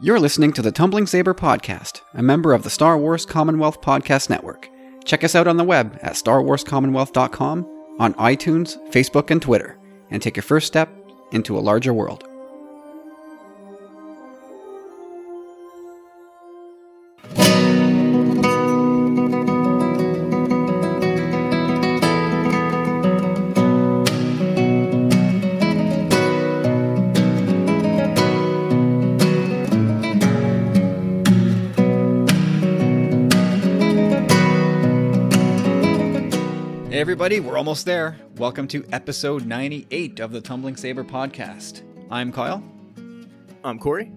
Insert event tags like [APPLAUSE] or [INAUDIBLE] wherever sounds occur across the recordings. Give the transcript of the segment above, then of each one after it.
You're listening to the Tumbling Saber Podcast, a member of the Star Wars Commonwealth Podcast Network. Check us out on the web at starwarscommonwealth.com, on iTunes, Facebook, and Twitter, and take your first step into a larger world. Everybody, we're almost there. Welcome to episode 98 of the Tumbling Saber podcast. I'm Kyle. I'm Corey.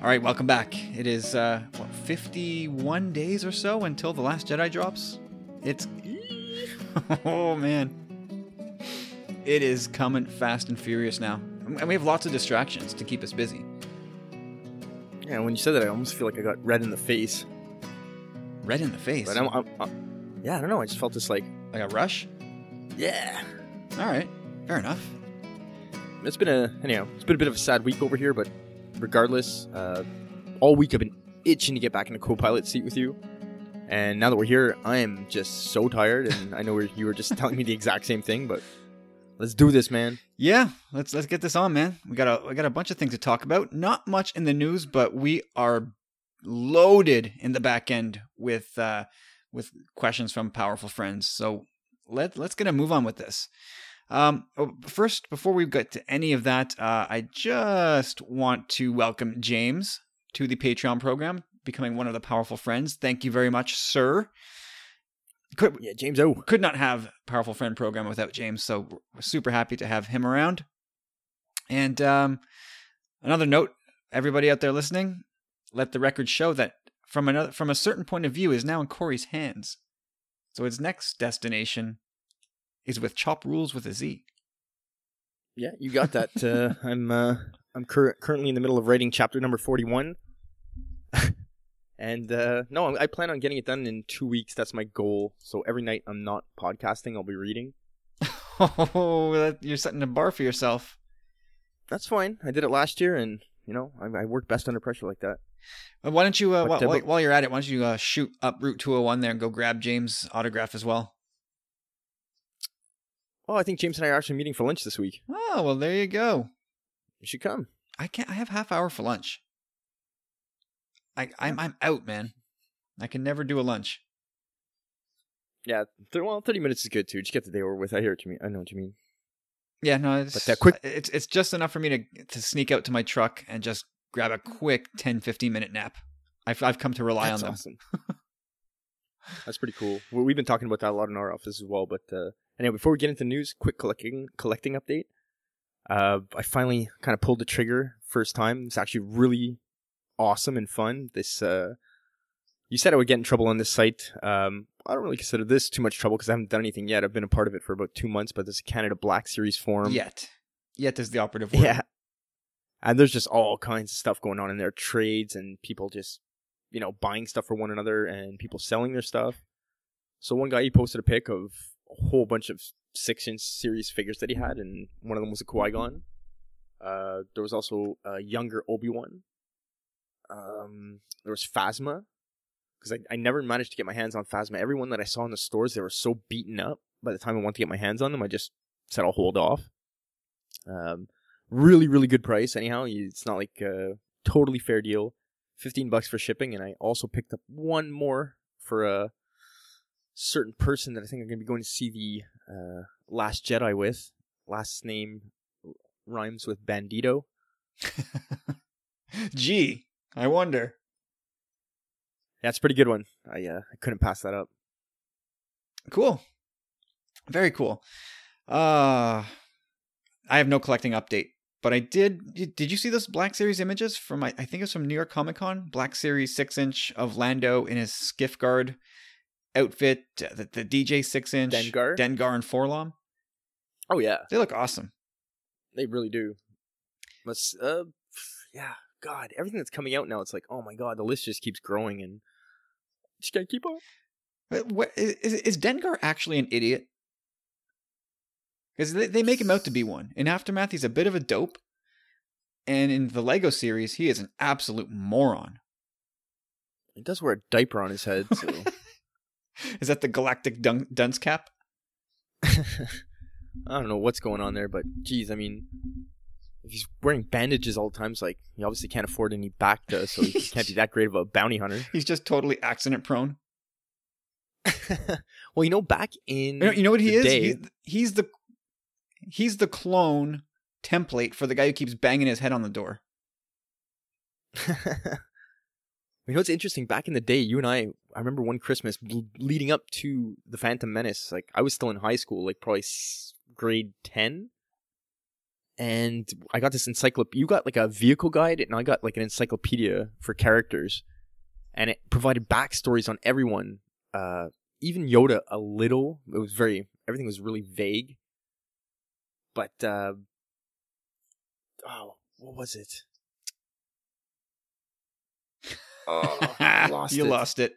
All right, welcome back. It is, uh, what, 51 days or so until The Last Jedi drops? It's. [LAUGHS] oh, man. It is coming fast and furious now. And we have lots of distractions to keep us busy. Yeah, when you said that, I almost feel like I got red in the face. Red in the face. But I'm, I'm, I'm- yeah, I don't know. I just felt this like, like a rush? yeah. All right, fair enough. It's been a anyhow. It's been a bit of a sad week over here, but regardless, uh, all week I've been itching to get back in the co-pilot seat with you. And now that we're here, I am just so tired, and I know you were just [LAUGHS] telling me the exact same thing, but let's do this, man. Yeah, let's let's get this on, man. We got a we got a bunch of things to talk about. Not much in the news, but we are loaded in the back end with uh with questions from powerful friends. So let let's get a move on with this. Um, oh, first, before we get to any of that, uh, I just want to welcome James to the Patreon program, becoming one of the powerful friends. Thank you very much, sir. Could, Yeah, James O. could not have powerful friend program without James, so we're super happy to have him around. And um, another note, everybody out there listening, let the record show that from another from a certain point of view is now in Corey's hands. So his next destination is with Chop Rules with a Z. Yeah, you got that. Uh, [LAUGHS] I'm uh, I'm cur- currently in the middle of writing chapter number forty-one, [LAUGHS] and uh, no, I plan on getting it done in two weeks. That's my goal. So every night I'm not podcasting, I'll be reading. Oh, that, you're setting a bar for yourself. That's fine. I did it last year, and you know I, I work best under pressure like that. Why don't you, uh, while, while, while you're at it, why don't you uh, shoot up Route 201 there and go grab James' autograph as well? Oh, I think James and I are actually meeting for lunch this week. Oh, well, there you go. You should come. I can't. I have half hour for lunch. I I'm I'm out, man. I can never do a lunch. Yeah, th- well, thirty minutes is good too. Just get the day over with. I hear what you mean. I know what you mean. Yeah, no, it's But that quick- It's it's just enough for me to to sneak out to my truck and just grab a quick 10, 15 minute nap. I've I've come to rely That's on them. awesome. [LAUGHS] That's pretty cool. Well, we've been talking about that a lot in our office as well. But uh, anyway, before we get into news, quick collecting collecting update. Uh, I finally kind of pulled the trigger first time. It's actually really awesome and fun. This uh, you said I would get in trouble on this site. Um, I don't really consider this too much trouble because I haven't done anything yet. I've been a part of it for about two months, but this is Canada Black Series forum. Yet, yet is the operative [LAUGHS] word. Yeah. And there's just all kinds of stuff going on in there trades and people just, you know, buying stuff for one another and people selling their stuff. So one guy, he posted a pic of a whole bunch of six inch series figures that he had, and one of them was a Qui Gon. Uh, there was also a younger Obi Wan. Um, there was Phasma, because I, I never managed to get my hands on Phasma. Everyone that I saw in the stores, they were so beaten up. By the time I wanted to get my hands on them, I just said I'll hold off. Um, really, really good price. Anyhow, it's not like a totally fair deal. Fifteen bucks for shipping, and I also picked up one more for a certain person that I think I'm going to be going to see the uh, Last Jedi with. Last name rhymes with Bandito. [LAUGHS] Gee, I wonder. That's a pretty good one. I uh, I couldn't pass that up. Cool. Very cool. Uh I have no collecting update, but I did did you see those Black Series images from I think it's from New York Comic Con? Black Series 6 inch of Lando in his skiff guard outfit, the, the DJ 6 inch Dengar? Dengar and Forlom. Oh yeah, They look awesome. they really do. But uh, yeah, God, everything that's coming out now, it's like, oh my God, the list just keeps growing, and just gotta keep up. What- Is, is Dengar actually an idiot? Because they, they make him out to be one. In Aftermath, he's a bit of a dope. and in the Lego series, he is an absolute moron. He does wear a diaper on his head, so [LAUGHS] Is that the galactic dun- dunce cap? [LAUGHS] I don't know what's going on there, but geez, I mean, if he's wearing bandages all the time, it's like he obviously can't afford any BACTA, so he [LAUGHS] can't be that great of a bounty hunter. He's just totally accident prone. well, you know, back in You know, you know what he is? day- He's, he's the he's the clone template for the guy who keeps banging his head on the door. [LAUGHS] you know what's interesting? Back in the day, you and I, I remember one Christmas leading up to the Phantom Menace. Like I was still in high school, like probably grade ten, and I got this encyclopedia. You got like a vehicle guide, and I got like an encyclopedia for characters, and it provided backstories on everyone. Uh, even Yoda a little. It was very everything was really vague, but uh, oh, what was it? Oh, [LAUGHS] lost you it. lost it.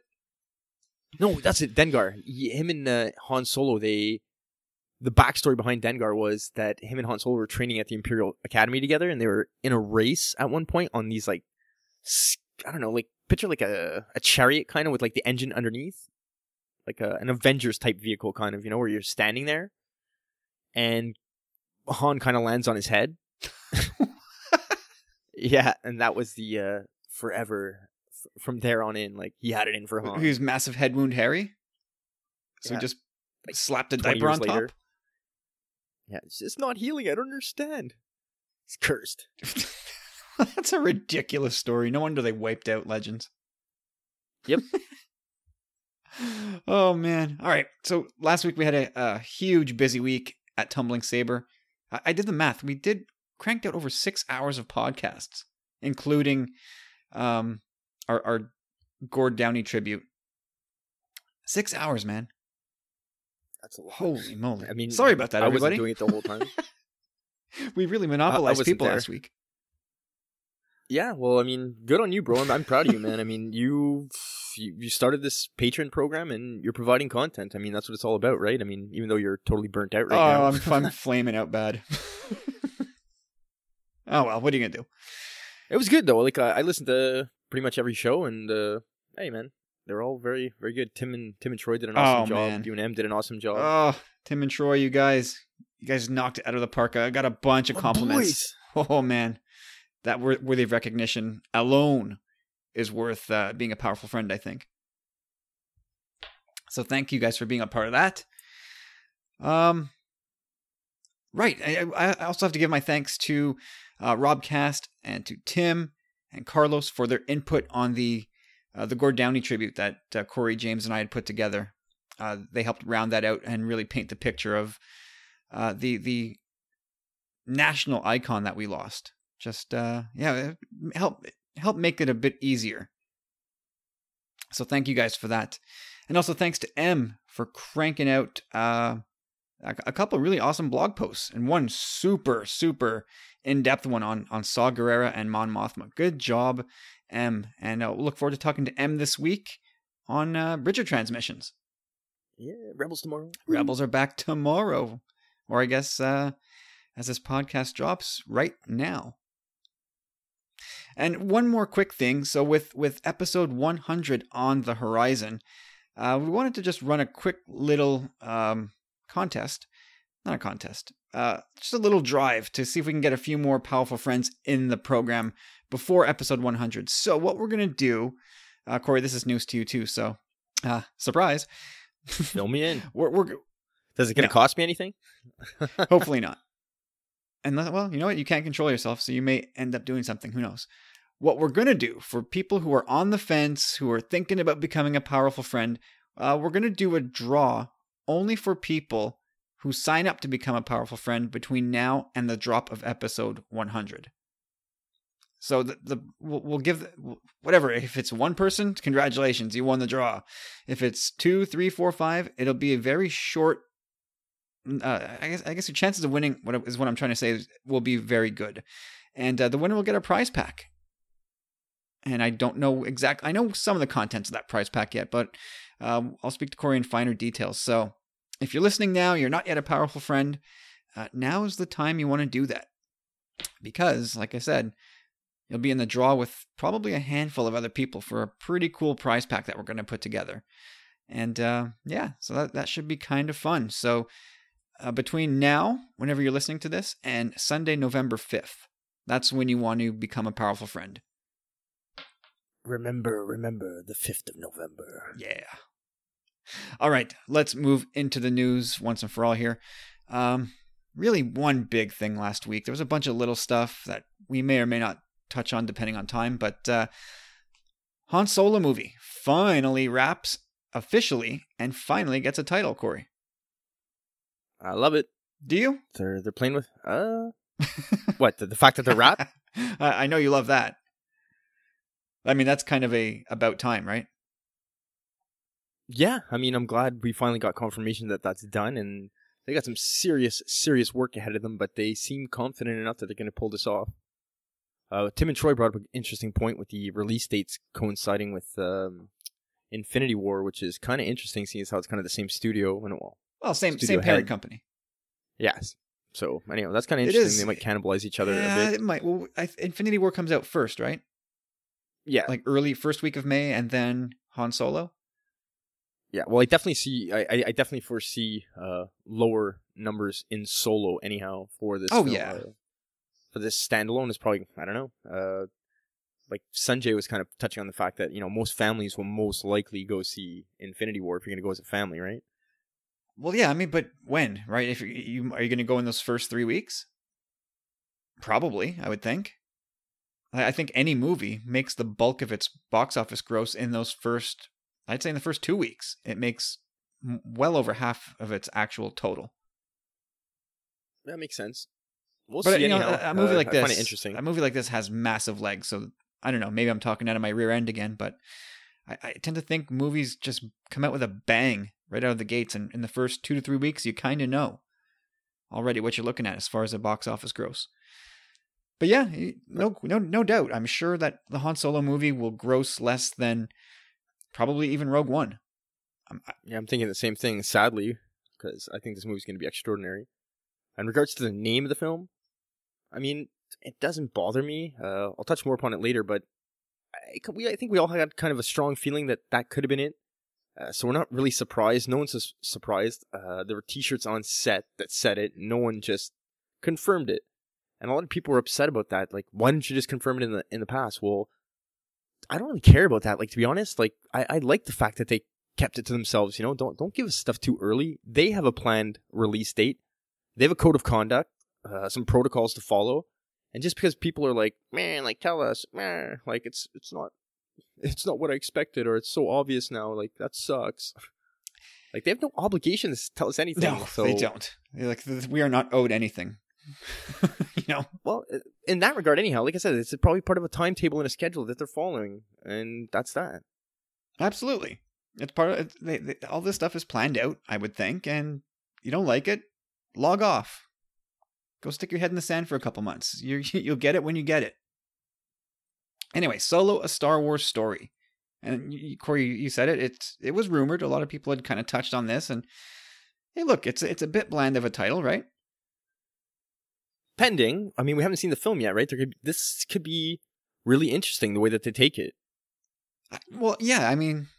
No, that's it. Dengar. He- Him and uh, Han Solo. They the backstory behind Dengar was that him and Han Solo were training at the Imperial Academy together, and they were in a race at one point on these like I don't know, like picture like a a chariot kind of with like the engine underneath, like a, an Avengers type vehicle kind of, you know, where you're standing there, and Han kind of lands on his head. [LAUGHS] yeah, and that was the uh forever f- from there on in. Like he had it in for Han. Who's massive head wound Harry? So Yeah. he just Like, slapped a diaper on later. top. Yeah, it's just not healing. I don't understand. He's cursed. [LAUGHS] That's a ridiculous story. No wonder they wiped out Legends. Yep. [LAUGHS] oh man. All right. So last week we had a, a huge busy week at Tumbling Saber. I, I did the math. We did cranked out over six hours of podcasts, including um our our Gord Downie tribute. Six hours, man. That's a lot. Holy moly! I mean, sorry about that, I everybody. wasn't doing it the whole time. [LAUGHS] we really monopolized people there. last week. Yeah, well, I mean, good on you, bro. I'm, I'm proud of you, man. I mean, you, you you started this patron program and you're providing content. I mean, that's what it's all about, right? I mean, even though you're totally burnt out right oh, now. I'm I'm [LAUGHS] flaming out bad. [LAUGHS] oh well, what are you gonna do? it was good though. Like I, I listened to pretty much every show, and uh, hey, man, they're all very very good. Tim and Tim and Troy did an awesome Oh, job. man. You and M did an awesome job. Oh, Tim and Troy, you guys, you guys knocked it out of the park. I got a bunch of compliments. [LAUGHS] Oh man, that wor- worthy of recognition alone is worth uh, being a powerful friend. I think. So thank you guys for being a part of that. Um, right. I, I I also have to give my thanks to uh, Rob Cast and to Tim and Carlos for their input on the uh, the Gord Downie tribute that uh, Corey James and I had put together. Uh, they helped round that out and really paint the picture of uh, the the national icon that we lost. Just uh, yeah, help help make it a bit easier. So thank you guys for that, and also thanks to M for cranking out uh, a, couple of really awesome blog posts and one super super in depth one on on Saw Gerrera and Mon Mothma. Good job, M, and uh, we'll look forward to talking to M this week on uh, Bridger transmissions. yeah, Rebels tomorrow. Rebels are back tomorrow, or I guess uh, as this podcast drops right now. And one more quick thing. So with with episode 100 on the horizon, uh, we wanted to just run a quick little um, contest, not a contest, uh, just a little drive to see if we can get a few more powerful friends in the program before episode 100. So what we're gonna do, uh, Corey, this is news to you too. So uh, surprise, Fill me in. [LAUGHS] we're we're Does it gonna No. cost me anything? [LAUGHS] Hopefully not. And le- well, you know what? You can't control yourself, so you may end up doing something. Who knows? What we're to do for people who are on the fence, who are thinking about becoming a powerful friend, uh, we're to do a draw only for people who sign up to become a powerful friend between now and the drop of episode 100. So the, the we'll, we'll give whatever if it's one person, congratulations, you won the draw. If it's two, three, four, five, it'll be a very short uh, I guess I guess your chances of winning what is what I'm trying to say is, will be very good, and uh, the winner will get a prize pack. And I don't know exactly. I know some of the contents of that prize pack yet, but um, I'll speak to Corey in finer details. So if you're listening now, you're not yet a powerful friend. Uh, now is the time you want to do that. because, like I said, you'll be in the draw with probably a handful of other people for a pretty cool prize pack that we're going to put together. And uh, yeah, so that, that should be kind of fun. So uh, between now, whenever you're listening to this, and Sunday, November 5th, that's when you want to become a powerful friend. Remember, remember the 5th of November. Yeah. All right, let's move into the news once and for all here. Um, really, one big thing last week. There was a bunch of little stuff that we may or may not touch on depending on time, but uh, Han Solo movie finally wraps officially and finally gets a title, Corey. I love it. Do you? They're they're playing with uh [LAUGHS] what the, the fact that they're rap? [LAUGHS] I know you love that. I mean, that's kind of a about time, right? Yeah, I mean, I'm glad we finally got confirmation that that's done, and they got some serious, serious work ahead of them. But they seem confident enough that they're going to pull this off. Uh, Tim and Troy brought up an interesting point with the release dates coinciding with um, Infinity War, which is kind of interesting, seeing as how it's kind of the same studio and well, well, same same parent head. company. Yes. So anyway, that's kind of interesting. They might cannibalize each other yeah, a bit. It might. Well, I, Infinity War comes out first, right? Yeah, like early first week of May, and then Han Solo. Yeah, well, I definitely see. I I, definitely foresee uh, lower numbers in Solo anyhow for this. Oh film. yeah. Uh, for this standalone is probably I don't know. Uh, like Sanjay was kind of touching on the fact that you know most families will most likely go see Infinity War if you're going to go as a family, right? Well, yeah, I mean, but when, right? If you, you are you going to go in those first three weeks? Probably, I would think. I think any movie makes the bulk of its box office gross in those first. I'd say in the first two weeks, it makes well over half of its actual total. That makes sense. We'll but see. You know, anyhow. a movie uh, like this, I find it interesting. A movie like this has massive legs, so I don't know. Maybe I'm talking out of my rear end again, but I, I tend to think movies just come out with a bang right out of the gates, and in the first two to three weeks, you kind of know already what you're looking at as far as the box office gross. But yeah, no, no, no doubt. I'm sure that the Han Solo movie will gross less than probably even Rogue One. I'm, yeah, I'm thinking the same thing. Sadly, because I think this movie's going to be extraordinary. In regards to the name of the film, I mean, it doesn't bother me. Uh, I'll touch more upon it later, but I, we, I think we all had kind of a strong feeling that that could have been it. Uh, so we're not really surprised. No one's surprised. Uh, there were T-shirts on set that said it. No one just confirmed it, and a lot of people were upset about that. Like, why didn't you just confirm it in the in the past? Well, I don't really care about that. Like, to be honest, like I, I like the fact that they kept it to themselves. You know, don't don't give us stuff too early. They have a planned release date. They have a code of conduct, uh, some protocols to follow. And just because people are like, man, like tell us, man, like it's it's not it's not what I expected, or it's so obvious now, like that sucks. [LAUGHS] Like they have no obligation to tell us anything. No, so... they don't. They're like we are not owed anything. [LAUGHS] you know. Well, in that regard, anyhow, like I said, it's probably part of a timetable and a schedule that they're following, and that's that. Absolutely, it's part of they, they, all this stuff is planned out. I would think, and you don't like it, log off. Go stick your head in the sand for a couple months. You [LAUGHS] you'll get it when you get it. Anyway, Solo: A Star Wars Story, and Corey, you said it. It's it was rumored. A lot of people had kind of touched on this, and hey, look, it's it's a bit bland of a title, right? Pending. I mean, we haven't seen the film yet, right? There could, this could be really interesting the way that they take it. Well, yeah. I mean,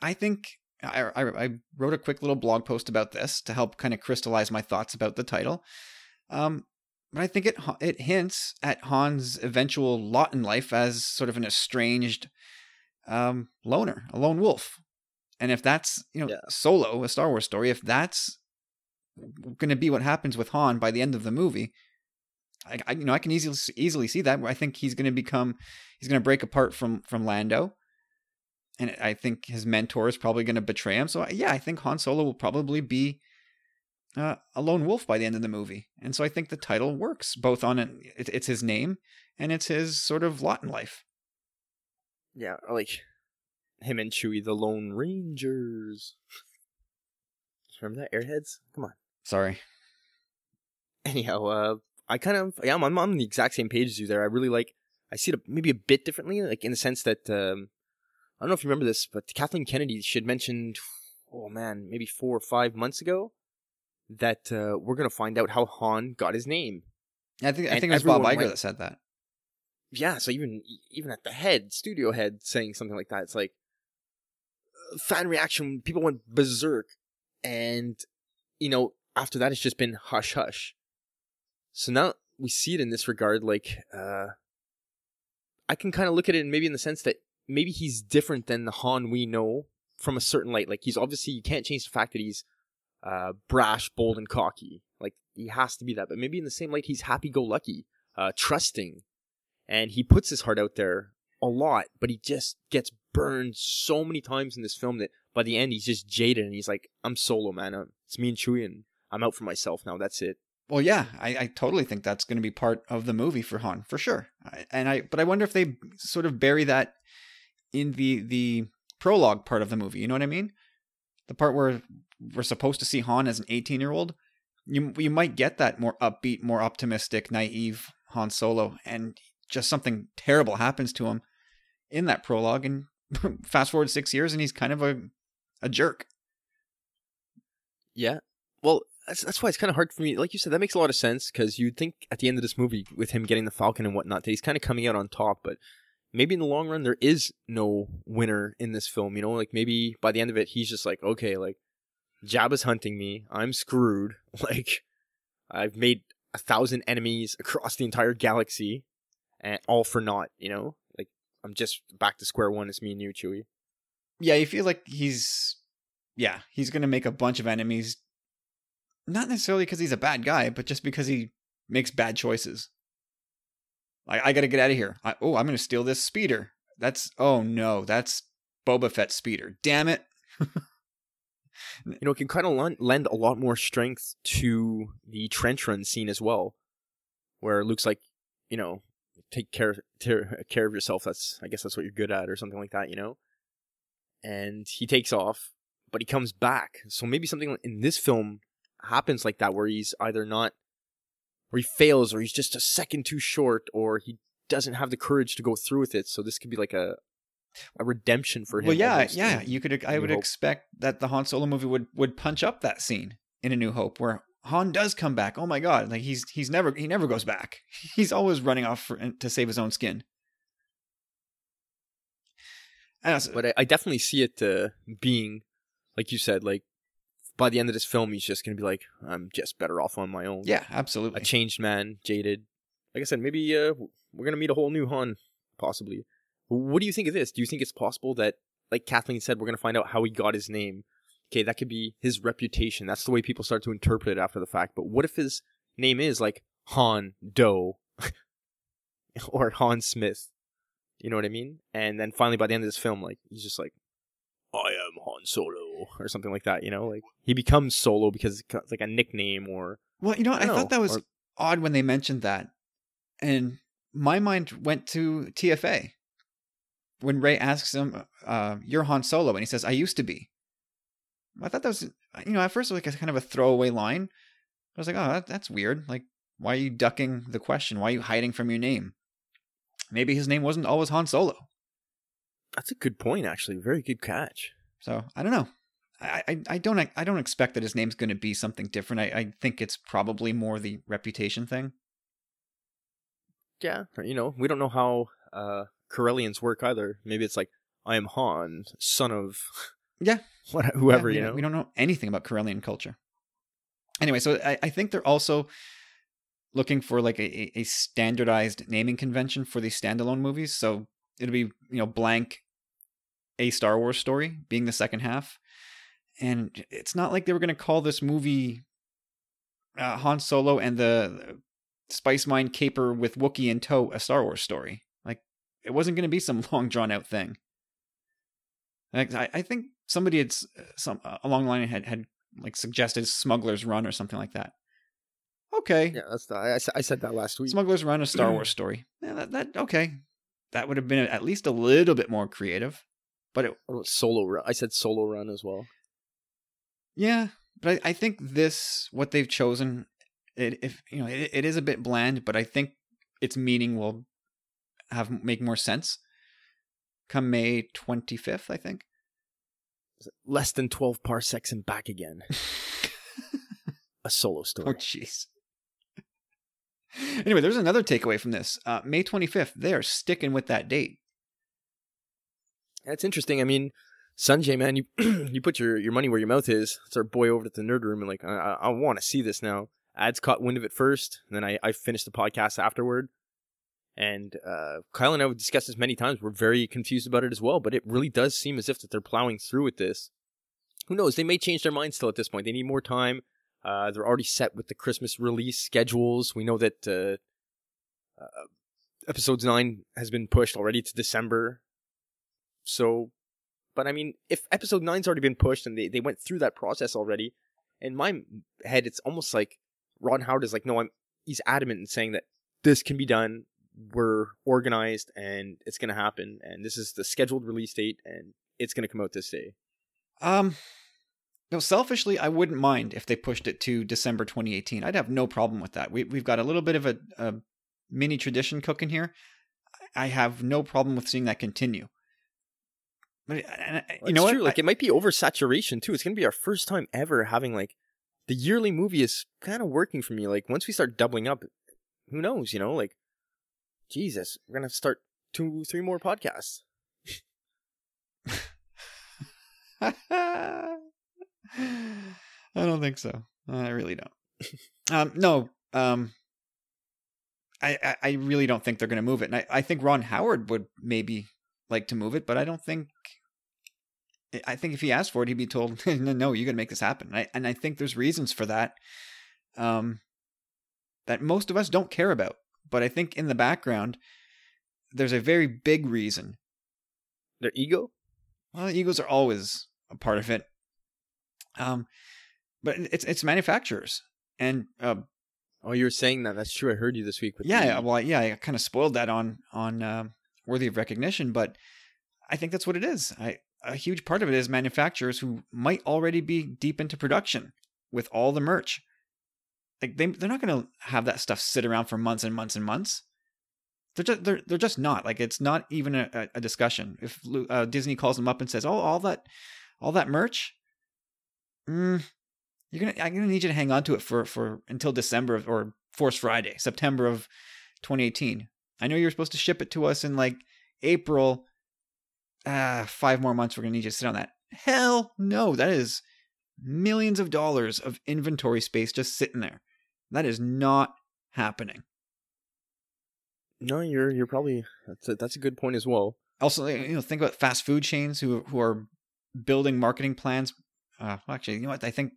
I think I, I, I wrote a quick little blog post about this to help kind of crystallize my thoughts about the title. Um, but I think it it hints at Han's eventual lot in life as sort of an estranged um, loner, a lone wolf. And if that's you know yeah. Solo, a Star Wars story, if that's going to be what happens with Han by the end of the movie, I, I you know I can easily easily see that. I think he's going to become he's going to break apart from from Lando and I think his mentor is probably going to betray him. So yeah, I think Han Solo will probably be uh, a lone wolf by the end of the movie, and so I think the title works both on it, it's his name and it's his sort of lot in life. Yeah, like him and Chewie, the Lone Rangers. Remember that Airheads? Come on. Sorry. Anyhow, uh, I kind of yeah, I'm, I'm on the exact same page as you there. I really like. I see it maybe a bit differently, like in the sense that um, I don't know if you remember this, but Kathleen Kennedy she had mentioned, oh man, maybe four or five months ago, that uh, we're gonna find out how Han got his name. I think I And think it was Bob Iger went- that said that. yeah, so even even at the head, studio head saying something like that, it's like uh, fan reaction, people went berserk. And you know, after that it's just been hush hush. So now we see it in this regard, like uh I can kind of look at it maybe in the sense that maybe he's different than the Han we know from a certain light. Like he's obviously you can't change the fact that he's uh brash, bold, and cocky. Like he has to be that. But maybe in the same light he's happy go lucky, uh trusting, and he puts his heart out there a lot, but he just gets burned so many times in this film that by the end he's just jaded and he's like, "I'm solo, man. I'm, it's me and Chewie, and I'm out for myself now. That's it." Well, yeah, I, I totally think that's going to be part of the movie for Han for sure. I, and I, but I wonder if they sort of bury that in the the prologue part of the movie. You know what I mean? The part where we're supposed to see Han as an 18 year old. You you might get that more upbeat, more optimistic, naive Han Solo, and just something terrible happens to him in that prologue, and [LAUGHS] fast forward six years, and he's kind of a a jerk. Yeah. Well, that's, that's why it's kind of hard for me. Like you said, that makes a lot of sense because you'd think at the end of this movie, with him getting the Falcon and whatnot, that he's kind of coming out on top. But maybe in the long run, there is no winner in this film. You know, like maybe by the end of it, he's just like, okay, like Jabba's hunting me. I'm screwed. [LAUGHS] Like I've made a thousand enemies across the entire galaxy, and all for naught. You know, like I'm just back to square one. It's me and you, Chewie. yeah, you feel like he's yeah, he's to make a bunch of enemies not necessarily because he's a bad guy, but just because he makes bad choices. I got to get out of here. I, oh, I'm to steal this speeder. That's oh no, that's Boba Fett's speeder. Damn it. [LAUGHS] you know, it can kind of lend, a lot more strength to the trench run scene as well, where Luke's like, you know, take care care, care of yourself. That's I guess that's what you're good at, or something like that, you know. And he takes off, but he comes back. So maybe something in this film happens like that, where he's either not, or he fails, or he's just a second too short, or he doesn't have the courage to go through with it. So this could be like a a redemption for him. Well, yeah, yeah. You could. I New would Hope. expect that the Han Solo movie would would punch up that scene in A New Hope where Han does come back. Oh my god! Like he's he's never he never goes back. [LAUGHS] He's always running off for, to save his own skin. But I, I definitely see it uh, being like you said like by the end of this film he's just gonna be like i'm just better off on my own yeah, absolutely. a changed man jaded like i said maybe uh, we're gonna meet a whole new han possibly what do you think of this? Do you think it's possible that like kathleen said we're gonna find out how he got his name? Okay that could be his reputation. That's the way people start to interpret it after the fact. But what if his name is like han doe? [LAUGHS] Or han smith. You know what I mean? And then finally, by the end of this film, like he's just like, "I am Han Solo" or something like that. You know, like he becomes Solo because it's like a nickname or well, you know, what? I don't thought that was or- odd when they mentioned that, and my mind went to TFA when Rey asks him, uh, "You're Han Solo," and he says, "I used to be." I thought that was, you know, at first it was like a kind of a throwaway line. I was like, "Oh, that, that's weird. Like, why are you ducking the question? Why are you hiding from your name?" Maybe his name wasn't always Han Solo. that's a good point. Actually, very good catch. So I don't know. I, I, I don't I don't expect that his name's going to be something different. I, I think it's probably more the reputation thing. Yeah, you know, we don't know how uh Corellians work either. Maybe it's like I am Han, son of [LAUGHS] Yeah. what whoever Yeah, you know. we don't know anything about Corellian culture. Anyway, so I, I think they're also looking for like a, a standardized naming convention for these standalone movies. So it'll be you know blank a Star Wars story being the second half, and it's not like they were going to call this movie uh, Han Solo and the Spice Mine caper with Wookiee in tow a Star Wars story. It wasn't going to be some [LAUGHS] long drawn out thing. Like, I, I think somebody had some uh, along the line had had like suggested Smuggler's Run or something like that. Okay, Yeah, that's the, I, I said- that last week. Smuggler's Run, a Star [CLEARS THROAT] Wars story. Yeah, that, that okay. That would have been at least a little bit more creative. But it, about solo run. I said solo run as well. yeah, but I, I think this what they've chosen, it if you know it, it is a bit bland, but I think its meaning will have make more sense. Come May twenty fifth, I think. Less than twelve parsecs and back again. [LAUGHS] A solo story. oh jeez. anyway, there's another takeaway from this. Uh, May 25th, they are sticking with that date. That's interesting. I mean, Sanjay, man, you [CLEARS THROAT] you put your, your money where your mouth is. It's our boy over at the nerd room, and like, I, I, I want to see this now. Ads caught wind of it first, and then I, I finished the podcast afterward. And uh, Kyle and I have discussed this many times. We're very confused about it as well, but it really does seem as if that they're plowing through with this. Who knows? They may change their mind still at this point. They need more time. Uh, they're already set with the Christmas release schedules. We know that uh, uh, episodes nine has been pushed already to December. So, but I mean, if episode nine's already been pushed and they, they went through that process already, in my head, it's almost like Ron Howard is like, no, I'm. He's adamant in saying that this can be done. We're organized and it's going to happen. And this is the scheduled release date and it's going to come out this day. Um, no, selfishly, I wouldn't mind if they pushed it to December 2018. I'd have no problem with that. We, we've got a little bit of a, a mini tradition cooking here. I have no problem with seeing that continue. But and, Well, you know it's what? true. Like it might be oversaturation too. It's going to be our first time ever having like the yearly movie is kind of working for me. Like once we start doubling up, who knows? You know, like Jesus, we're gonna start two, three more podcasts. I don't think so. I really don't. [LAUGHS] um, no. Um, I, I really don't think they're going to move it, and I, I think Ron Howard would maybe like to move it, but I don't think. I think if he asked for it, he'd be told, [LAUGHS] "No, no, you're going to make this happen." And I, and I think there's reasons for that, um, that most of us don't care about. But I think in the background, there's a very big reason Their ego. well, egos are always a part of it. Um, but it's it's manufacturers, and uh, Oh, you were saying that. That's true. I heard you this week. With yeah, the- yeah, well, yeah, I kind of spoiled that on on uh, worthy of recognition, but I think that's what it is. I a huge part of it is manufacturers who might already be deep into production with all the merch. Like they they're not going to have that stuff sit around for months and months and months. They're just they're they're just not like it's not even a, a discussion. If uh, Disney calls them up and says, "Oh, all that all that merch, mm, you're gonna I'm gonna need you to hang on to it for for until December of, or Force Friday, September of 2018. I know you're supposed to ship it to us in like April. Ah, five more months. We're gonna need you to sit on that. Hell no, that is millions of dollars of inventory space just sitting there. That is not happening. No, you're you're probably that's a, that's a good point as well. Also, you know, think about fast food chains who who are building marketing plans. Uh, well, actually, you know what? I think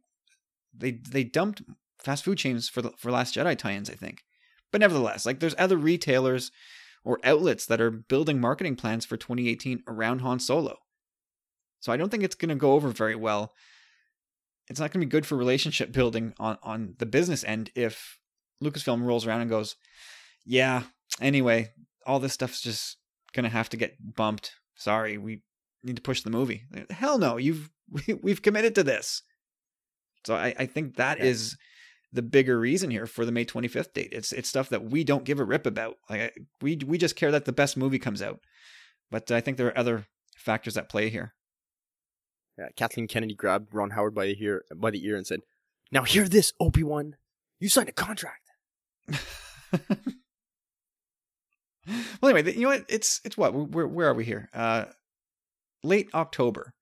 they they dumped fast food chains for the for Last Jedi tie-ins. I think, but nevertheless, like there's other retailers or outlets that are building marketing plans for 2018 around Han Solo. So I don't think it's going to go over very well. It's not going to be good for relationship building on on the business end if Lucasfilm rolls around and goes, "Yeah, anyway, all this stuff's just gonna have to get bumped. Sorry, we need to push the movie. Hell no, you've [LAUGHS] we've committed to this. So I, I think that Yeah. is the bigger reason here for the May 25th date. It's it's stuff that we don't give a rip about. Like I- we we just care that the best movie comes out. But I think there are other factors at play here. Yeah, Kathleen Kennedy grabbed Ron Howard by the ear by the ear and said, "Now hear this, Obi Wan. You signed a contract." [LAUGHS] well, anyway, you know what? It's it's what? Where where are we here? Uh, late October.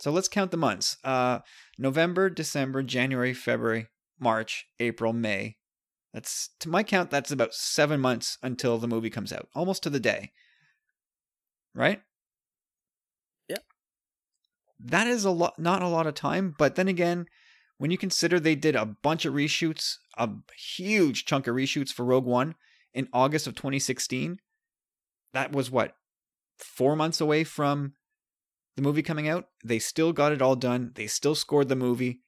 So let's count the months. Uh, November, December, January, February, March, April, May. That's to my count. That's about seven months until the movie comes out, almost to the day. Right? That is a lot, not a lot of time. But then again, when you consider they did a bunch of reshoots, a huge chunk of reshoots for Rogue One in August of 2016, that was what four months away from the movie coming out. They still got it all done. They still scored the movie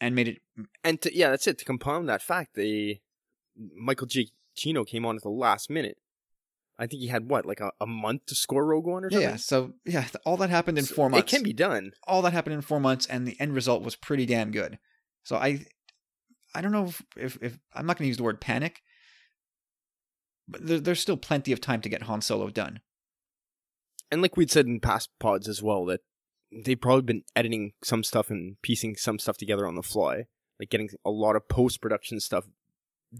and made it. And to, yeah, that's it. To compound that fact, they Michael G. Chino came on at the last minute. I think he had what, like a, a month to score Rogue One or something. Yeah, so yeah, th- all that happened in So four months. It can be done. all that happened in four months, and the end result was pretty damn good. So I, I don't know if if, if I'm not going to use the word panic, but there, there's still plenty of time to get Han Solo done. And like we'd said in past pods as well, that they've probably been editing some stuff and piecing some stuff together on the fly, like getting a lot of post production stuff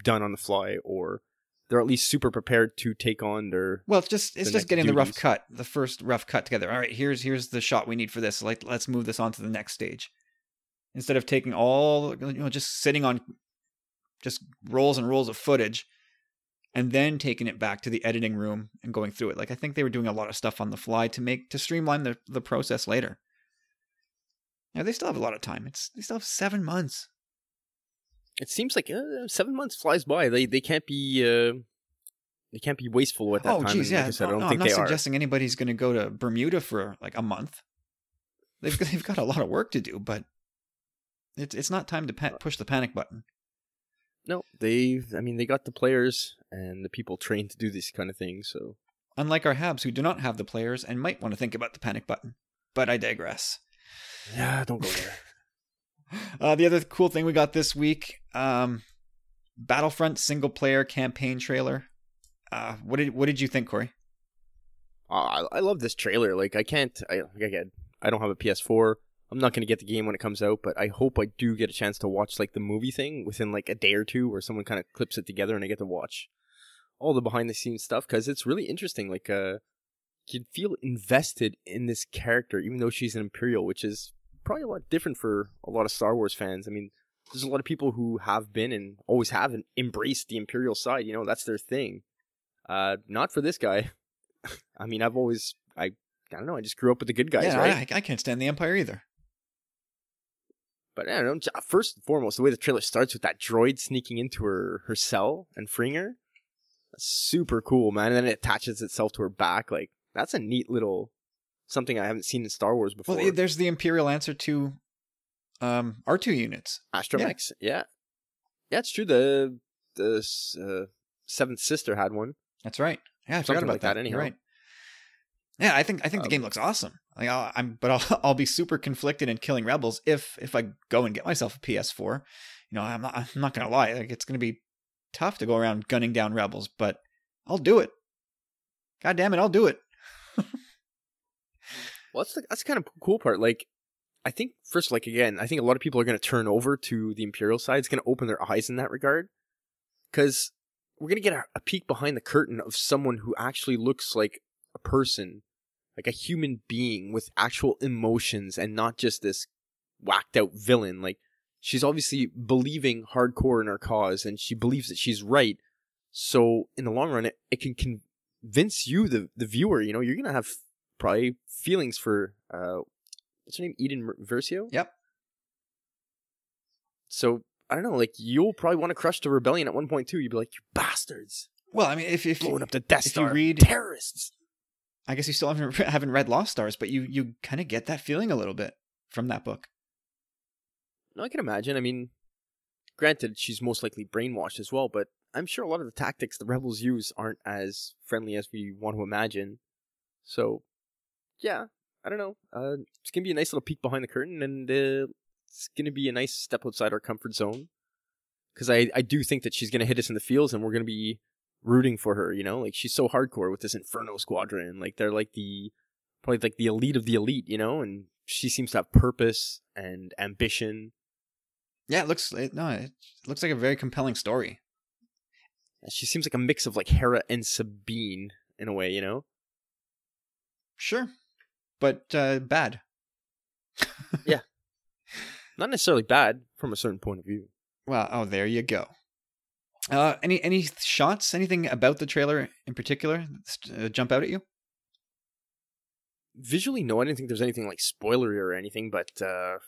done on the fly or they're at least super prepared to take on their Well, it's just it's just getting the rough cut, the first rough cut together. All right, here's here's the shot we need for this. Like let's move this on to the next stage. Instead of taking all you know just sitting on just rolls and rolls of footage and then taking it back to the editing room and going through it. Like I think they were doing a lot of stuff on the fly to make to streamline the the process later. Now they still have a lot of time. It's they still have 7 months. It seems like uh, seven months flies by. They they can't be uh, they can't be wasteful at that oh, time. geez, and yeah. Like I said, No, I don't no, think I'm not they are. suggesting anybody's going to go to Bermuda for like a month. They've [LAUGHS] they've got a lot of work to do, but it's it's not time to pa- push the panic button. No, they. I mean, they got the players and the people [LAUGHS] trained to do these kind of things. So Unlike our Habs, who do not have the players and might want to think about the panic button. But I digress. yeah, don't go there. Uh, the other cool thing we got this week, um, Battlefront single player campaign trailer. Uh, what did what did you think, Corey? Uh, I, love this trailer. Like I can't. I again. I don't have a PS4. I'm not going to get the game when it comes out, but I hope I do get a chance to watch like the movie thing within like a day or two, where someone kind of clips it together and I get to watch all the behind the scenes stuff because it's really interesting. Like, uh, you'd feel invested in this character, even though she's an Imperial, which is probably a lot different for a lot of Star Wars fans. I mean, there's a lot of people who have been and always have embraced the Imperial side. You know, that's their thing. Uh, not for this guy. [LAUGHS] I mean, I've always I I don't know. I just grew up with the good guys, yeah, right? I, I can't stand the Empire either. But I don't know. First and foremost, the way the trailer starts with that droid sneaking into her her cell and freeing her, that's super cool, man. And then it attaches itself to her back. Like that's a neat little something I haven't seen in Star Wars before. Well, there's the Imperial answer to um, R2 units. Astromechs, yeah. yeah, it's true. The the uh, Seventh Sister had one. That's right. Yeah, I Something forgot about like that anyhow. right. Yeah, I think I think the Um, game looks awesome. Like I'll, I'm, but I'll [LAUGHS] I'll be super conflicted in killing rebels if if I go and get myself a PS4. You know, I'm not I'm not gonna lie. Like it's gonna be tough to go around gunning down rebels, but I'll do it. God damn it, I'll do it. Well, that's the, that's kind of cool part. Like, I think first, like again, I think a lot of people are going to turn over to the Imperial side. It's going to open their eyes in that regard, because we're going to get a, a peek behind the curtain of someone who actually looks like a person, like a human being with actual emotions, and not just this whacked out villain. Like, she's obviously believing hardcore in her cause, and she believes that she's right. So, in the long run, it, it can convince you, the the viewer. You know, you're going to have probably feelings for uh what's her name? Iden Versio? Yep. so i don't know like you'll probably want to crush the rebellion at one point too. You'd be like you bastards. Well, I mean, if if blowing you, up the death if you star. read- terrorists. I guess you still haven't haven't read Lost Stars, but you you kind of get that feeling a little bit from that book. no i can imagine. I mean granted she's most likely brainwashed as well but i'm sure a lot of the tactics the rebels use aren't as friendly as we want to imagine. So yeah i don't know. Uh it's gonna be a nice little peek behind the curtain and uh, it's gonna be a nice step outside our comfort zone. Because I, I do think that she's gonna hit us in the fields and we're gonna be rooting for her you know? Like she's so hardcore with this inferno squadron like they're like the probably like the elite of the elite you know? And she seems to have purpose and ambition. Yeah, it looks it, no, it looks like a very compelling story. she seems like a mix of like hera and sabine in a way you know? Sure, but uh, bad. [LAUGHS] Yeah. Not necessarily bad from a certain point of view Well, oh, there you go. Uh, any any shots? Anything about the trailer in particular uh, jump out at you? visually no i didn't think there's anything like spoilery or anything but uh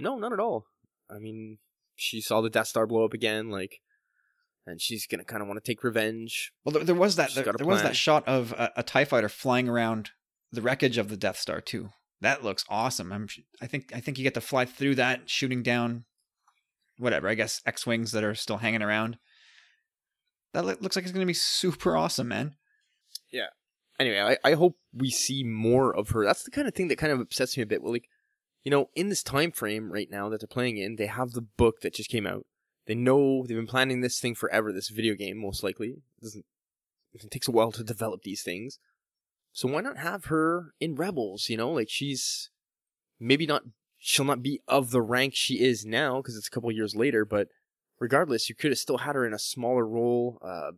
no not at all i mean she saw the death star blow up again like and she's gonna kind of want to take revenge Well, there, there was that there, there was that shot of a, a Tie fighter flying around the wreckage of the Death Star too. That looks awesome. I'm I think I think you get to fly through that, shooting down whatever. I guess X wings that are still hanging around. That loo- looks like it's going to be super awesome, man. Yeah. Anyway I, I hope we see more of her that's the kind of thing that kind of upsets me a bit well like you know in this time frame right now that they're playing in they have the book that just came out they know they've been planning this thing forever this video game most likely it doesn't it takes a while to develop these things so why not have her in rebels you know like she's maybe not she'll not be of the rank she is now because it's a couple years later but regardless, you could have still had her in a smaller role. Uh,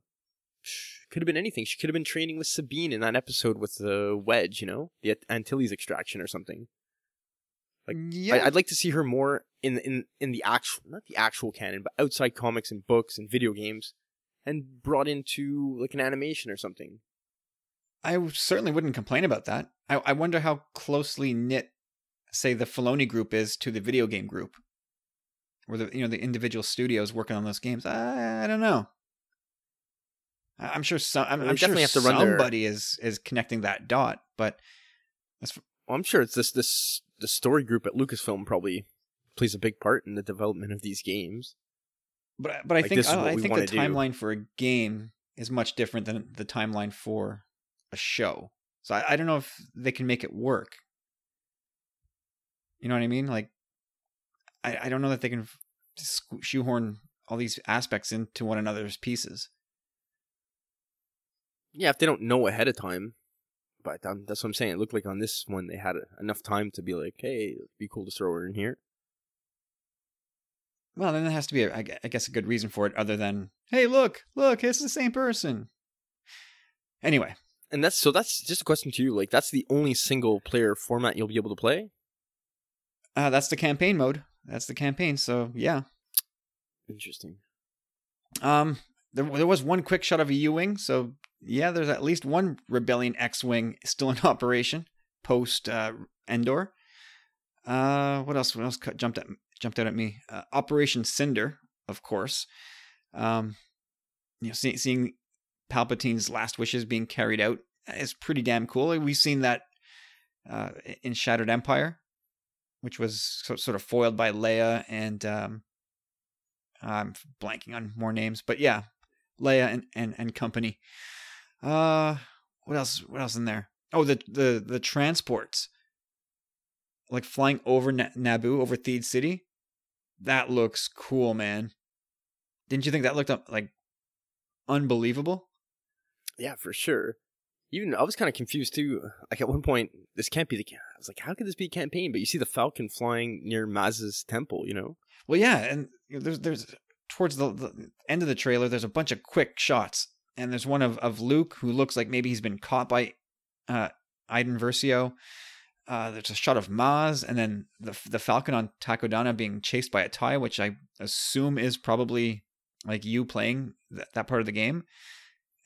could have been anything. She could have been training with Sabine in that episode with the wedge, you know, the Antilles extraction or something. Like, yeah, I, would like to see her more in in in the actual, not the actual canon, but outside comics and books and video games, and brought into like an animation or something. I certainly wouldn't complain about that. I, I wonder how closely knit, say, the Filoni group is to the video game group, or the you know the individual studios working on those games. I, I don't know. I'm sure some. I'm, I'm definitely sure have to run somebody their... is is connecting that dot, but that's. Well, I'm sure it's this this the story group at Lucasfilm probably plays a big part in the development of these games. But but I like think I, I think the timeline do. for a game is much different than the timeline for a show. So I, I don't know if they can make it work. You know what I mean? Like, I, I don't know that they can shoehorn all these aspects into one another's pieces. Yeah, if they don't know ahead of time. But um, that's what I'm saying. It looked like on this one they had enough time to be like, "Hey, it'd be cool to throw her in here." Well, then there has to be, a, I guess, a good reason for it, other than, "Hey, look, look, it's the same person." Anyway, and that's so. That's just a question to you. Like, that's the only single player format you'll be able to play. Uh, that's the campaign mode. That's the campaign. So yeah. Interesting. Um, there there was one quick shot of a U-wing, so yeah, there's at least one Rebellion X-wing still in [LAUGHS] operation post uh, Endor. Uh, what else? What else jumped at jumped out at me? Uh, Operation Cinder, of course. Um, you know, see, seeing Palpatine's last wishes being carried out is pretty damn cool. We've seen that uh, in Shattered Empire, which was sort of foiled by Leia and um, I'm blanking on more names, but yeah, Leia and, and, and company. Uh, what else? What else in there? Oh, the the the transports, like flying over Na- Naboo, over Theed City. That looks cool, man. Didn't you think that looked like unbelievable? Yeah, for sure. Even I was kind of confused too. Like at one point, this can't be the. I was like, how could this be a campaign? But you see the Falcon flying near Maz's temple. You know. Well, yeah, and there's there's towards the, the, end of the trailer, there's a bunch of quick shots, and there's one of, of Luke who looks like maybe he's been caught by uh, Iden Versio. Uh, there's a shot of Maz, and then the the Falcon on Takodana being chased by a tie, which I assume is probably like you playing th- that part of the game.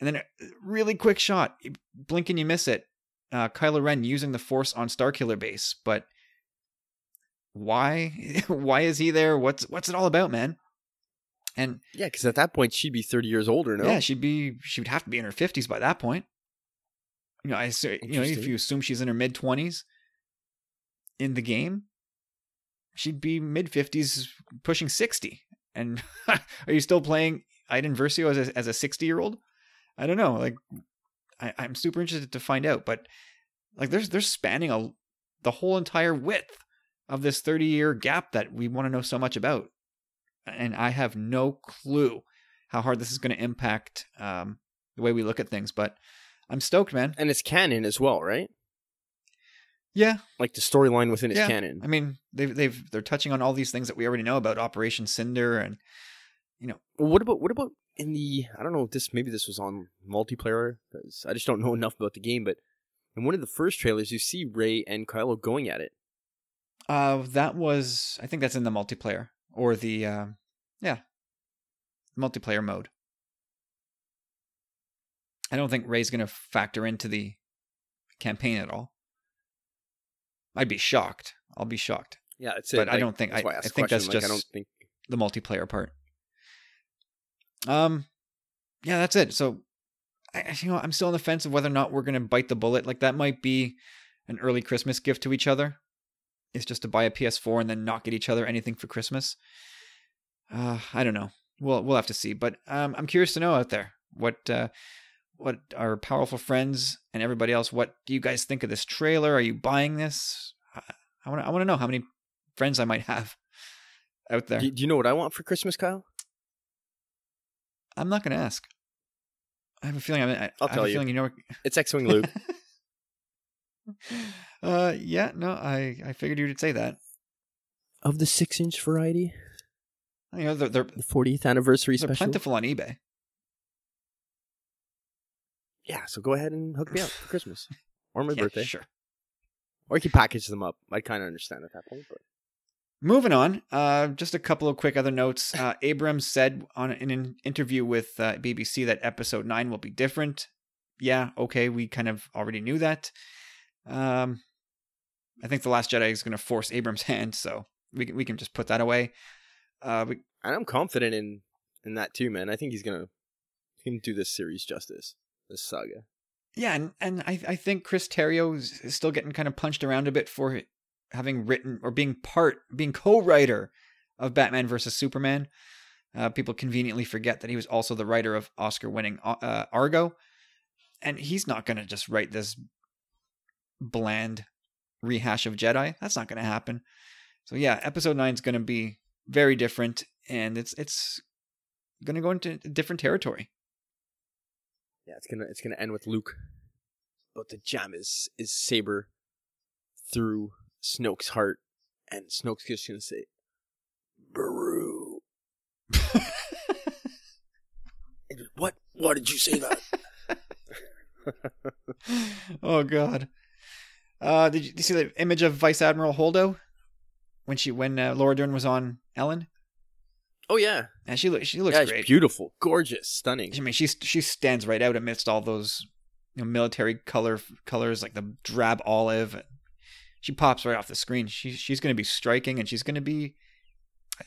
And then a really quick shot, blink and you miss it. Uh, Kylo Ren using the Force on Starkiller Base, but why? [LAUGHS] why is he there? What's what's it all about, man? And yeah, because at that point she'd be thirty years older. No, yeah, she'd be she would have to be in her fifties by that point. You know, I you know if you assume she's in her mid twenties in the game, she'd be mid fifties, pushing sixty. And [LAUGHS] are you still playing Iden Versio as a, as a sixty year old? I don't know. Like, I, I'm super interested to find out. But like, there's they're spanning a the whole entire width of this 30 year gap that we want to know so much about and I have no clue how hard this is going to impact um, the way we look at things. But I'm stoked, man. And it's canon as well, right? Yeah, like the storyline within its yeah. canon. I mean, they've they've they're touching on all these things that we already know about Operation Cinder, and you know, what about what about in the I don't know if this maybe this was on multiplayer because I just don't know [LAUGHS] enough about the game, but in one of the first trailers, you see Rey and Kylo going at it. Uh, that was I think that's in the multiplayer or the uh, yeah multiplayer mode. I don't think Rey's going to factor into the campaign at all. I'd be shocked. I'll be shocked. Yeah, it's but I don't think I, I, I think that's like, just I don't think... the multiplayer part. Um, yeah, that's it. So, I, you know, I'm still on the fence of whether or not we're going to bite the bullet. Like that might be an early Christmas gift to each other It's just to buy a PS4 and then not get each other anything for Christmas. Uh, I don't know. We'll we'll have to see. But um, I'm curious to know out there what uh, what our powerful friends and everybody else. What do you guys think of this trailer? Are you buying this? I want I want to know how many friends I might have out there. Do, do you know what I want for Christmas, Kyle? I'm not going to ask. I have a feeling. I, I, I'll I tell you. you know. [LAUGHS] It's X-wing Luke. [LAUGHS] uh, yeah, no, I I figured you would say that. Of the six inch variety. You know, they're they're, The 40th anniversary they're special. plentiful on eBay. Yeah, so go ahead and hook me up for [LAUGHS] Christmas or my Yeah, birthday. sure. Or you can package them up. I kind of understand at that point, but Moving on, uh, just a couple of quick other notes. Uh, Abrams said on in an interview with uh, BBC that Episode Nine will be different. Yeah, okay, we kind of already knew that. Um, I think the Last Jedi is going to force Abrams' [LAUGHS] hand, so we can, we can just put that away. Uh, we, and I'm confident in in that too, man. I think he's gonna he can do this series justice, this saga. yeah, and and I I think Chris Terrio is, is still getting kind of punched around a bit for having written or being part being co-writer of Batman versus Superman. Uh, people conveniently forget that he was also the writer of Oscar-winning uh, Argo, and he's not going to just write this bland rehash of Jedi. That's not going to happen. So yeah, Episode Nine is going to be very different, and it's it's going to go into different territory. Yeah, it's gonna it's gonna end with Luke but the jam is is saber through Snoke's heart, and Snoke's just gonna say, "Baru." [LAUGHS] What? Why did you say that? [LAUGHS] oh god. Uh, did you, did you see the image of Vice Admiral Holdo when she when uh, Laura Dern was on Ellen? oh yeah, And she looks she looks yeah, great. it's beautiful, gorgeous, stunning. I mean, she she stands right out amidst all those you know, military color colors like the drab olive. She pops right off the screen. She she's going to be striking, and she's going to be,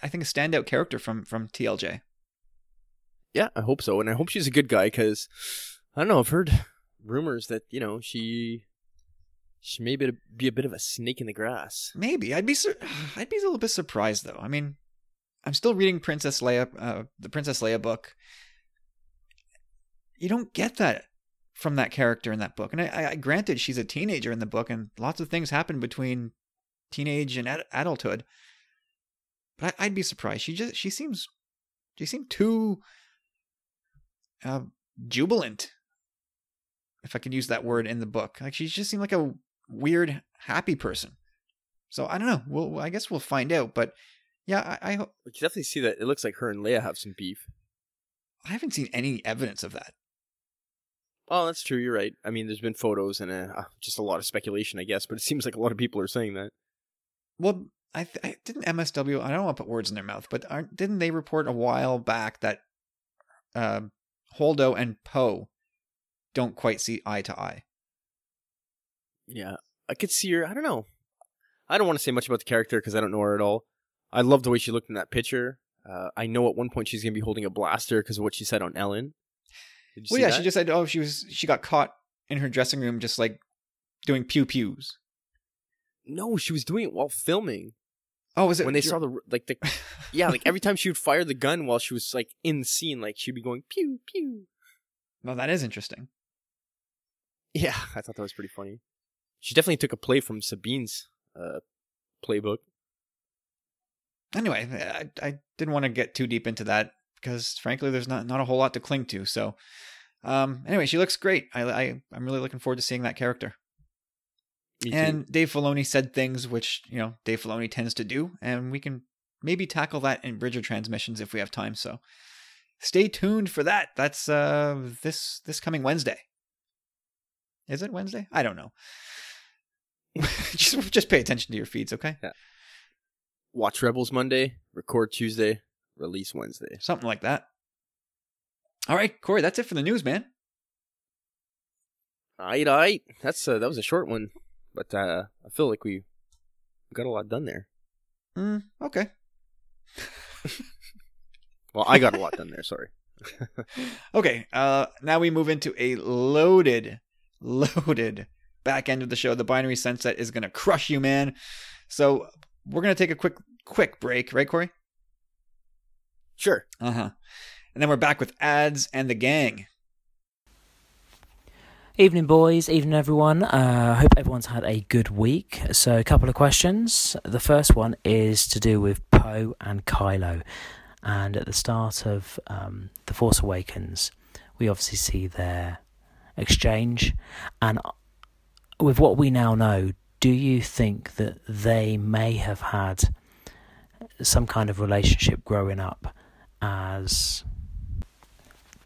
I think, a standout character from from TLJ. Yeah, I hope so, and I hope she's a good guy because I don't know. I've heard rumors that you know she she may be, be a bit of a snake in the grass. Maybe I'd be sur- [SIGHS] I'd be a little bit surprised though. I mean, I'm still reading Princess Leia, uh, the Princess Leia book. You don't get that from that character in that book, and I, I granted she's a teenager in the book, and lots of things happen between teenage and ad- adulthood. But I, I'd be surprised. She just she seems she seemed too uh, jubilant, if I can use that word in the book. Like she just seemed like a weird happy person. So I don't know. Well, I guess we'll find out. But yeah, I, I ho- We definitely see that it looks like her and Leia have some beef. I haven't seen any evidence of that. Oh, that's true. You're right. I mean, there's been photos and uh, just a lot of speculation, I guess, but it seems like a lot of people are saying that. Well, I, th- I didn't MSW. I don't want to put words in their mouth, but aren't, didn't they report a while back that uh, Holdo and Poe don't quite see eye to eye? Yeah, I could see her. I don't know. I don't want to say much about the character because I don't know her at all. I love the way she looked in that picture. Uh, I know at one point she's gonna be holding a blaster because of what she said on Ellen. Did you Well, see yeah, that? she just said, oh, she was she got caught in her dressing room just like doing pew pews. no, she was doing it while filming. Oh, was it when they saw the like the [LAUGHS] yeah, like every time she would fire the gun while she was like in the scene, like she'd be going pew pew. No, that is interesting. Yeah, [LAUGHS] I thought that was pretty funny. She definitely took a play from Sabine's uh, playbook. Anyway, I, I didn't want to get too deep into that because, frankly, there's not not a whole lot to cling to. So, um, anyway, she looks great. I, I I'm really looking forward to seeing that character. And Dave Filoni said things which you know Dave Filoni tends to do, and we can maybe tackle that in Bridger transmissions if we have time. So, stay tuned for that. That's uh this this coming Wednesday. Is it Wednesday? I don't know. [LAUGHS] just just pay attention to your feeds, okay? Yeah. Watch Rebels Monday, record Tuesday, release Wednesday. Something like that. All right, Corey, that's it for the news, man. Aight, aight. That's uh, that was a short one, but uh, I feel like we got a lot done there. Mm, okay. [LAUGHS] Well, I got a lot done there. Sorry. [LAUGHS] Okay, uh, now we move into a loaded, loaded back end of the show. The binary sunset is gonna crush you, man. So we're gonna take a quick, quick break, right, Corey? Sure. Uh huh. And then we're back with ads and the gang. Evening, boys. Evening, everyone. Uh, I hope everyone's had a good week. So, a couple of questions. The first one is to do with Poe and Kylo. And at the start of um, The Force Awakens, we obviously see their exchange. And with what we now know, do you think that they may have had some kind of relationship growing up as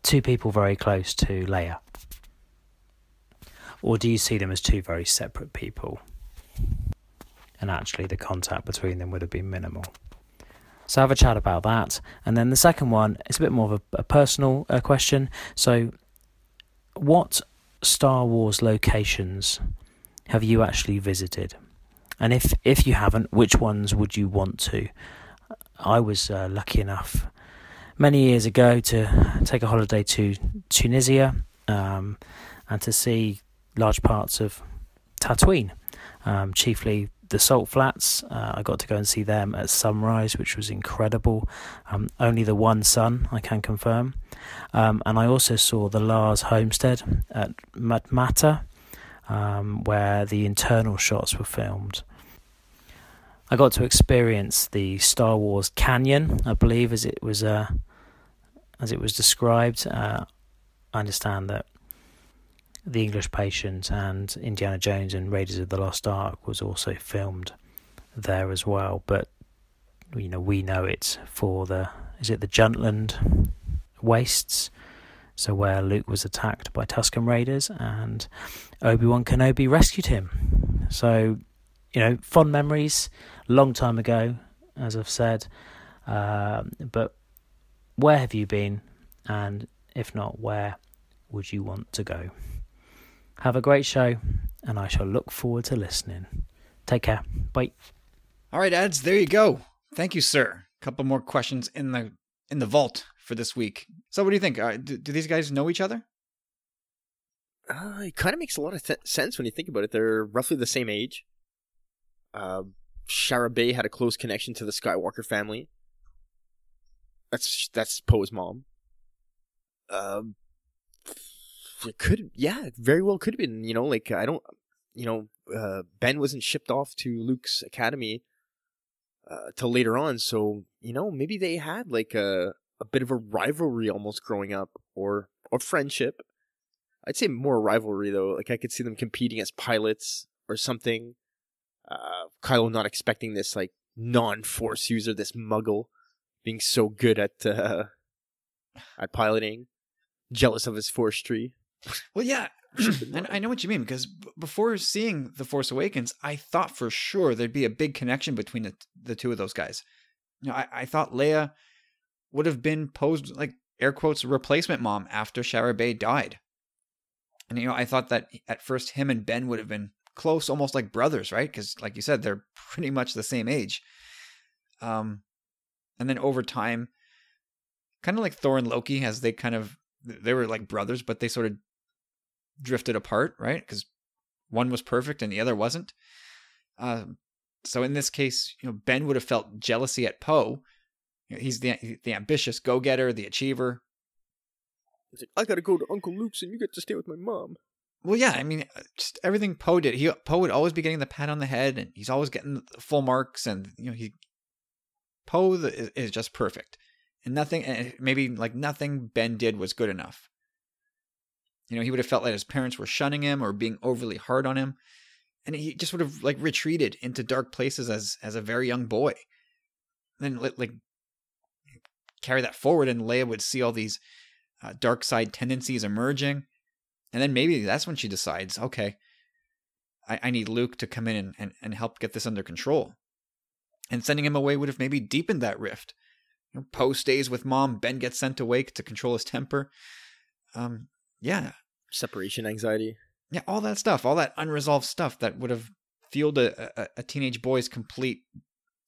two people very close to Leia? Or do you see them as two very separate people? And actually, the contact between them would have been minimal. So, have a chat about that. And then the second one is a bit more of a, a personal uh, question. So, what Star Wars locations have you actually visited? And if, if you haven't, which ones would you want to? I was uh, lucky enough many years ago to take a holiday to Tunisia um, and to see large parts of Tatooine, um, chiefly the Salt Flats. Uh, I got to go and see them at sunrise, which was incredible. Um, only the one sun, I can confirm. Um, and I also saw the Lars homestead at Matmata, um, where the internal shots were filmed. I got to experience the Star Wars Canyon, I believe, as it was uh, as it was described. Uh, I understand that the English Patient and Indiana Jones and Raiders of the Lost Ark was also filmed there as well. But you know, we know it for the is it the Jundland wastes, so where Luke was attacked by Tusken Raiders and Obi Wan Kenobi rescued him. So you know, fond memories, long time ago, as I've said. Uh, but where have you been? And if not, where would you want to go? Have a great show, and I shall look forward to listening. Take care. Bye. All right, ads. There you go. Thank you, sir. A couple more questions in the in the vault for this week. So, what do you think? Uh, do, do, these guys know each other? Uh, it kind of makes a lot of th- sense when you think about it. They're roughly the same age. Uh, Shara Bey had a close connection to the Skywalker family. That's that's Poe's mom. Um, it could, yeah, very well could have been. You know, like I don't, you know, uh, Ben wasn't shipped off to Luke's academy uh, till later on, so you know maybe they had like a a bit of a rivalry almost growing up, or or friendship. I'd say more rivalry though. Like I could see them competing as pilots or something. Uh, Kylo not expecting this like non-force user, this Muggle, being so good at uh, at piloting, jealous of his force tree. Well, yeah, [CLEARS THROAT] and I know what you mean because b- before seeing The Force Awakens, I thought for sure there'd be a big connection between the, the two of those guys. You know, I, I thought Leia would have been posed like air quotes replacement mom after Shara Bey died. And you know, I thought that at first him and Ben would have been close, almost like brothers, right? Because like you said, they're pretty much the same age. Um, and then over time, kind of like Thor and Loki, as they kind of they were like brothers, but they sort of drifted apart, right? Because one was perfect and the other wasn't. Uh, so in this case, you know, Ben would have felt jealousy at Poe. You know, he's the the ambitious go getter, the achiever. He's like, I gotta go to Uncle Luke's and you get to stay with my mom. Well, yeah, I mean, uh, just everything Poe did. He Poe would always be getting the pat on the head, and he's always getting full marks, and you know he Poe is, is just perfect, and nothing, maybe like nothing Ben did was good enough. You know, he would have felt like his parents were shunning him or being overly hard on him, and he just would have like retreated into dark places as as a very young boy. Then like carry that forward, and Leia would see all these uh, dark side tendencies emerging, and then maybe that's when she decides, okay, I, I need Luke to come in and, and, and help get this under control. And sending him away would have maybe deepened that rift. You know, Poe stays with mom. Ben gets sent away to control his temper. Um, yeah, Separation anxiety. yeah, all that stuff, all that unresolved stuff that would have fueled a, a, a teenage boy's complete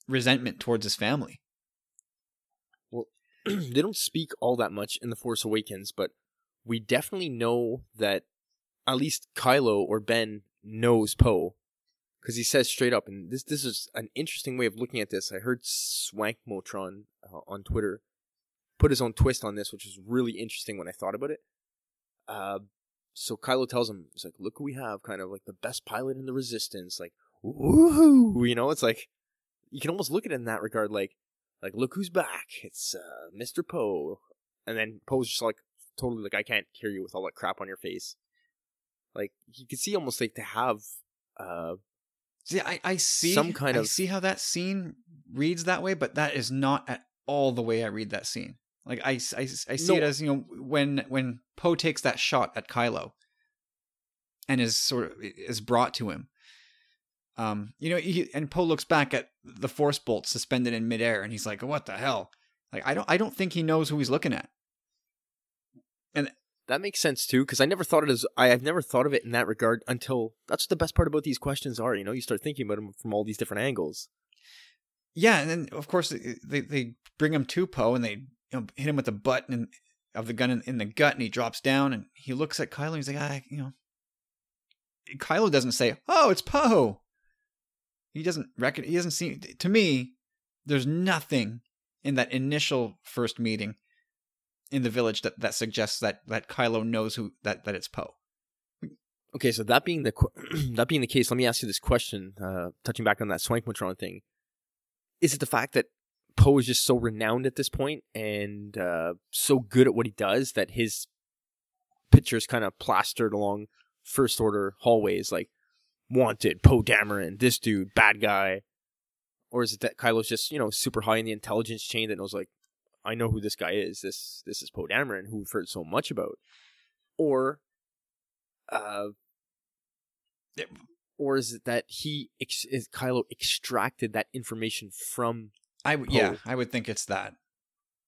resentment towards his family. Well, [CLEARS THROAT] they don't speak all that much in The Force Awakens, but we definitely know that at least Kylo or Ben knows Poe. Because he says straight up, and this this is an interesting way of looking at this. I heard Swank Motron uh, on Twitter put his own twist on this, which was really interesting when I thought about it. Uh, so Kylo tells him, "It's like, look who we have, kind of like the best pilot in the Resistance, like, woohoo!" You know, it's like you can almost look at it in that regard, like, like look who's back, it's uh, Mr. Poe, and then Poe's just like totally like, I can't hear you with all that crap on your face. Like you could see almost like to have uh See, I, I see Some kind I of- see how that scene reads that way, but that is not at all the way I read that scene. Like I, I, I see No. it as you know when when Poe takes that shot at Kylo, and is sort of is brought to him. Um, you know, he, and Poe looks back at the force bolt suspended in midair, and he's like, "What the hell?" Like I don't, I don't think he knows who he's looking at. And that makes sense too, because I never thought it as I, I've never thought of it in that regard until that's what the best part about these questions are. You know, you start thinking about them from all these different angles. Yeah, and then of course they they bring him to Poe and they you know, hit him with the butt in, of the gun in, in the gut, and he drops down and he looks at Kylo. and He's like, ah, you know, Kylo doesn't say, "Oh, it's Poe." He doesn't reckon. He doesn't see. To me, there's nothing in that initial first meeting in the village that, that suggests that that Kylo knows who that that it's Poe. Okay, so that being the [CLEARS THROAT] that being the case, let me ask you this question. Uh, touching back on that Swankmatron thing, is it the fact that Poe is just so renowned at this point and uh, so good at what he does that his picture's kind of plastered along First Order hallways, like wanted Poe Dameron, this dude, bad guy, or is it that Kylo's just you know super high in the intelligence chain that knows like I know who this guy is. This this is Poe Dameron, who we've heard so much about, or uh or is it that he ex- is Kylo extracted that information from I yeah, I would think it's that.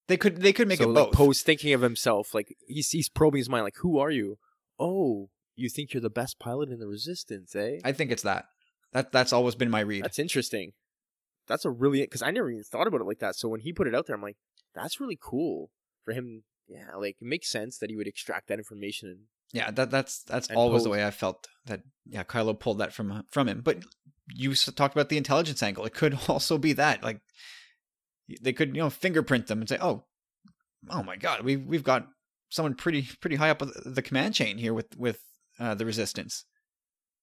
They could they could make so it like both. Poe's thinking of himself, like he's he's probing his mind, like who are you? Oh, you think you're the best pilot in the Resistance, eh? I think it's that. That that's always been my read. That's interesting. That's a really because I never even thought about it like that. So when he put it out there, I'm like, that's really cool for him. Yeah, like it makes sense that he would extract that information. And Yeah, that that's that's always the way I felt that yeah, Kylo pulled that from from him. But you talked about the intelligence angle. It could [LAUGHS] also be that like they could you know fingerprint them and say, oh, oh my god, we we've got someone pretty pretty high up the command chain here with with uh, the resistance.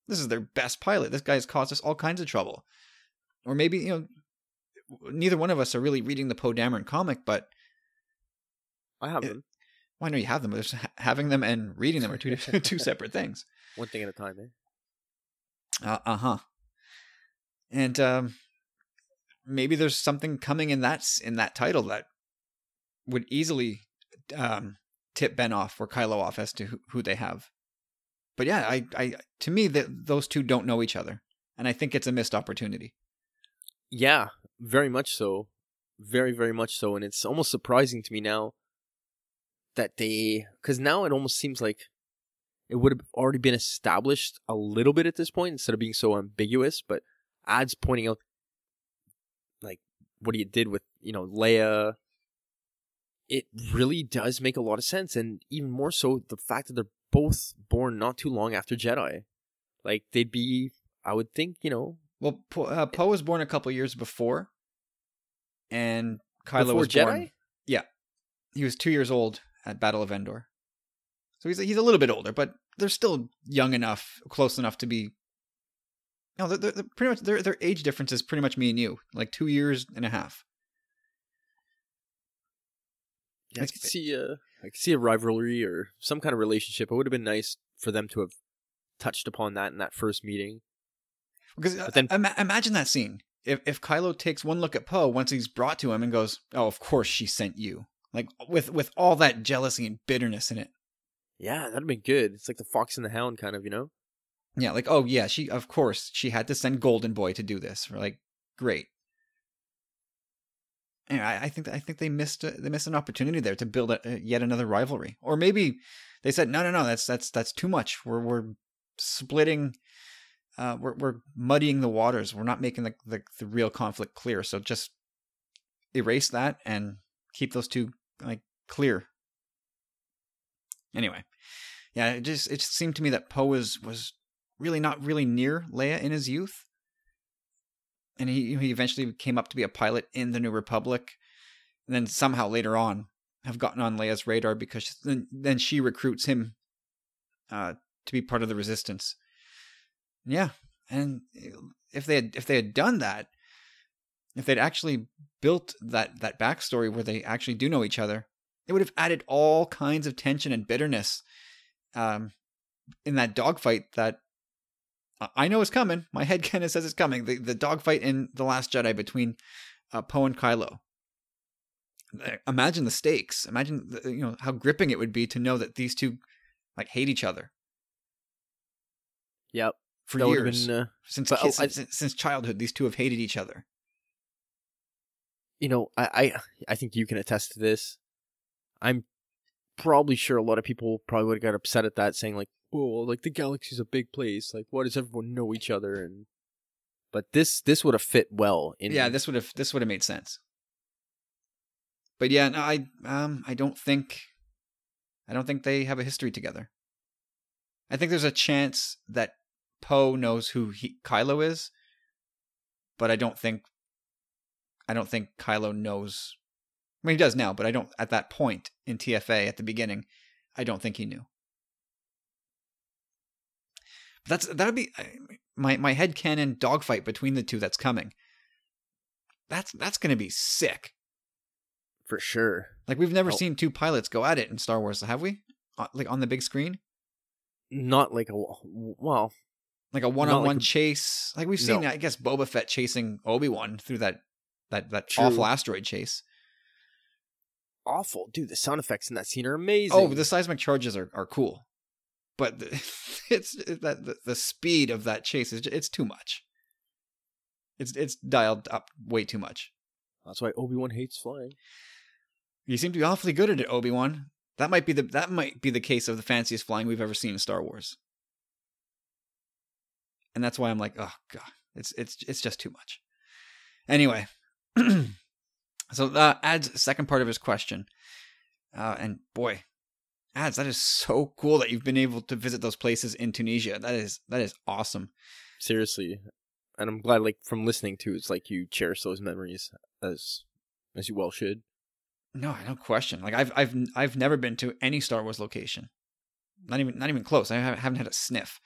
This is their best pilot. This guy's caused us all kinds of trouble. Or maybe you know, neither one of us are really reading the Poe Dameron comic, but I have It- them well, I know you have them. But just having them and reading them are two two [LAUGHS] separate things. one thing at a time. Eh? Uh huh. And um, maybe there's something coming in that in that title that would easily um, tip Ben off or Kylo off as to who, who they have. But yeah, I, I to me that those two don't know each other, and I think it's a missed opportunity. Yeah, very much so. Very, very much so. And it's almost surprising to me now that they, because now it almost seems like it would have already been established a little bit at this point instead of being so ambiguous. But ads pointing out, like, what he did with, you know, Leia, it really does make a lot of sense. And even more so, the fact that they're both born not too long after Jedi. Like, they'd be, I would think, you know, Well, Poe uh, Poe was born a couple years before, and Kylo before was Jedi? born. He was two years old at Battle of Endor, so he's he's a little bit older, but they're still young enough, close enough to be. No, they're, they're, pretty much their their age difference is pretty much me and you, like two years and a half. Yeah, I could see a, I could see a rivalry or some kind of relationship. It would have been nice for them to have touched upon that in that first meeting. Because But then- uh, ima- imagine that scene. If if Kylo takes one look at Poe once he's brought to him and goes, "Oh, of course she sent you," like with with all that jealousy and bitterness in it. Yeah, that'd be good. It's like the Fox and the Hound kind of, you know? Yeah, like oh yeah, she of course she had to send Golden Boy to do this. We're like, great. And I, I think I think they missed a, they missed an opportunity there to build a, yet another rivalry, or maybe they said no no no that's that's that's too much. We're we're splitting, uh, we're we're muddying the waters. We're not making the, the the real conflict clear. So just erase that and keep those two like clear. Anyway, yeah, it just it just seemed to me that Poe was was really not really near Leia in his youth. And he he eventually came up to be a pilot in the New Republic, and then somehow later on have gotten on Leia's radar because then then she recruits him uh, to be part of the Resistance. Yeah, and if they had if they had done that, if they'd actually built that that backstory where they actually do know each other, it would have added all kinds of tension and bitterness um, in that dogfight that I- know is coming. My head [LAUGHS] kind of says it's coming. The the dogfight in the Last Jedi between uh, Poe and Kylo. Uh, Imagine the stakes. Imagine the, you know how gripping it would be to know that these two like hate each other Yep. For That years been, uh, since, but, oh, I- since since childhood. These two have hated each other. you know, I, I I think you can attest to this. I'm probably sure a lot of people probably would have got upset at that, saying like, "Oh, like the galaxy's a big place. Like, why does everyone know each other?" And but this this would have fit well in. yeah, this would have this would have made sense. But yeah, no, I um I don't think I don't think they have a history together. I think there's a chance that Poe knows who he, Kylo is, but I don't think I don't think Kylo knows. I mean, he does now, but I don't. At that point in TFA at the beginning, I don't think he knew. That's that would be my my head canon dogfight between the two that's coming. That's that's gonna be sick. for sure. Like we've never Oh. seen two pilots go at it in Star Wars, have we? Uh, Like on the big screen, Not like a well, like a one-on-one a- chase. Like we've seen, No. I guess Boba Fett chasing Obi Wan through that that that True. awful asteroid chase. awful, dude. The sound effects in that scene are oh, amazing. Oh, the seismic charges are, are cool, but the, [LAUGHS] it's that the, the speed of that chase is it's too much. It's it's dialed up way too much. that's why Obi Wan hates flying. You seem to be awfully good at it, Obi Wan. That might be the that might be the case of the fanciest flying we've ever seen in Star Wars. And that's why I'm like, oh god, it's it's it's just too much. Anyway, [CLEARS THROAT] so uh, adds second part of his question, uh, and boy, ads that is so cool that you've been able to visit those places in Tunisia. That is that is awesome. Seriously, and I'm glad, like from listening to, it's like you cherish those memories as as you well should. No, no question. Like I've I've I've never been to any Star Wars location. Not even not even close. I haven't haven't had a sniff.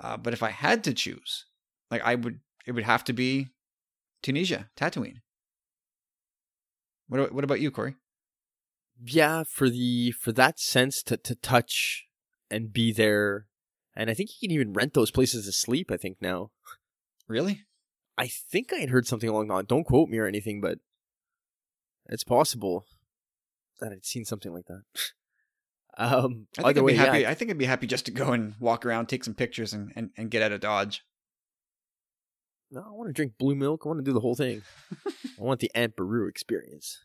Uh, but if I had to choose, like I would, it would have to be Tunisia, Tatooine. What what about you, Corey? yeah for the for that sense to to touch and be there and i think you can even rent those places to sleep i think now Really? i think i had heard something along that don't quote me or anything but it's possible that i'd seen something like that [LAUGHS] um I think I'd way be happy. yeah, I think I'd be happy just to go and walk around, take some pictures, and and, and get out of Dodge. no, i want to drink blue milk i want to do the whole thing i want the aunt Beru experience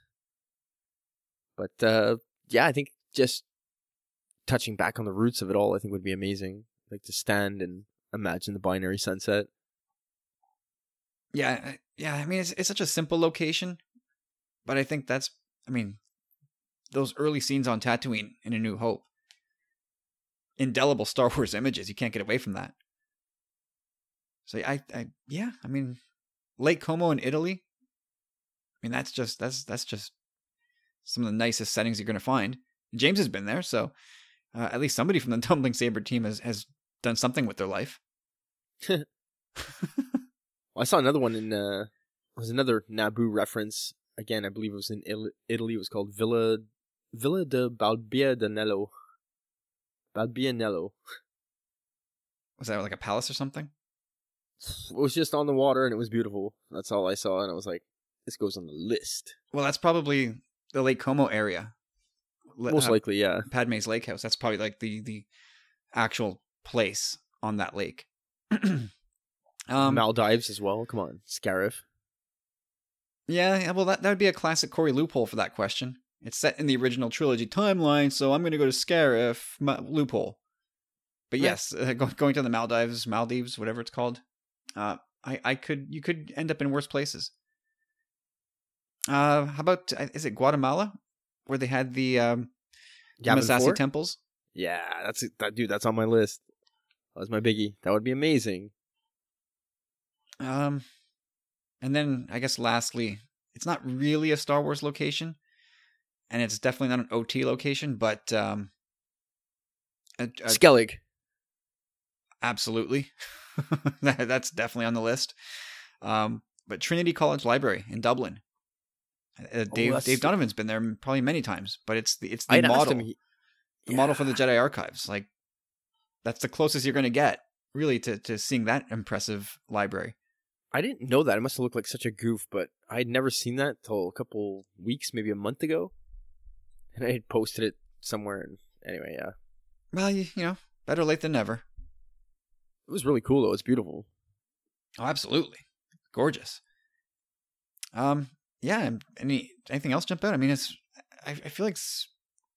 but uh yeah i think just touching back on the roots of it all i think would be amazing like to stand and imagine the binary sunset Yeah, yeah. I mean, it's it's such a simple location, but I think that's. I mean, those early scenes on Tatooine in A New Hope, indelible Star [LAUGHS] Wars images. You can't get away from that. So I, I, yeah. I mean, Lake Como in Italy. I mean, that's just that's that's just some of the nicest settings you're going to find. James has been there, so uh, at least somebody from the [LAUGHS] Tumbling Saber team has has done something with their life. [LAUGHS] Well, I saw another one in uh was another Naboo reference. Again, I believe it was in Italy. It was called Villa Villa de Balbianello. Balbianello. Was that like a palace or something? It was just on the water and it was beautiful. That's all I saw, and I was like, "This goes on the list." Well, that's probably the Lake Como area. Le- Most uh, likely, yeah. Padme's lake house. That's probably like the the actual place on that lake. [CLEARS THROAT] um, Maldives as well. Come on, Scarif. yeah, yeah, well, that that would be a classic Corey loophole for that question. It's set in the original trilogy timeline, so I'm going to go to Scarif Ma- loophole. But yes, uh, [LAUGHS] go, going to the Maldives, Maldives, whatever it's called. Uh, I I could you could end up in worse places. Uh, how about uh, is it Guatemala, where they had the um, Massassi temples? Yeah, that's. That dude. That's on my list. That was my biggie. That would be amazing. Um, and then I guess lastly, it's not really a Star Wars location, and it's definitely not an OT location, but um, a- a- Skellig. absolutely, [LAUGHS] That- that's definitely on the list. Um, but Trinity College Library in Dublin. Uh, Dave Oh, Dave Donovan's been there probably many times, but it's the it's the I'd model him. he- the model for the Jedi archives. Like that's the closest you're going to get really to to seeing that impressive library. I didn't know that. It must have looked like such a goof, but I'd never seen that till a couple weeks, maybe a month ago. And I had posted it somewhere. And anyway, yeah. Well, you, you know, better late than never. It was really cool, though. It's beautiful. Oh, absolutely, gorgeous. Um, yeah. Any anything else jump out? I mean, it's I, I feel like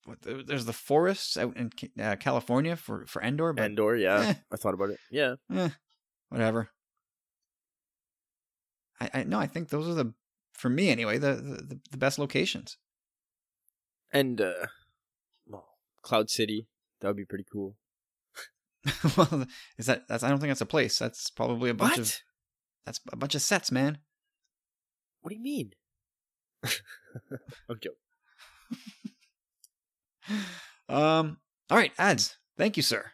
what, there's the forests out in uh, California for for Endor, but Endor, yeah. Eh. I thought about it. Yeah. eh, whatever. I I no, I think those are the for me anyway the the, the best locations. And, uh, well, Cloud City. That would be pretty cool. [LAUGHS] well, is that that's I don't think that's a place. That's probably a bunch of that's a bunch of sets, man. What do you mean? [LAUGHS] I'm joking. Um. All right, ads. Thank you, sir.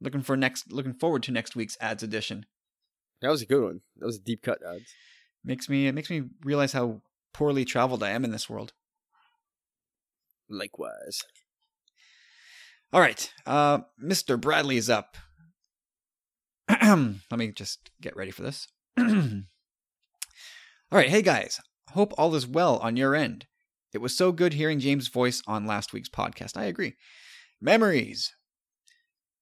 Looking for next. Looking forward to next week's ads edition. That was a good one. That was a deep cut, ads. Makes me it makes me realize how poorly traveled I am in this world. Likewise. All right, uh, Mr. Bradley's up. [CLEARS THROAT] Let me just get ready for this. [CLEARS THROAT] all right, hey guys. Hope all is well on your end. It was so good hearing James' voice on last week's podcast. I agree. Memories.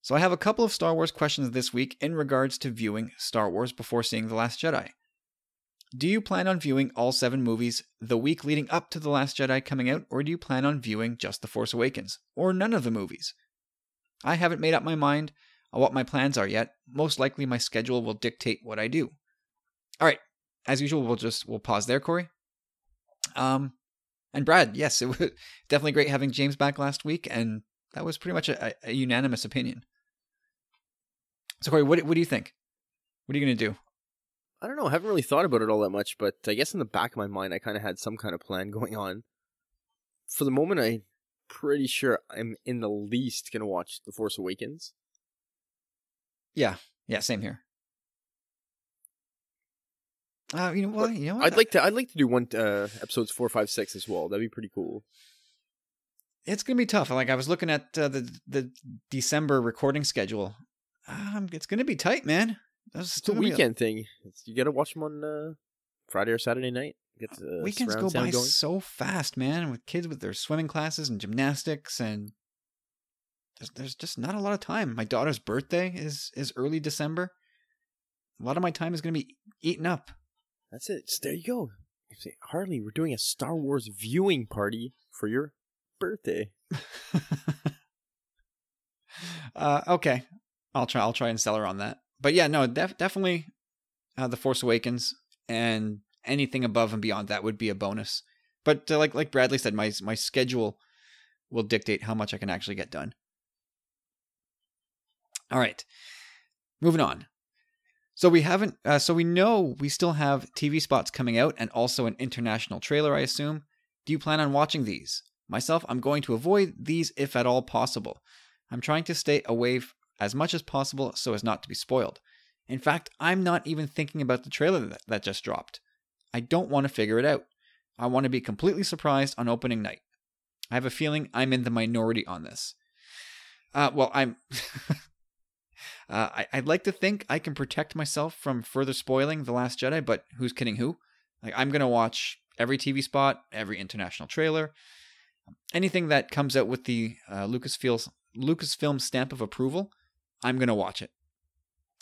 So I have a couple of Star Wars questions this week in regards to viewing Star Wars before seeing The Last Jedi. Do you plan on viewing all seven movies the week leading up to The Last Jedi coming out, or do you plan on viewing just The Force Awakens, or none of the movies? I haven't made up my mind on what my plans are yet. Most likely my schedule will dictate what I do. All right, as usual, we'll just we'll pause there, Corey. Um, and Brad, yes, [LAUGHS] it was definitely great having James back last week, and that was pretty much a, a unanimous opinion. So, Corey, what what do you think? What are you gonna do? I don't know. I haven't really thought about it all that much, but I guess in the back of my mind, I kind of had some kind of plan [LAUGHS] going on. For the moment, I'm pretty sure I'm in the least going to watch The Force Awakens. Yeah, yeah, same here. Uh, you know what? You know what? I'd like to. I'd like to do one uh, episodes four, five, six as well. That'd be pretty cool. it's gonna be tough. Like I was looking at uh, the the December recording schedule. Um, it's gonna be tight, man. That's It's a weekend thing. It's, you got to watch them on uh, Friday or Saturday night. Get the Weekends go by going. so fast, man. With kids with their swimming classes and gymnastics, and there's, there's just not a lot of time. My daughter's birthday is is early December. A lot of my time is gonna be eaten up. That's it. So there you go. Harley, we're doing a Star Wars viewing party for your birthday. [LAUGHS] uh, okay, I'll try. I'll try and sell her on that. But yeah, no, def- definitely, uh, the Force Awakens and anything above and beyond that would be a bonus. But uh, like like Bradley said, my my schedule will dictate how much I can actually get done. All right, moving on. So we haven't. Uh, so we know we still have TV spots coming out and also an international trailer. I assume. Do you plan on watching these? Myself, I'm going to avoid these if at all possible. I'm trying to stay away as much as possible so as not to be spoiled. In fact, I'm not even thinking about the trailer that, just dropped. I don't want to figure it out. I want to be completely surprised on opening night. I have a feeling I'm in the minority on this. Uh, well, I'm. [LAUGHS] uh, I, I'd like to think I can protect myself from further spoiling The Last Jedi, but who's kidding who? Like, I'm going to watch every TV spot, every international trailer, anything that comes out with the uh, Lucasfilm Lucasfilm stamp of approval. I'm going to watch it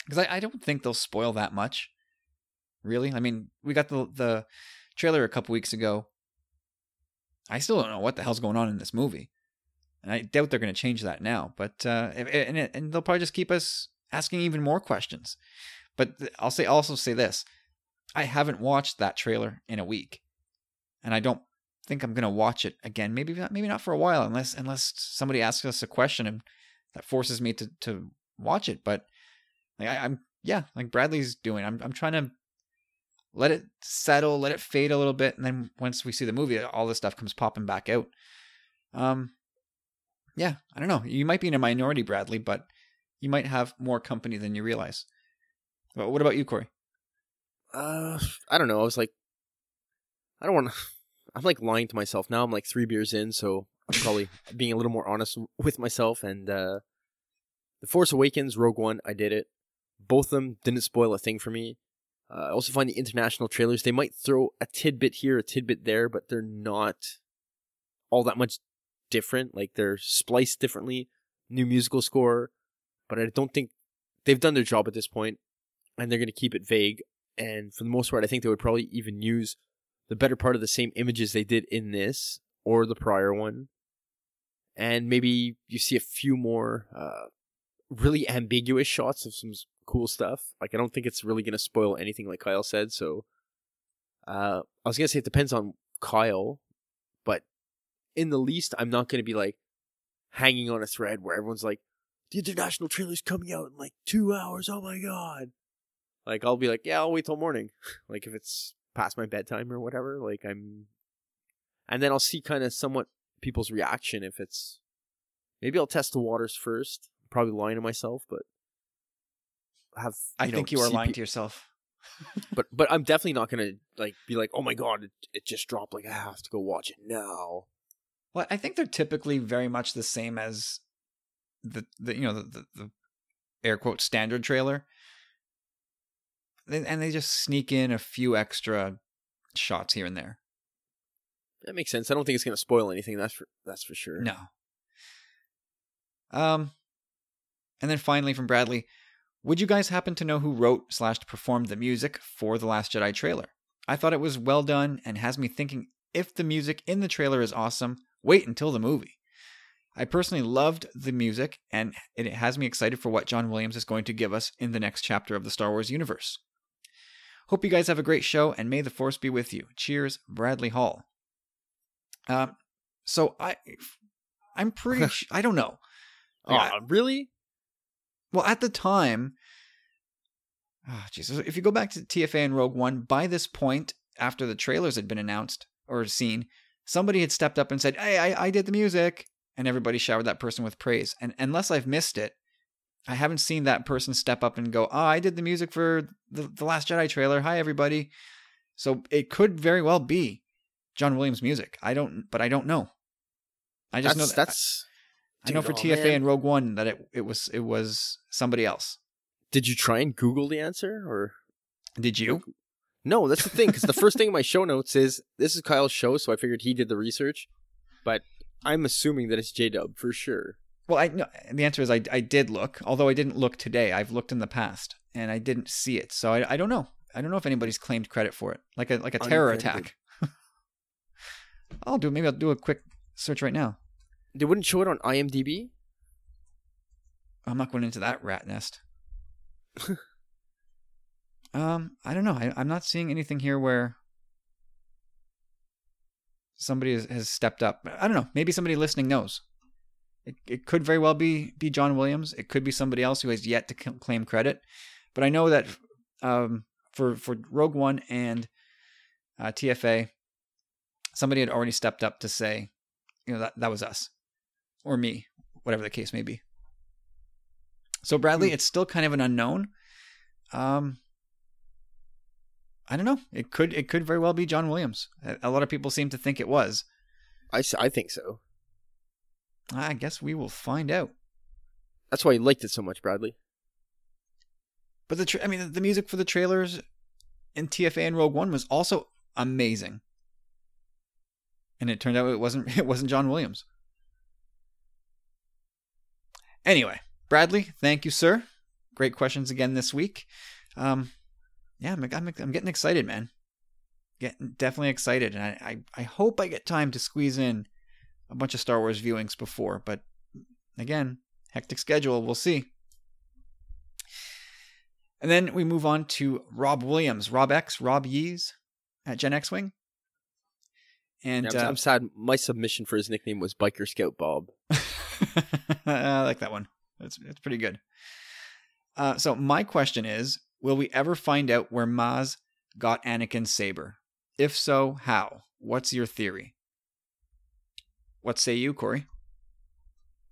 because I, I don't think they'll spoil that much. Really, I mean, we got the the trailer a couple weeks ago. I still don't know what the hell's going on in this movie, and I doubt they're going to change that now. But uh, and and they'll probably just keep us asking even more questions. But I'll say also say this: I haven't watched that trailer in a week, and I don't think I'm going to watch it again. Maybe not, maybe not for a while, unless unless somebody asks us a question and that forces me to to watch it. But like I, I'm yeah, like Bradley's doing. I'm I'm trying to let it settle, let it fade a little bit, and then once we see the movie, all this stuff comes popping back out. Um, yeah, I don't know. You might be in a minority, Bradley, but you might have more company than you realize. But what about you, Corey? Uh, I don't know. I was like, I don't want to. [LAUGHS] I'm like lying to myself now. I'm like three beers in, so I'm probably [LAUGHS] being a little more honest with myself. And uh, the Force Awakens, Rogue One, I did it. Both of them didn't spoil a thing for me. Uh, I also find the international trailers, they might throw a tidbit here, a tidbit there, but they're not all that much different. Like they're spliced differently. New musical score, but I don't think they've done their job at this point, and they're going to keep it vague. And for the most part, I think they would probably even use the better part of the same images they did in this or the prior one. And maybe you see a few more uh, really ambiguous shots of some cool stuff. Like I don't think it's really going to spoil anything, like Kyle said. So uh, I was going to say it depends on Kyle, but in the least, I'm not going to be like hanging on a thread where everyone's like, the international trailer's coming out in like two hours. Oh my god! Like I'll be like, yeah, I'll wait till morning. [LAUGHS] like if it's past my bedtime or whatever. Like I'm, and then I'll see kind of somewhat people's reaction if it's. Maybe I'll test the waters first. Probably lying to myself, but have I know, think you are see lying to yourself. [LAUGHS] but but I'm definitely not gonna like be like, oh my god, it, it just dropped. Like I have to go watch it now. Well, I think they're typically very much the same as the, the you know the, the, the air quote standard trailer, and they just sneak in a few extra shots here and there. That makes sense. I don't think it's gonna spoil anything. That's for that's for sure. No. Um, and then finally from Bradley, would you guys happen to know who wrote slash performed the music for the Last Jedi trailer? I thought it was well done and has me thinking if the music in the trailer is awesome, wait until the movie. I personally loved the music and it has me excited for what John Williams is going to give us in the next chapter of the Star Wars universe. Hope you guys have a great show and may the force be with you. Cheers, Bradley Hall. Um, so I, I'm pretty. [LAUGHS] sh- I don't know. Oh, Yeah. really? Well, at the time, ah, oh, Jesus, if you go back to TFA and Rogue One, by this point, after the trailers had been announced or seen, somebody had stepped up and said, "Hey, I, I did the music," and everybody showered that person with praise. And unless I've missed it, I haven't seen that person step up and go, "Oh, I did the music for the the Last Jedi trailer. Hi, everybody." So it could very well be John Williams' music. I don't, but I don't know. I just that's, know that, that's. I know for oh, TFA man. and Rogue One that it it was it was somebody else. Did you try and Google the answer or? Did you? No, that's the thing. Because the first thing in my [LAUGHS] show notes is this is Kyle's show, so I figured he did the research. But I'm assuming that it's J Dub for sure. Well, I no, the answer is I I did look, although I didn't look today. I've looked in the past and I didn't see it, so I I don't know. I don't know if anybody's claimed credit for it, like a like a terror attack. [LAUGHS] I'll do maybe I'll do a quick search right now. They wouldn't show it on IMDb. I'm not going into that rat nest. [LAUGHS] um, I don't know. I, I'm not seeing anything here where somebody has, has stepped up. I don't know. Maybe somebody listening knows. It, it could very well be be John Williams. It could be somebody else who has yet to c- claim credit. But I know that um, for for Rogue One and uh, TFA, somebody had already stepped up to say, you know, that that was us or me, whatever the case may be. So Bradley, Hmm. it's still kind of an unknown. Um, I don't know. It could it could very well be John Williams. A- A lot of people seem to think it was. I, I think so. I guess we will find out. That's why he liked it so much, Bradley. But the tra- I mean the music for the trailers in TFA and Rogue One was also amazing. And it turned out it wasn't [LAUGHS] it wasn't John Williams. Anyway, Bradley, thank you, sir. Great questions again this week. Um, yeah, I'm, I'm, I'm getting excited, man. Getting definitely excited, and I, I I hope I get time to squeeze in a bunch of Star Wars viewings before. But again, hectic schedule. We'll see. And then we move on to Rob Williams, Rob X, Rob Yees at Gen X Wing. And Yeah, I'm, uh, I'm sad. My submission for his nickname was Biker Scout Bob. [LAUGHS] [LAUGHS] I like that one. It's it's pretty good. Uh, so my question is: Will we ever find out where Maz got Anakin's saber? If so, how? What's your theory? What say you, Corey?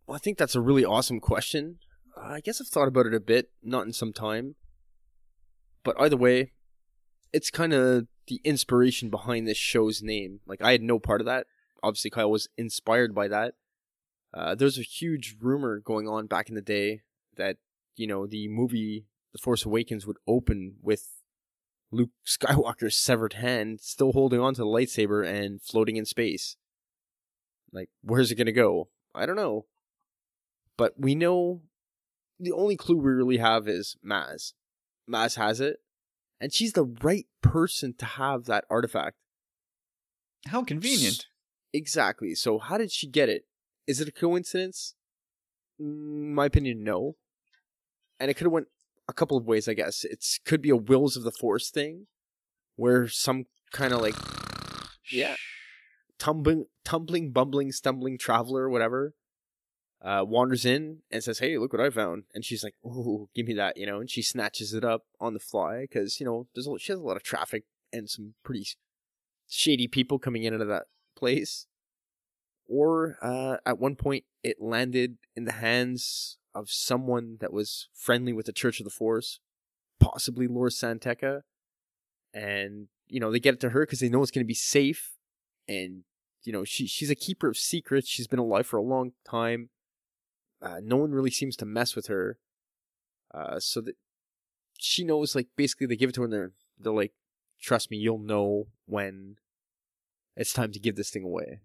Well, I think that's a really awesome question. I guess I've thought about it a bit, not in some time. But either way, it's kind of the inspiration behind this show's name. Like, I had no part of that. Obviously, Kyle was inspired by that. Uh, there's a huge rumor going on back in the day that, you know, the movie The Force Awakens would open with Luke [LAUGHS] Skywalker's severed hand still holding on to the lightsaber and floating in space. Like, where's it going to go? I don't know. But we know the only clue we really have is Maz. Maz has it, and she's the right person to have that artifact. How convenient. Exactly. So, how did she get it? Is it a coincidence? In my opinion, no. And it could have went a couple of ways, I guess. It could be a wills of the force thing, where some kind of like, yeah, tumbling, tumbling, bumbling, stumbling traveler, whatever, uh, wanders in and says, "Hey, look what I found," and she's like, "Ooh, give me that," you know, and she snatches it up on the fly because you know there's a, she has a lot of traffic and some pretty shady people coming in and out of that place. Or uh, at one point, it landed in the hands of someone that was friendly with the Church of the Force, possibly Lor San Tekka, and you know they get it to her because they know it's going to be safe, and you know she she's a keeper of secrets. She's been alive for a long time. Uh, no one really seems to mess with her, uh, so that she knows. Like basically, they give it to her and they're they're like, "Trust me, you'll know when it's time to give this thing away."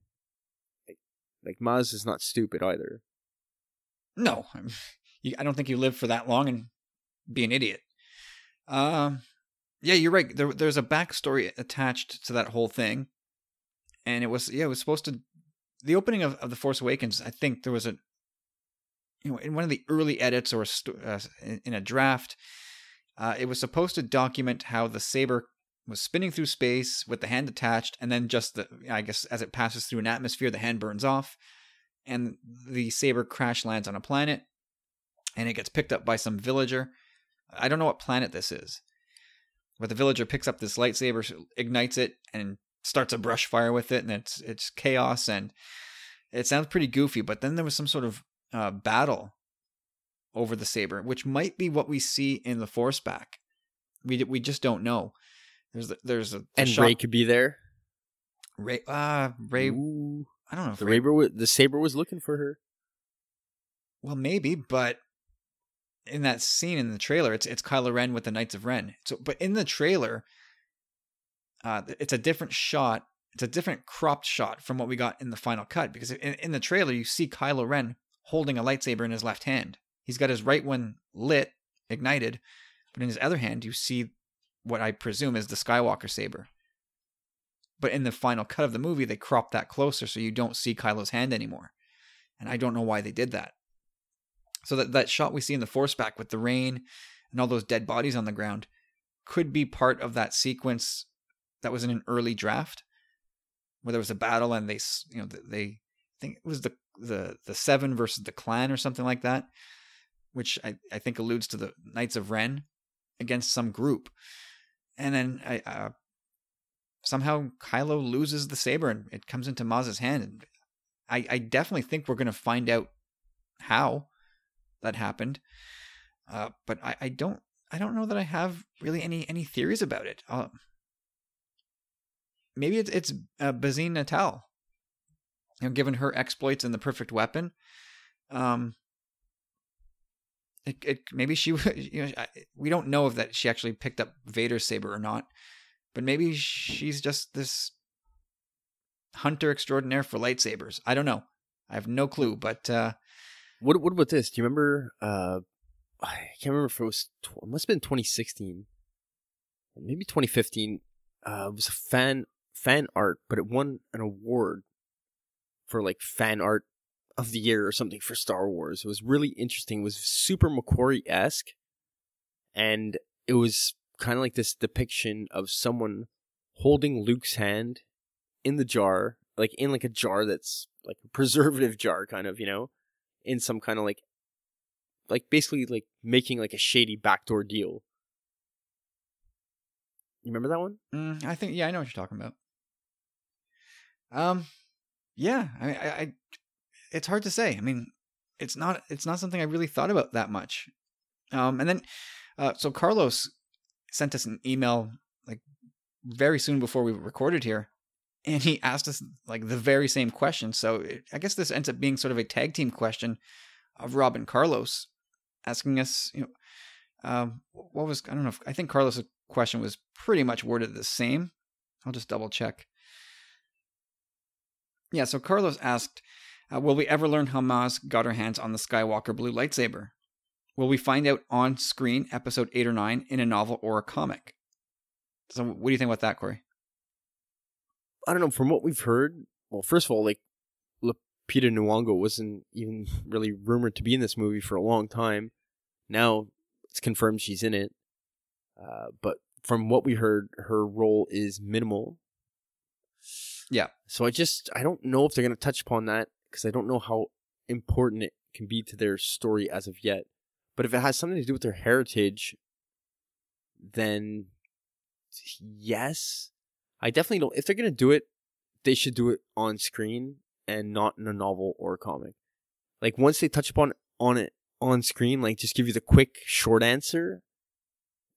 Like, Maz is not stupid either. No, I don't think you live for that long and be an idiot. Um, yeah, you're right. There, there's a backstory attached to that whole thing, and it was yeah, it was supposed to. The opening of, of the Force Awakens, I think there was a, you know, in one of the early edits or uh, in a draft, uh, it was supposed to document how the saber was spinning through space with the hand attached, and then just the I guess as it passes through an atmosphere, the hand burns off, and the saber crash lands on a planet and it gets picked up by some villager. I don't know what planet this is. But the villager picks up this lightsaber, ignites it, and starts a brush fire with it, and it's it's chaos and it sounds pretty goofy. But then there was some sort of uh, battle over the saber, which might be what we see in the Force back. We we just don't know. There's there's a, a and shot. Rey could be there. Ray, uh, Rey. Ooh. I don't know. the saber, the saber was looking for her. Well, maybe, but in that scene in the trailer, it's it's Kylo Ren with the Knights of Ren. So, but in the trailer, uh, it's a different shot. It's a different cropped shot from what we got in the final cut because in, in the trailer you see Kylo Ren holding a lightsaber in his left hand. He's got his right one lit, ignited, but in his other hand you see what I presume is the Skywalker saber. But in the final cut of the movie, they crop that closer so you don't see Kylo's hand anymore. And I don't know why they did that. So that, that shot we see in the force back with the rain and all those dead bodies on the ground could be part of that sequence that was in an early draft where there was a battle and they you know they I think it was the the the seven versus the clan or something like that which I, I think alludes to the Knights of Ren against some group and then I, uh, somehow Kylo loses the saber and it comes into Maz's hand. And I, I definitely think we're going to find out how that happened. Uh, but I, I don't I don't know that I have really any any theories about it. Uh, maybe it's it's uh, Bazine Netal. You know, given her exploits in the Perfect Weapon, um, it, it maybe she [LAUGHS] you know we don't know if that she actually picked up Vader's saber or not. But maybe she's just this hunter extraordinaire for lightsabers. I don't know. I have no clue. But uh, what what about this? Do you remember? Uh, I can't remember if it was. It must have been 2016, maybe 2015. Uh, it was a fan fan art, but it won an award for like fan art of the year or something for Star Wars. It was really interesting. It was super McQuarrie esque, and it was kind of like this depiction of someone holding Luke's hand in the jar, like in like a jar that's like a preservative [LAUGHS] jar, kind of, you know, in some kind of like, like basically like making like a shady backdoor deal. You remember that one? Mm, I think yeah, I know what you're talking about. Um, yeah, I, I, I, it's hard to say. I mean, it's not, it's not something I really thought about that much. Um, and then, uh, so Carlos sent us an email like very soon before we recorded here and he asked us like the very same question so it, i guess this ends up being sort of a tag team question of rob and carlos asking us you know Um, what was I don't know. If, I think Carlos' question was pretty much worded the same. I'll just double check. Yeah, so Carlos asked, uh, "Will we ever learn how Maz got her hands on the Skywalker blue lightsaber? Will we find out on screen, episode eight or nine, in a novel or a comic?" So, what do you think about that, Corey? I don't know. From what we've heard, well, first of all, like Lupita Nyong'o wasn't even really rumored to be in this movie for a long time. Now it's confirmed she's in it. Uh, but from what we heard, her role is minimal. Yeah. So I just I don't know if they're gonna touch upon that because I don't know how important it can be to their story as of yet. But if it has something to do with their heritage, then yes, I definitely don't. If they're gonna do it, they should do it on screen and not in a novel or a comic. Like once they touch upon on it on screen, like just give you the quick short answer,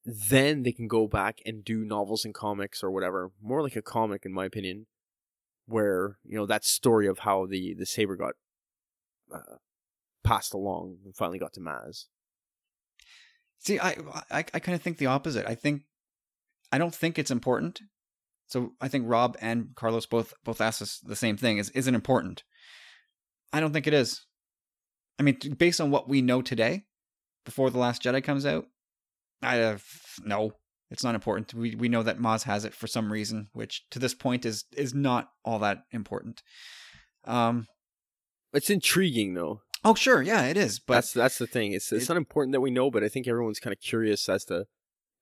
then they can go back and do novels and comics or whatever. More like a comic, in my opinion, where you know that story of how the the saber got uh, passed along and finally got to Maz. See, I I, I kind of think the opposite. I think I don't think it's important. So I think Rob and Carlos both both asked us the same thing: is is it important? I don't think it is. I mean, based on what we know today, before the Last Jedi comes out, I have no. It's not important. We we know that Maz has it for some reason, which to this point is is not all that important. Um, it's intriguing though. Oh sure, yeah, it is. But that's that's the thing. It's it's it, not important that we know, but I think everyone's kind of curious as to,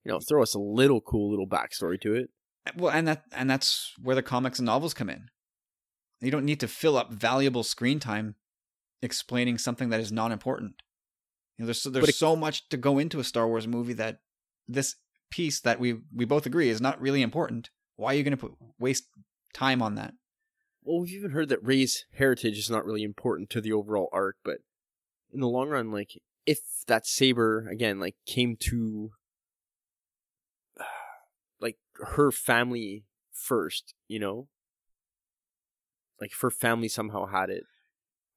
you know, throw us a little cool little backstory to it. Well, and that and that's where the comics and novels come in. You don't need to fill up valuable screen time explaining something that is not important. You know, there's so, there's it, so much to go into a Star Wars movie that this piece that we we both agree is not really important. Why are you going to put waste time on that? Well, we've even heard that Rey's heritage is not really important to the overall arc, but in the long run, like if that saber again, like came to [SIGHS] like her family first, you know, like if her family somehow had it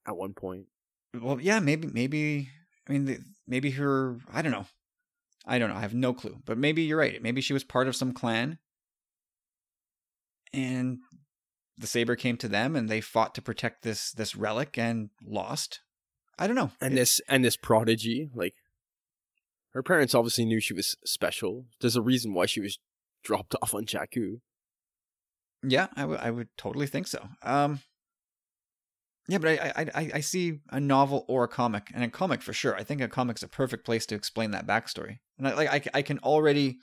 at one point. Well, yeah, maybe, maybe. I mean, maybe her. I don't know. I don't know. I have no clue. But maybe you're right. Maybe she was part of some clan, and the saber came to them, and they fought to protect this this relic and lost. I don't know. And it, this and this prodigy, like her parents obviously knew she was special. There's a reason why she was dropped [LAUGHS] off on Jakku. Yeah, I would I would totally think so. Um, yeah, but I, I I see a novel or a comic, and a comic for sure. I think a comic's a perfect place to explain that backstory. And I like I, I can already,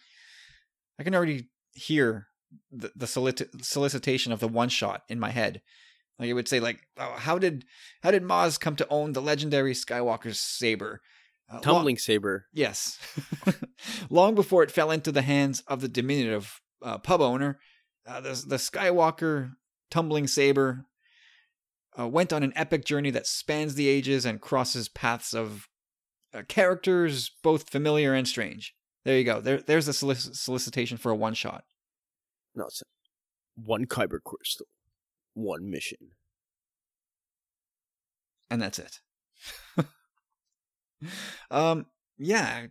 I can already hear the the solici- solicitation of the one shot in my head. Like it would say like, oh, how did how did Maz come to own the legendary Skywalker saber? Uh, Tumbling long, saber. Yes, [LAUGHS] long before it fell into the hands of the diminutive uh, pub owner, uh, the the Skywalker tumbling saber uh, went on an epic journey that spans the ages and crosses paths of uh, characters both familiar and strange. There you go. There, there's a solic- solicitation for a one shot. No, it's one kyber crystal, one mission, and that's it. [LAUGHS] um, yeah,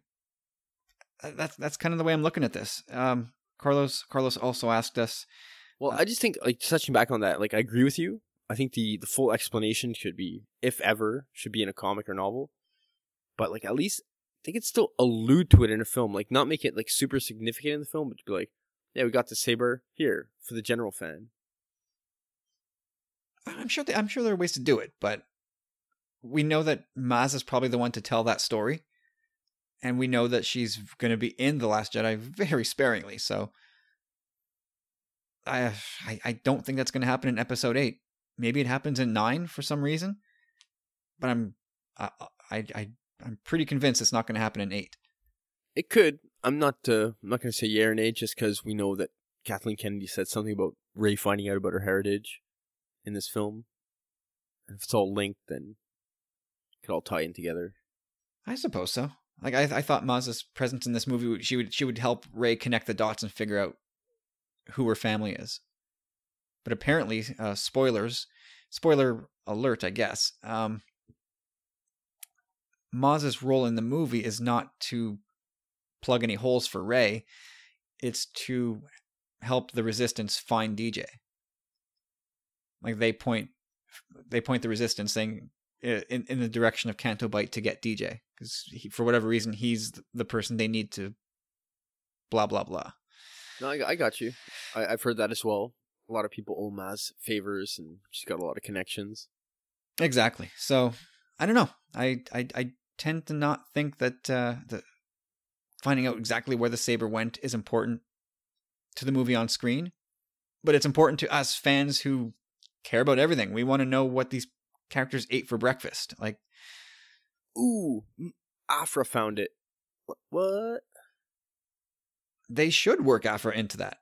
that's that's kind of the way I'm looking at this. Um, Carlos Carlos also asked us. Well, uh, I just think like touching back on that, like I agree with you. I think the the full explanation should be, if ever, should be in a comic or novel. But like at least they could still allude to it in a film, like not make it like super significant in the film, but be like, yeah, we got the saber here for the general fan. I'm sure. They, I'm sure there are ways to do it, but we know that Maz is probably the one to tell that story, and we know that she's going to be in the Last Jedi very sparingly. So, I I, I don't think that's going to happen in Episode Eight. Maybe it happens in nine for some reason, but I'm I I, I I'm pretty convinced it's not going to happen in eight. It could. I'm not. Uh, I'm not going to say yeah or nay just because we know that Kathleen Kennedy said something about Rey finding out about her heritage in this film. if it's all linked, then it could all tie in together. I suppose so. Like I, I thought Maz's presence in this movie, she would she would help Rey connect the dots and figure out who her family is. But apparently, uh, spoilers, spoiler alert, I guess. Um, Maz's role in the movie is not to plug any holes for Rey. It's to help the resistance find DJ. Like they point, they point the resistance saying in in the direction of Canto Bight to get DJ because for whatever reason he's the person they need to. Blah blah blah. No, I, I got you. I, I've heard that as well. A lot of people owe Maz favors, and she's got a lot of connections. Exactly. So I don't know. I I, I tend to not think that uh, the finding out exactly where the saber went is important to the movie on screen, but it's important to us fans who care about everything. We want to know what these characters ate for breakfast. Like, ooh, Aphra found it. What? They should work Aphra into that.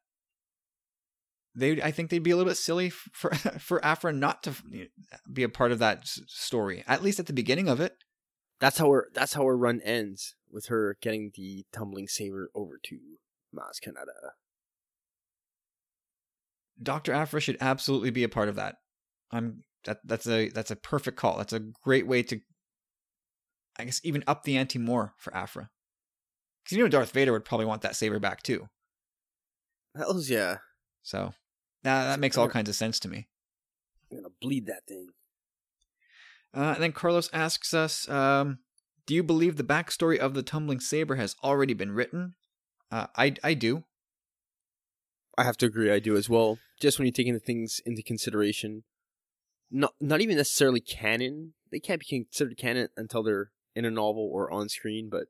They, I think they'd be a little bit silly for [LAUGHS] for Aphra not to be a part of that story, at least at the beginning of it. That's how her. That's how her run ends with her getting the tumbling saber over to Maz Kanata. Doctor Aphra should absolutely be a part of that. I'm that that's a that's a perfect call. That's a great way to, I guess, even up the ante more for Aphra. Because you know Darth Vader would probably want that saber back too. Hell's yeah. So that that makes all kinds of sense to me. I'm gonna bleed that thing. Uh, and then Carlos asks us, um, "Do you believe the backstory of the tumbling saber has already been written?" Uh, I I do. I have to agree. I do as well. Just when you're taking the things into consideration, not not even necessarily canon. They can't be considered canon until they're in a novel or on screen. But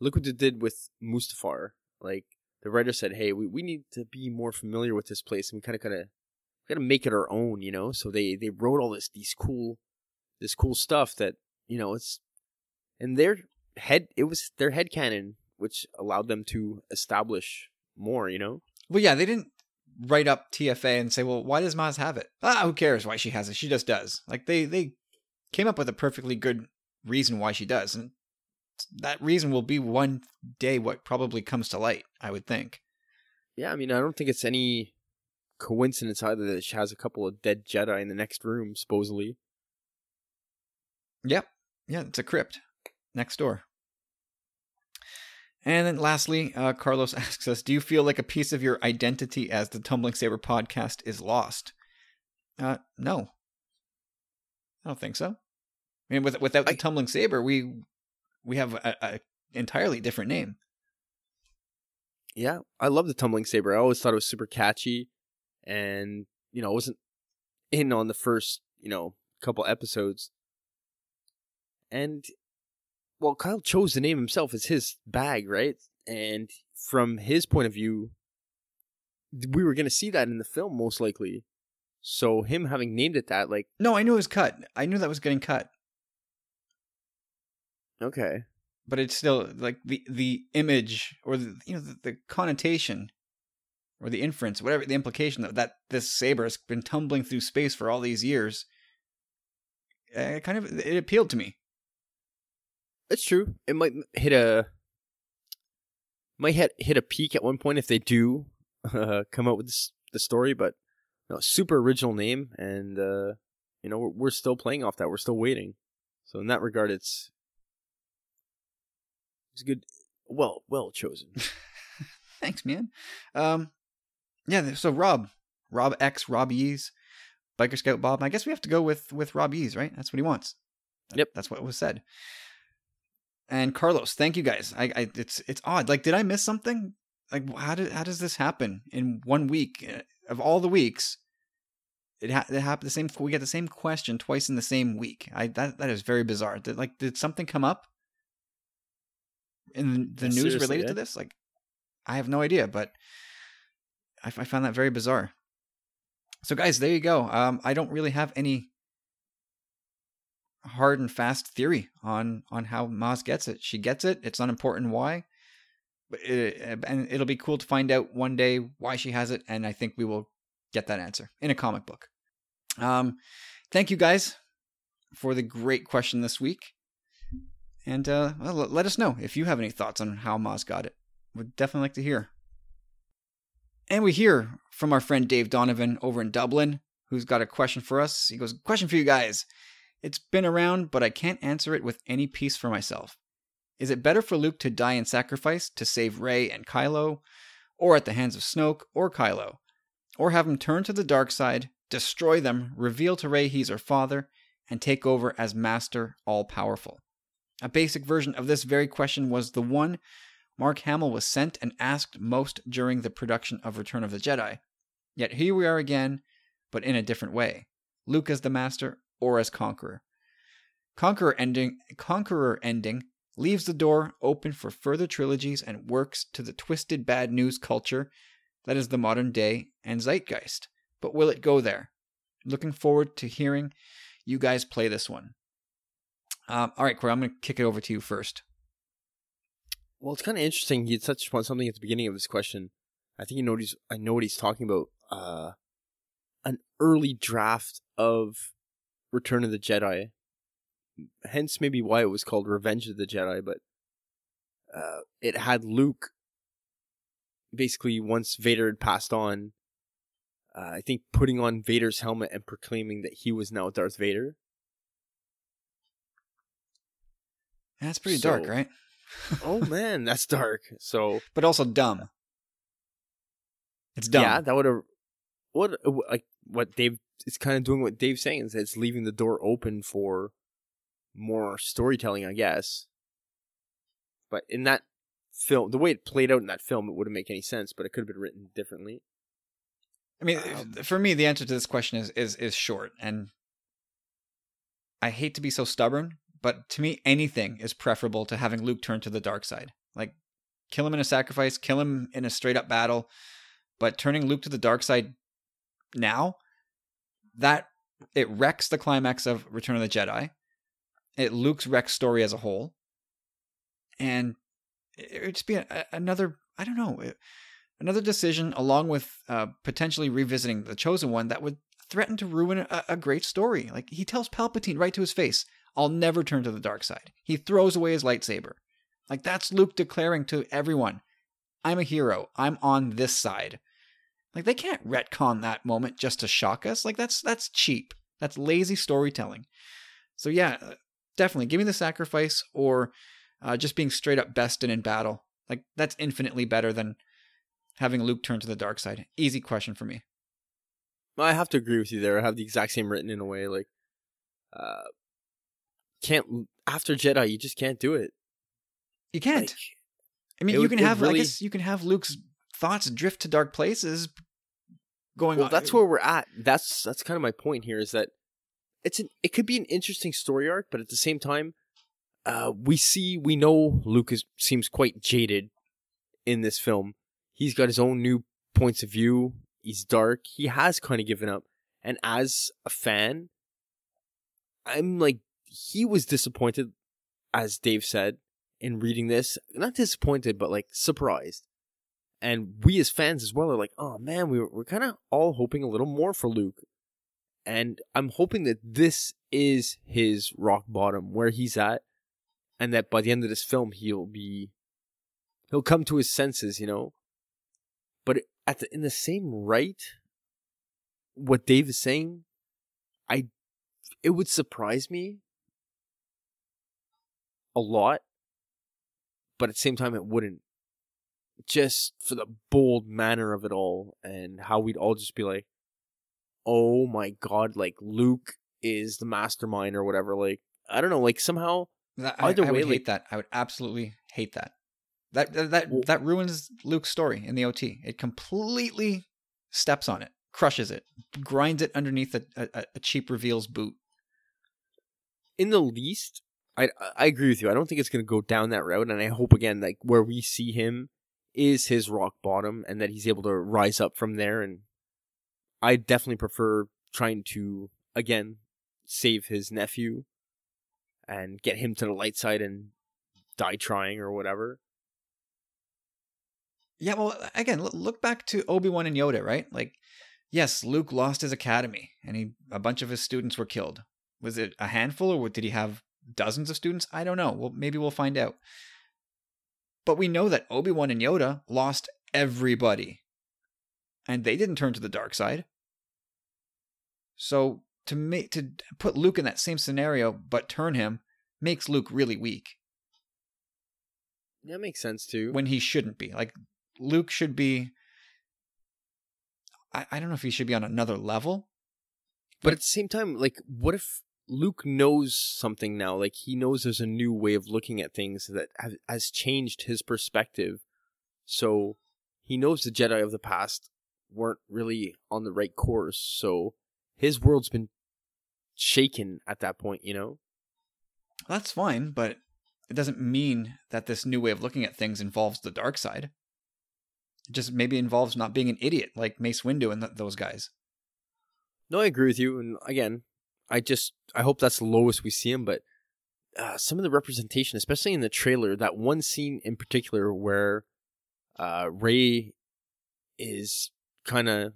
look what they did with Mustafar. Like the writer said, "Hey, we, we need to be more familiar with this place, and we kind of kind of got to make it our own," you know. So they they wrote all this these cool this cool stuff that you know it's and their head it was their head canon which allowed them to establish more, you know. Well, yeah, they didn't write up TFA and say, "Well, why does Maz have it?" Ah, who cares why she has it? She just does. Like they they came up with a perfectly good reason why she does, and that reason will be one day what probably comes to light. I would think. Yeah, I mean, I don't think it's any coincidence either that she has a couple of dead Jedi in the next room, supposedly. Yep. Yeah, it's a crypt next door. And then lastly, uh, Carlos [LAUGHS] asks us Do you feel like a piece of your identity as the Tumbling Saber podcast is lost? Uh, no. I don't think so. I mean, with, without the I, Tumbling Saber, we we have a, a entirely different name. Yeah, I love the Tumbling Saber. I always thought it was super catchy, and you know, I wasn't in on the first you know couple episodes, and well, Kyle chose the name himself as his bag, right? And from his point of view, we were going to see that in the film most likely. So him having named it that, like, no, I knew it was cut. I knew that was getting cut. Okay, but it's still like the the image or the you know the, the connotation or the inference, whatever the implication that that this saber has been tumbling through space for all these years. Uh, kind of it appealed to me. That's true. It might hit a might hit hit a peak at one point if they do uh, come out with this, the story, but no, super original name, and uh, you know we're, we're still playing off that. We're still waiting. So in that regard, it's it's good. Well, well chosen. [LAUGHS] Thanks, man. Um, yeah. So Rob, Rob X, Rob Ease, Biker Scout Bob. I guess we have to go with with Rob Ease, right? That's what he wants. Yep, that's what was said and Carlos. Thank you guys. I, I it's it's odd. Like, did I miss something? Like, how did how does this happen in one week uh, of all the weeks? It, ha- it happened the same. We get the same question twice in the same week. I that that is very bizarre. Did like did something come up in the, the news related yeah. to this? Like, I have no idea, but I, I found that very bizarre. So, guys, there you go. Um, I don't really have any hard and fast theory on on how Maz gets it. She gets it. It's unimportant why, but it, and it'll be cool to find out one day why she has it. And I think we will get that answer in a comic book. Um, thank you guys for the great question this week, and uh, well, let us know if you have any thoughts on how Maz got it. Would definitely like to hear. And we hear from our friend Dave Donovan over in Dublin, who's got a question for us. He goes, "Question for you guys." It's been around, but I can't answer it with any peace for myself. Is it better for Luke to die in sacrifice to save Rey and Kylo, or at the hands of Snoke or Kylo? Or have him turn to the dark side, destroy them, reveal to Rey he's her father, and take over as Master All Powerful? A basic version of this very question was the one Mark Hamill was sent and asked most during the production of Return of the Jedi. Yet here we are again, but in a different way. Luke as the Master or as Conqueror. Conqueror ending, Conqueror ending leaves the door open for further trilogies and works to the twisted bad news culture that is the modern day and zeitgeist. But will it go there? Looking forward to hearing you guys play this one. Um, all right, Corey, I'm going to kick it over to you first. Well, it's kind of interesting. He touched upon something at the beginning of this question. I think you know what he's. I know what he's talking about. Uh, an early draft of Return of the Jedi hence maybe why it was called Revenge of the Jedi, but uh, it had Luke basically once Vader had passed on, uh, I think putting on Vader's helmet and proclaiming that he was now Darth Vader. That's pretty So- dark, right? oh [LAUGHS] man, that's dark. So But also dumb. It's dumb. yeah, that would have what like what Dave. It's kind of doing what Dave's saying is it's leaving the door open for more storytelling, I guess. But in that film, the way it played out in that film, it wouldn't make any sense. But it could have been written differently. I mean, Um, for me, the answer to this question is is is short, and I hate to be so stubborn, but to me, anything is preferable to having Luke turn to the dark side. Like, kill him in a sacrifice, kill him in a straight up battle, but turning Luke to the dark side now, that it wrecks the climax of Return of the Jedi. It Luke's wrecks story as a whole, and it would just be a- another. I don't know. It, another decision along with uh, potentially revisiting the chosen one that would threaten to ruin a, a great story like he tells palpatine right to his face i'll never turn to the dark side he throws away his lightsaber like that's luke declaring to everyone i'm a hero i'm on this side like they can't retcon that moment just to shock us like that's that's cheap that's lazy storytelling so yeah definitely give me the sacrifice or uh, just being straight up bested in battle like that's infinitely better than having Luke turn to the dark side? Easy question for me. I have to agree with you there. I have the exact same written in a way. Like, uh, can't after Jedi, you just can't do it. You can't. Like, I mean, you can have. I guess you can have Luke's thoughts drift to dark places. Going well, on. that's where we're at. That's that's kind of my point here. Is that it's an it could be an interesting story arc, but at the same time, uh, we see we know Luke is, seems quite jaded in this film. He's got his own new points of view. He's dark. He has kind of given up. And as a fan, I'm like, he was disappointed, as Dave said, in reading this. Not disappointed, but like surprised. And we as fans as well are like, oh man, we were, kind of all hoping a little more for Luke. And I'm hoping that this is his rock bottom, where he's at, and that by the end of this film, he'll be, he'll come to his senses, you know? But at the, in the same right, what Dave is saying, I, it would surprise me a lot, but at the same time, it wouldn't just for the bold manner of it all and how we'd all just be like, oh my god, like Luke is the mastermind or whatever. Like, I don't know, like somehow, I, either I way, would like- hate that. I would absolutely hate that. That that that, Well- that ruins Luke's story in the OT. It completely steps on it, crushes it, grinds it underneath a, a, a cheap reveals boot. in the least, I I agree with you. I don't think it's gonna go down that route, and I hope again, like where we see him is his rock bottom, and that he's able to rise up from there. And I definitely prefer trying to again save his nephew and get him to the light side and die trying or whatever. Yeah, well, again, look, look back to Obi Wan and Yoda, right? Like, yes, Luke lost his academy, and he a bunch of his students were killed. Was it a handful, or did he have dozens of students? I don't know. Well, maybe we'll find out. But we know that Obi Wan and Yoda lost everybody, and they didn't turn to the dark side. So to make to put Luke in that same scenario, but turn him makes Luke really weak. That makes sense too. when he shouldn't be. Like Luke should be. I, I don't know if he should be on another level. But at the same time, like, what if Luke knows something now? Like, he knows there's a new way of looking at things that have, has changed his perspective. So he knows the Jedi of the past weren't really on the right course. So his world's been shaken at that point, you know? That's fine, but it doesn't mean that this new way of looking at things involves the dark side. It just maybe involves not being an idiot like Mace Windu and th- those guys. No, I agree with you. And again, I just I hope that's the lowest we see him. But uh, some of the representation, especially in the trailer, that one scene in particular where uh, Rey is kind of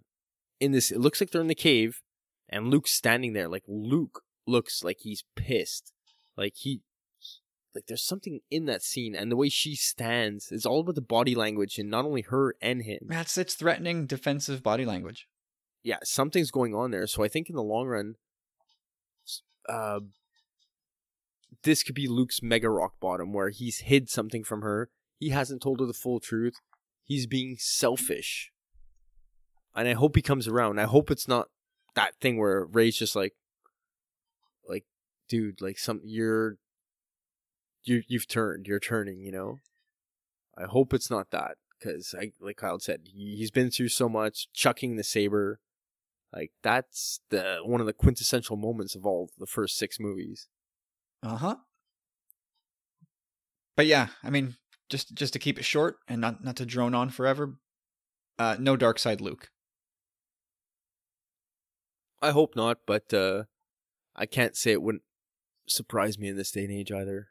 in this. It looks like they're in the cave, and Luke's standing there. Like Luke looks like he's pissed. Like he. Like there's something in that scene, and the way she stands is all about the body language, and not only her and him. That's its threatening defensive body language. yeah, something's going on there. So I think in the long run, uh, this could be Luke's mega rock bottom, where he's hid something from her. He hasn't told her the full truth. He's being selfish, and I hope he comes around. I hope it's not that thing where Rey's just like, like, dude, like some you're, you you've turned, you're turning, you know. I hope it's not that because I like Kyle said, he- he's been through so much, chucking the saber. Like that's the one of the quintessential moments of all the first six movies. Uh huh. But yeah, I mean, just just to keep it short and not not to drone on forever. Uh, no dark side Luke. I hope not, but uh, I can't say it wouldn't surprise me in this day and age either.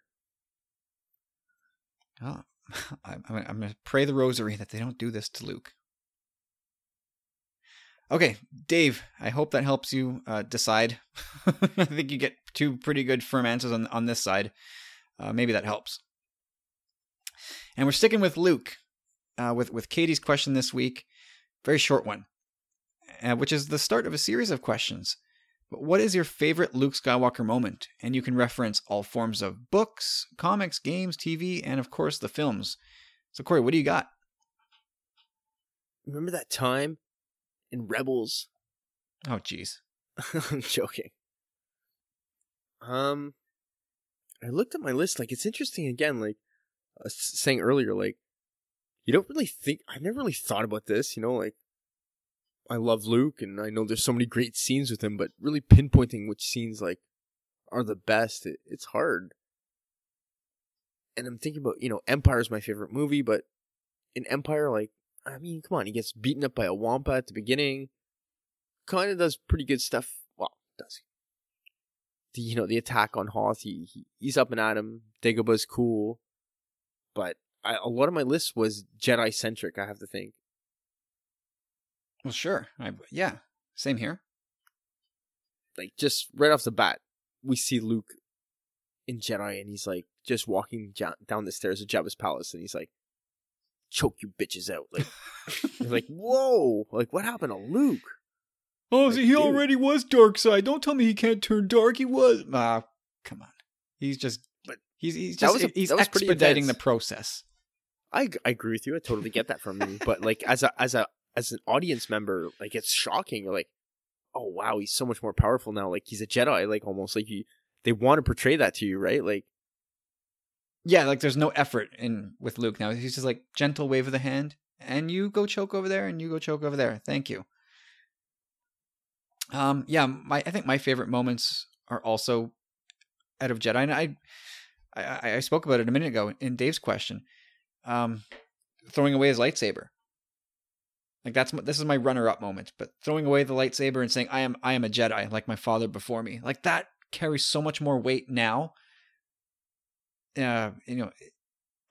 Oh, [LAUGHS] I'm, I'm, to pray the rosary that they don't do this to Luke. Okay, Dave, I hope that helps you uh, decide. [LAUGHS] I think you get two pretty good firm answers on, on this side. Uh, maybe that helps. And we're sticking with Luke, uh, with, with Katie's question this week. Very short one, uh, which is the start of a series of questions. But what is your favorite Luke Skywalker moment? And you can reference all forms of books, comics, games, TV, and of course the films. So, Corey, what do you got? Remember that time in Rebels? Oh, jeez. [LAUGHS] I'm joking. Um, I looked at my list. Like it's interesting again. Like I was saying earlier, like you don't really think. I've never really thought about this. You know, like I love Luke, and I know there's so many great scenes with him, but really pinpointing which scenes like are the best, it, it's hard. And I'm thinking about you know Empire is my favorite movie, but in Empire, like I mean, come on, he gets beaten up by a wampa at the beginning. Kind of does pretty good stuff. Well, does the you know the attack on Hoth? He, he he's up and at him. Dagobah's cool, but I, a lot of my list was Jedi centric. I have to think. Well, sure. I, yeah, same here. Like just right off the bat, we see Luke in Jedi, and he's like just walking down the stairs of Jabba's palace, and he's like, "Choke you bitches out!" Like, [LAUGHS] like, "Whoa!" Like, what happened to Luke? Oh, Like, see, he dude. already was dark side. Don't tell me he can't turn dark. He was. Ah, come on. He's just. But he's he's just was he's expediting the process. I, I agree with you. I totally get that from you. But like as a as a as an audience member, like it's shocking. You're like, oh wow, he's so much more powerful now. Like he's a Jedi. Like almost like you they want to portray that to you, right? Like Yeah, like there's no effort in with Luke now. He's just like gentle wave of the hand, and you go choke over there, and you go choke over there. Thank you. Um, yeah, my I think my favorite moments are also out of Jedi, and I, I, I spoke about it a minute ago in Dave's question. Um, throwing away his lightsaber. Like that's my- this is my runner-up moment, but throwing away the lightsaber and saying I am I am a Jedi like my father before me. Like that carries so much more weight now. Uh, you know,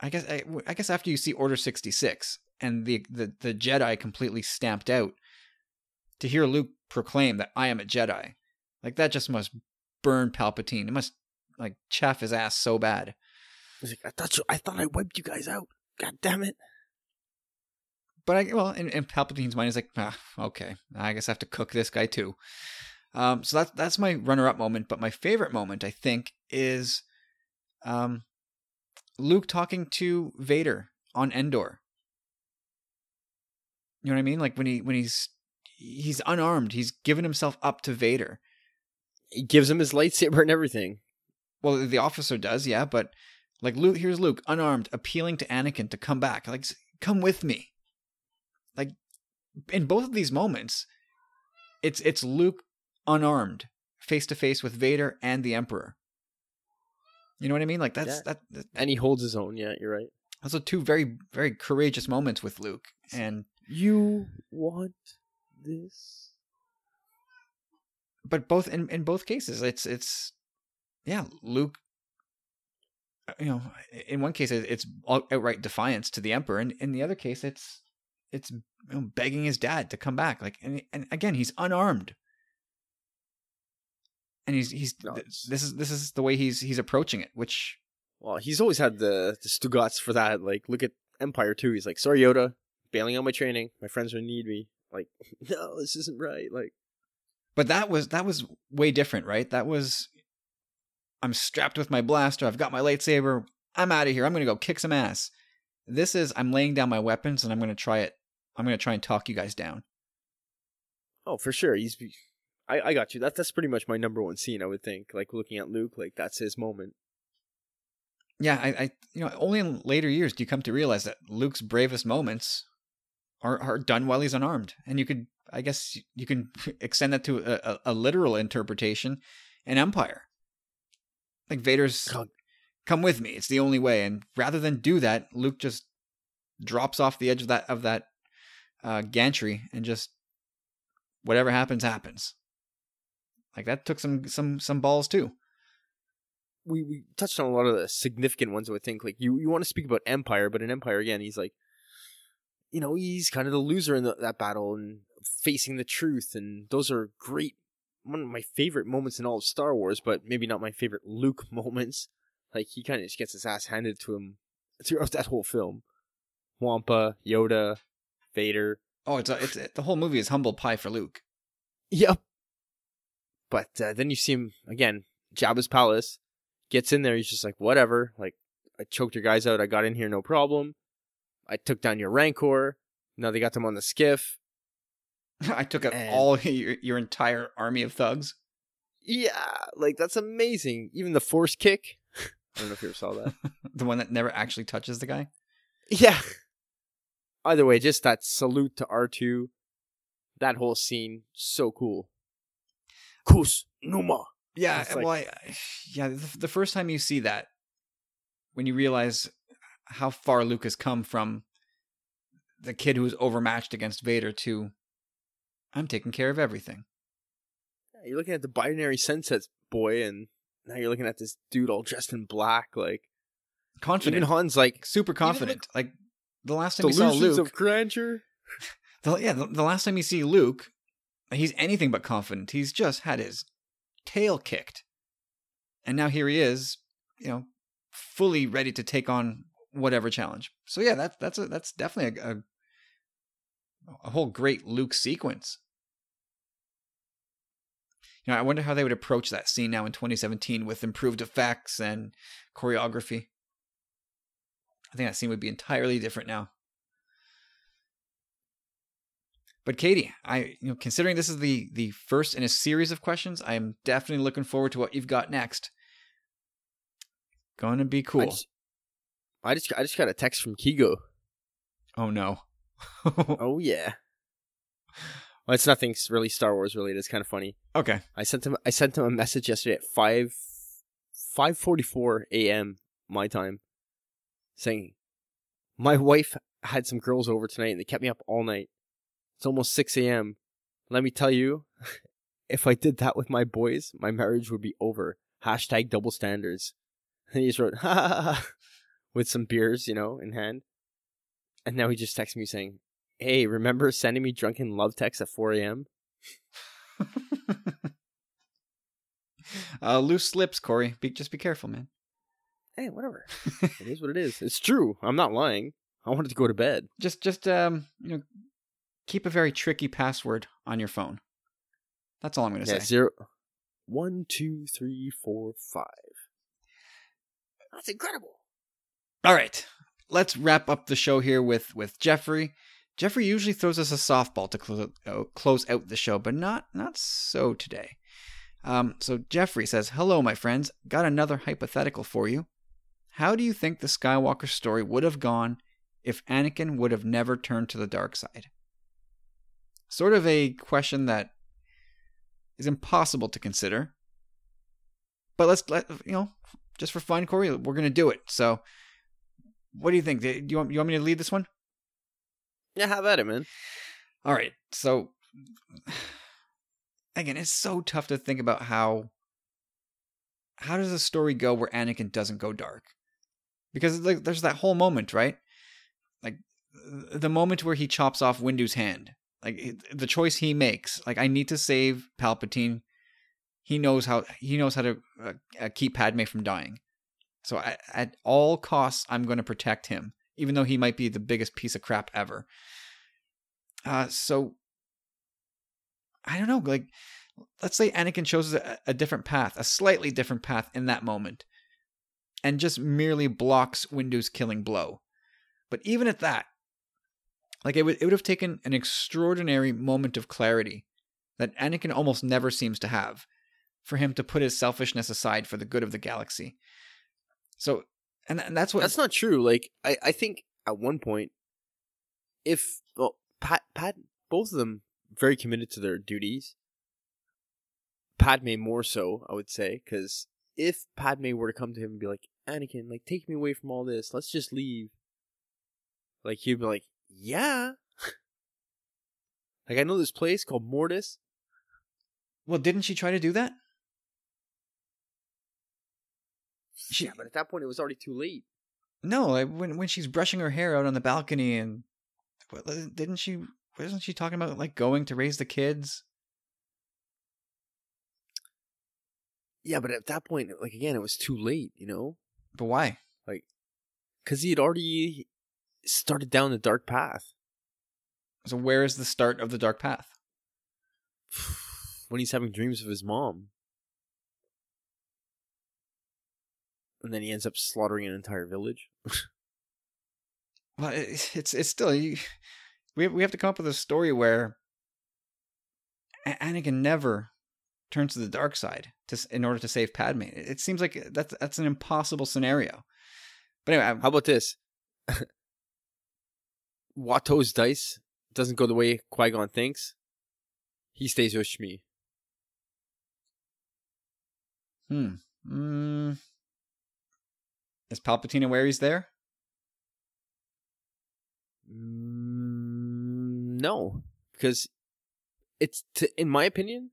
I guess I, I guess after you see Order 66 and the, the the Jedi completely stamped out to hear Luke proclaim that I am a Jedi. Like that just must burn Palpatine. It must like chaff his ass so bad. he's like, I thought you, I thought I wiped you guys out. God damn it. But I well, in, in Palpatine's mind, he's like, ah, okay, I guess I have to cook this guy too. Um, so that's that's my runner-up moment. But my favorite moment, I think, is um, Luke talking to Vader on Endor. You know what I mean? Like when he when he's he's unarmed, he's given himself up to Vader. He gives him his lightsaber and everything. Well, the officer does, yeah, but like Luke, here's Luke unarmed, appealing to Anakin to come back. Like, come with me. Like, in both of these moments, it's it's Luke unarmed, face to face with Vader and the Emperor. You know what I mean? Like that's Yeah. that. And he holds his own. Yeah, you're right. Those are two very very courageous moments with Luke, and You want this? but both in in both cases, it's it's yeah, Luke. uh, You know, in one case, it's outright defiance to the emperor, and in the other case, it's it's you know, begging his dad to come back. Like, and and again, he's unarmed, and he's he's th- this is this is the way he's he's approaching it. Which Well, he's always had the the Stugats for that. Like, look at Empire too. He's like, sorry, Yoda, bailing on my training. My friends will need me. Like, [LAUGHS] no, this isn't right. Like, But that was that was way different, right? That was I'm strapped with my blaster, I've got my lightsaber, I'm out of here. I'm going to go kick some ass. This is I'm laying down my weapons and I'm going to try it. I'm going to try and talk you guys down. oh, for sure. He's. I, I got you. That that's pretty much my number one scene. I would think. Like looking at Luke, like that's his moment. Yeah, I, I you know, only in later years do you come to realize that Luke's bravest moments are are done while he's unarmed. And you could I guess you can [LAUGHS] extend that to a, a, a literal interpretation in Empire. Like Vader's God. come with me. It's the only way. And rather than do that, Luke just drops off the edge of that of that uh, gantry and just whatever happens happens. Like that took some some some balls too. we we touched on a lot of the significant ones. I would think like you you want to speak about Empire, but in Empire again, he's like, you know, he's kind of the loser in the, that battle and facing the truth, and those are great. One of my favorite moments in all of Star Wars, but maybe not my favorite Luke [LAUGHS] moments. Like he kind of just gets his ass handed to him throughout that whole film. Wampa, Yoda, Vader. Oh, it's a, it's the whole movie is humble pie for Luke. Yep. But uh, then you see him again, Jabba's palace. Gets in there, he's just like, whatever. Like, I choked your guys out. I got in here, no problem. I took down your Rancor. Now they got them on the skiff. [LAUGHS] I took out And- all [LAUGHS] your, your entire army of thugs. Yeah, like that's amazing. Even the force kick. I don't know if you ever saw that. [LAUGHS] the one that never actually touches the guy. yeah. Either way, just that salute to R two. That whole scene, so cool. Kus Numa. Yeah, It's uh, like- well, I, I- yeah. The, the first time you see that, when you realize how far Luke has come from the kid who was overmatched against Vader to, I'm taking care of everything. Yeah, You're looking at the binary sunsets boy, and now you're looking at this dude all dressed in black. Like Confident, even Han's like super confident. Like the last time you saw Luke, of grandeur. [LAUGHS] the, yeah, the, the last time you see Luke, he's anything but confident. He's just had his tail kicked, and now here he is, you know, fully ready to take on whatever challenge. So yeah, that's that's a, that's definitely a, a a whole great Luke sequence. You know, I wonder how they would approach that scene now in 2017 with improved effects and choreography. I think that scene would be entirely different now. But Katie, I you know considering this is the the first in a series of questions, I am definitely looking forward to what you've got next. Going to be I cool. just, I just I just got a text from Kigo. Oh no. [LAUGHS] Oh yeah. Well, it's nothing really Star Wars related. It's kind of funny. okay. I sent him I sent him a message yesterday at five five forty four a.m. my time, saying, "My wife had some girls over tonight and they kept me up all night. It's almost six a.m. Let me tell you, [LAUGHS] if I did that with my boys, my marriage would be over. Hashtag double standards." And [LAUGHS] he just wrote, "Ha ha ha,", ha," with some beers, you know, in hand. And now he just texts me saying, "Hey, remember sending me drunken love texts at four a.m." [LAUGHS] uh, loose slips, Corey. Be, just be careful, man. hey, whatever. it is what it is. It's true. I'm not lying. I wanted to go to bed. Just, just um, you know, keep a very tricky password on your phone. That's all I'm going to Yeah, say. zero, one, two, three, four, five. That's incredible. All right, let's wrap up the show here with with Jeffrey. Jeffrey usually throws us a softball to close, uh, close out the show, but not not so today. Um, so Jeffrey says, "Hello, my friends. Got another hypothetical for you. How do you think the Skywalker story would have gone if Anakin would have never turned to the dark side?" Sort of a question that is impossible to consider. But let's let you know, just for fun, Corey, we're gonna do it. So, what do you think? Do you want you want me to lead this one? Yeah, how about it, man. All right. So [SIGHS] again, it's so tough to think about how how does a story go where Anakin doesn't go dark? Because like there's that whole moment, right? Like the moment where he chops off Windu's hand. Like the choice he makes, like I need to save Palpatine. He knows how he knows how to uh, uh keep Padme from dying. So I, at all costs, I'm going to protect him even though he might be the biggest piece of crap ever. Uh, so I don't know, like let's say Anakin chooses a, a different path, a slightly different path in that moment, and just merely blocks Windu's killing blow. But even at that, like it would it would have taken an extraordinary moment of clarity that Anakin almost never seems to have for him to put his selfishness aside for the good of the galaxy. So and, and that's what That's not true. Like I, I think at one point, if well, Pat, Pat, both of them very committed to their duties. Padme more so, I would say, because if Padme were to come to him and be like, Anakin, like, take me away from all this, let's just leave. Like he'd be like, yeah. [LAUGHS] like I know this place called Mortis. Well, didn't she try to do that? She, yeah, but at that point it was already too late. No, like when when she's brushing her hair out on the balcony and didn't she wasn't she talking about like going to raise the kids? Yeah, but at that point like again it was too late, you know? But why? Like cuz he had already started down the dark path. So where is the start of the dark path? [SIGHS] when he's having dreams of his mom. and then he ends up slaughtering an entire village. [LAUGHS] well, it's it's still we we have to come up with a story where Anakin never turns to the dark side to in order to save Padme. It seems like that's that's an impossible scenario. But anyway, how about this? [LAUGHS] Watto's dice doesn't go the way Qui Gon thinks. He stays with Shmi. Hmm. Mm, is Palpatine aware he's there? Mm, no, because it's to, in my opinion,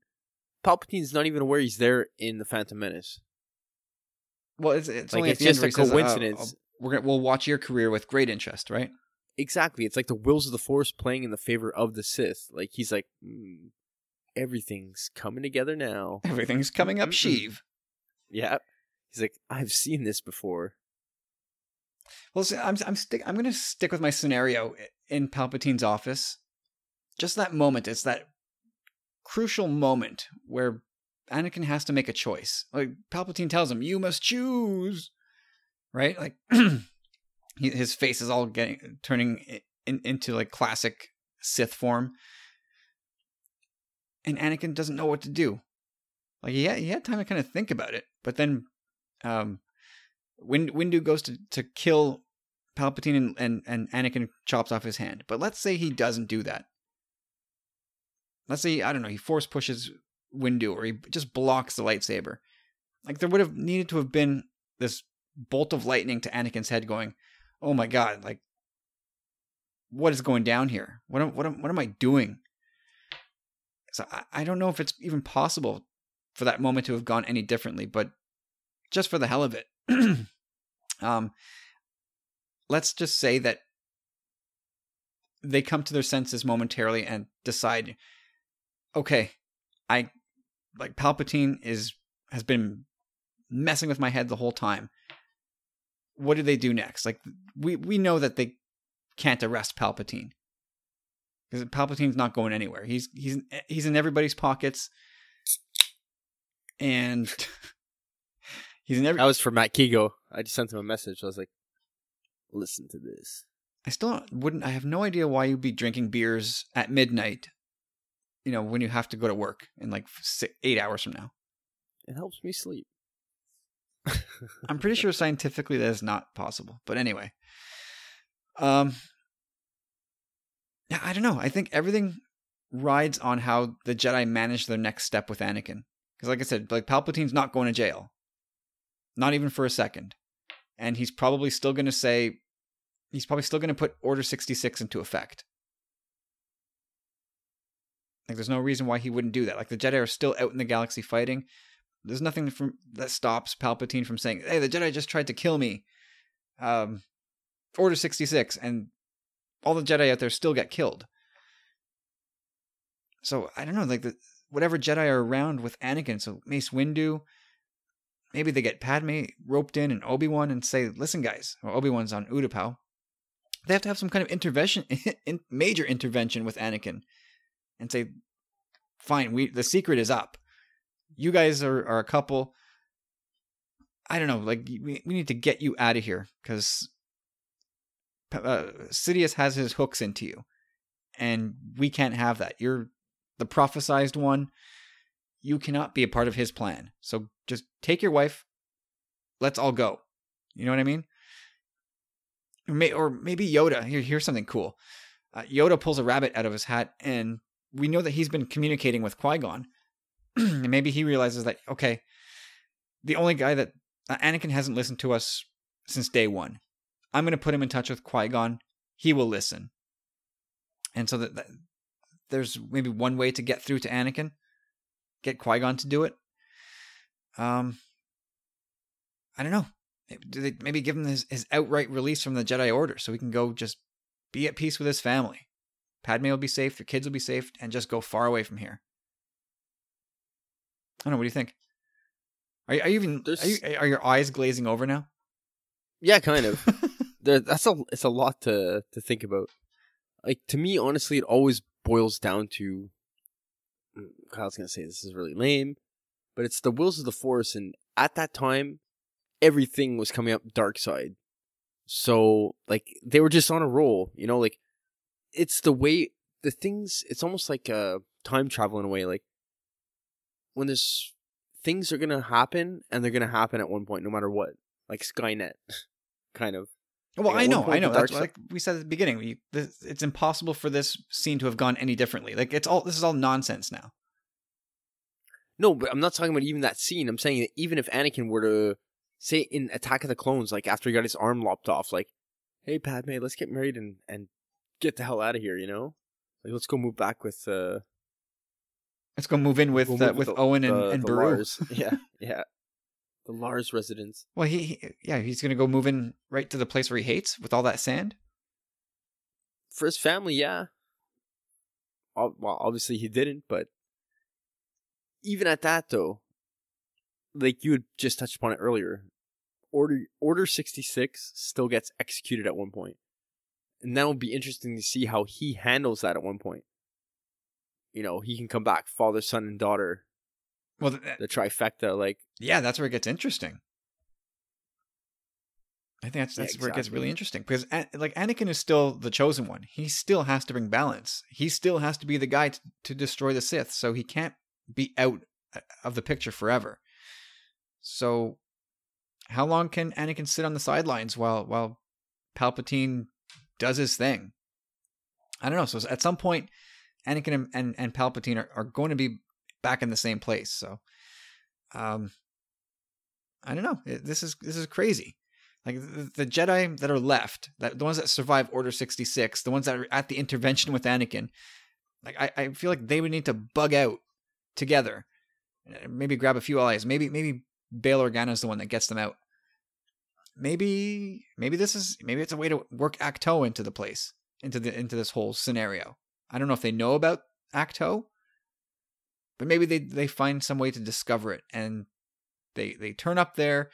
Palpatine's not even aware he's there in the Phantom Menace. Well, it's it's like it's just a coincidence. Says, uh, we're gonna, we'll watch your career with great interest, right? Exactly. It's like the wills of the Force playing in the favor of the Sith. Like he's like, mm, everything's coming together now. Everything's coming up, Sheev. Yeah. He's like, I've seen this before. Well, see, I'm I'm stick I'm going to stick with my scenario in Palpatine's office. Just that moment, it's that crucial moment where Anakin has to make a choice. Like Palpatine tells him, "You must choose." Right? Like [CLEARS THROAT] he, his face is all getting turning in, into like classic Sith form. And Anakin doesn't know what to do. Like he had, he had time to kind of think about it, but then um Wind, Windu goes to, to kill Palpatine and, and, and Anakin chops off his hand. But let's say he doesn't do that. Let's say, I don't know, he force pushes Windu or he just blocks the lightsaber. Like there would have needed to have been this bolt of lightning to Anakin's head going, oh my god, like what is going down here? What am, what am, what am I doing? So I, I don't know if it's even possible for that moment to have gone any differently, but just for the hell of it, [CLEARS THROAT] um, let's just say that they come to their senses momentarily and decide, okay, I like Palpatine is has been messing with my head the whole time. What do they do next? Like we we know that they can't arrest Palpatine because Palpatine's not going anywhere. He's he's he's in everybody's pockets, and [LAUGHS] He's never. That was for Matt Kigo. I just sent him a message. I was like, Listen to this. I still wouldn't. I have no idea why you'd be drinking beers at midnight. You know, when you have to go to work in like six, eight hours from now. It helps me sleep. I'm pretty sure scientifically that is not possible. But anyway, um, yeah, I don't know. I think everything rides on how the Jedi manage their next step with Anakin. Because, like I said, like Palpatine's not going to jail, not even for a second, and he's probably still going to say, he's probably still going to put Order sixty six into effect. Like, there's no reason why he wouldn't do that. Like, the Jedi are still out in the galaxy fighting. There's nothing from that stops Palpatine from saying, "Hey, the Jedi just tried to kill me." Um, Order sixty six, and all the Jedi out there still get killed. So I don't know, like the whatever Jedi are around with Anakin, so Mace Windu, maybe they get Padme roped in and Obi Wan and say, "Listen, guys," well, Obi Wan's on Utapau. They have to have some kind of intervention, [LAUGHS] major intervention with Anakin, and say, "Fine, we the secret is up. You guys are are a couple. I don't know, like we we need to get you out of here because uh, Sidious has his hooks into you, and we can't have that. You're the prophesized one. You cannot be a part of his plan. So just take your wife. Let's all go. You know what I mean? Or maybe Yoda. Here, here's something cool. Uh, Yoda pulls a rabbit out of his hat, and we know that he's been communicating with Qui Gon. [CLEARS THROAT] and maybe he realizes that okay, the only guy that uh, Anakin hasn't listened to us since day one. I'm going to put him in touch with Qui Gon. He will listen. And so that, that, there's maybe one way to get through to Anakin, get Qui Gon to do it. Um, I don't know. They maybe give him his, his outright release from the Jedi Order so he can go just be at peace with his family? Padme will be safe, their kids will be safe, and just go far away from here. Don't know. What do you think? Are, you, are you even are, you, are your eyes glazing over now? Yeah, kind of. [LAUGHS] there, that's a it's a lot to to think about. Like to me, honestly, it always boils down to. Mm, Kyle's gonna say this is really lame, but it's the wills of the force, and at that time, everything was coming up dark side. So like they were just on a roll, you know. Like it's the way the things. It's almost like a time travel in a way. Like when there's things are gonna happen, and they're gonna happen at one point, no matter what. Like Skynet, [LAUGHS] kind of. Well, like I know, I know. That's like we said at the beginning. We, this, it's impossible for this scene to have gone any differently. Like it's all this is all nonsense now. No, but I'm not talking about even that scene. I'm saying that even if Anakin were to say in Attack of the Clones, like after he got his arm lopped off, like, "Hey, Padme, let's get married and and get the hell out of here," you know, like let's go move back with. uh Let's go move in with we'll uh, with the, Owen and, the, and the Beru. [LAUGHS] yeah, yeah. The Lars residence. Well, he, he yeah, he's gonna go move in right to the place where he hates with all that sand. For his family, yeah. Well, obviously he didn't, but even at that though, like you had just touched upon it earlier, Order Order sixty six still gets executed at one point, and that will be interesting to see how he handles that at one point. You know, he can come back, father, son, and daughter, well, the, the trifecta, like yeah, that's where it gets interesting. I think that's that's exactly. where it gets really interesting because like Anakin is still the chosen one. He still has to bring balance. He still has to be the guy to, to destroy the Sith, so he can't be out uh, of the picture forever. So, how long can Anakin sit on the sidelines while while Palpatine does his thing? I don't know. So at some point, Anakin and, and, and Palpatine are, are going to be back in the same place. So, um, I don't know. This is this is crazy. Like the, the Jedi that are left, that the ones that survive Order sixty six, the ones that are at the intervention with Anakin, like I, I feel like they would need to bug out together, maybe grab a few allies. Maybe maybe Bail Organa is the one that gets them out. Maybe maybe this is maybe it's a way to work Ahch-To into the place into the into this whole scenario. I don't know if they know about Ahch-To, but maybe they they find some way to discover it and they they turn up there,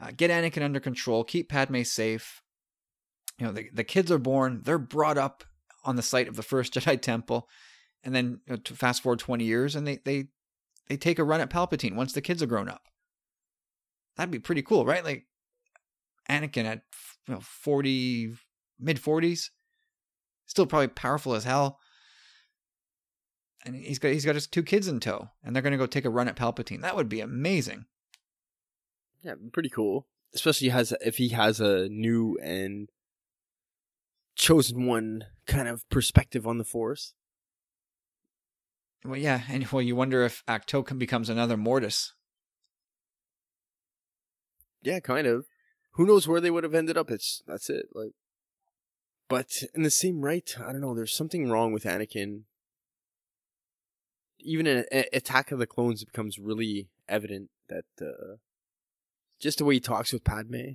uh, get Anakin under control, keep Padme safe. You know, the the kids are born, they're brought up on the site of the first [LAUGHS] Jedi Temple, and then you know, to fast forward twenty years, and they they they take a run at Palpatine once the kids are grown up. That'd be pretty cool, right? Like, Anakin at you know, 40, mid 40s, still probably powerful as hell. And he's got he's got his two kids in tow, and they're gonna go take a run at Palpatine. That would be amazing. Yeah, pretty cool. Especially has if he has a new and chosen one kind of perspective on the Force. Well, yeah, and well, you wonder if Ahch-To becomes another Mortis. Yeah, kind of. Who knows where they would have ended up? It's that's it. Like, but in the same right, I don't know. There's something wrong with Anakin. Even in Attack of the Clones, it becomes really evident that uh, just the way he talks with Padme.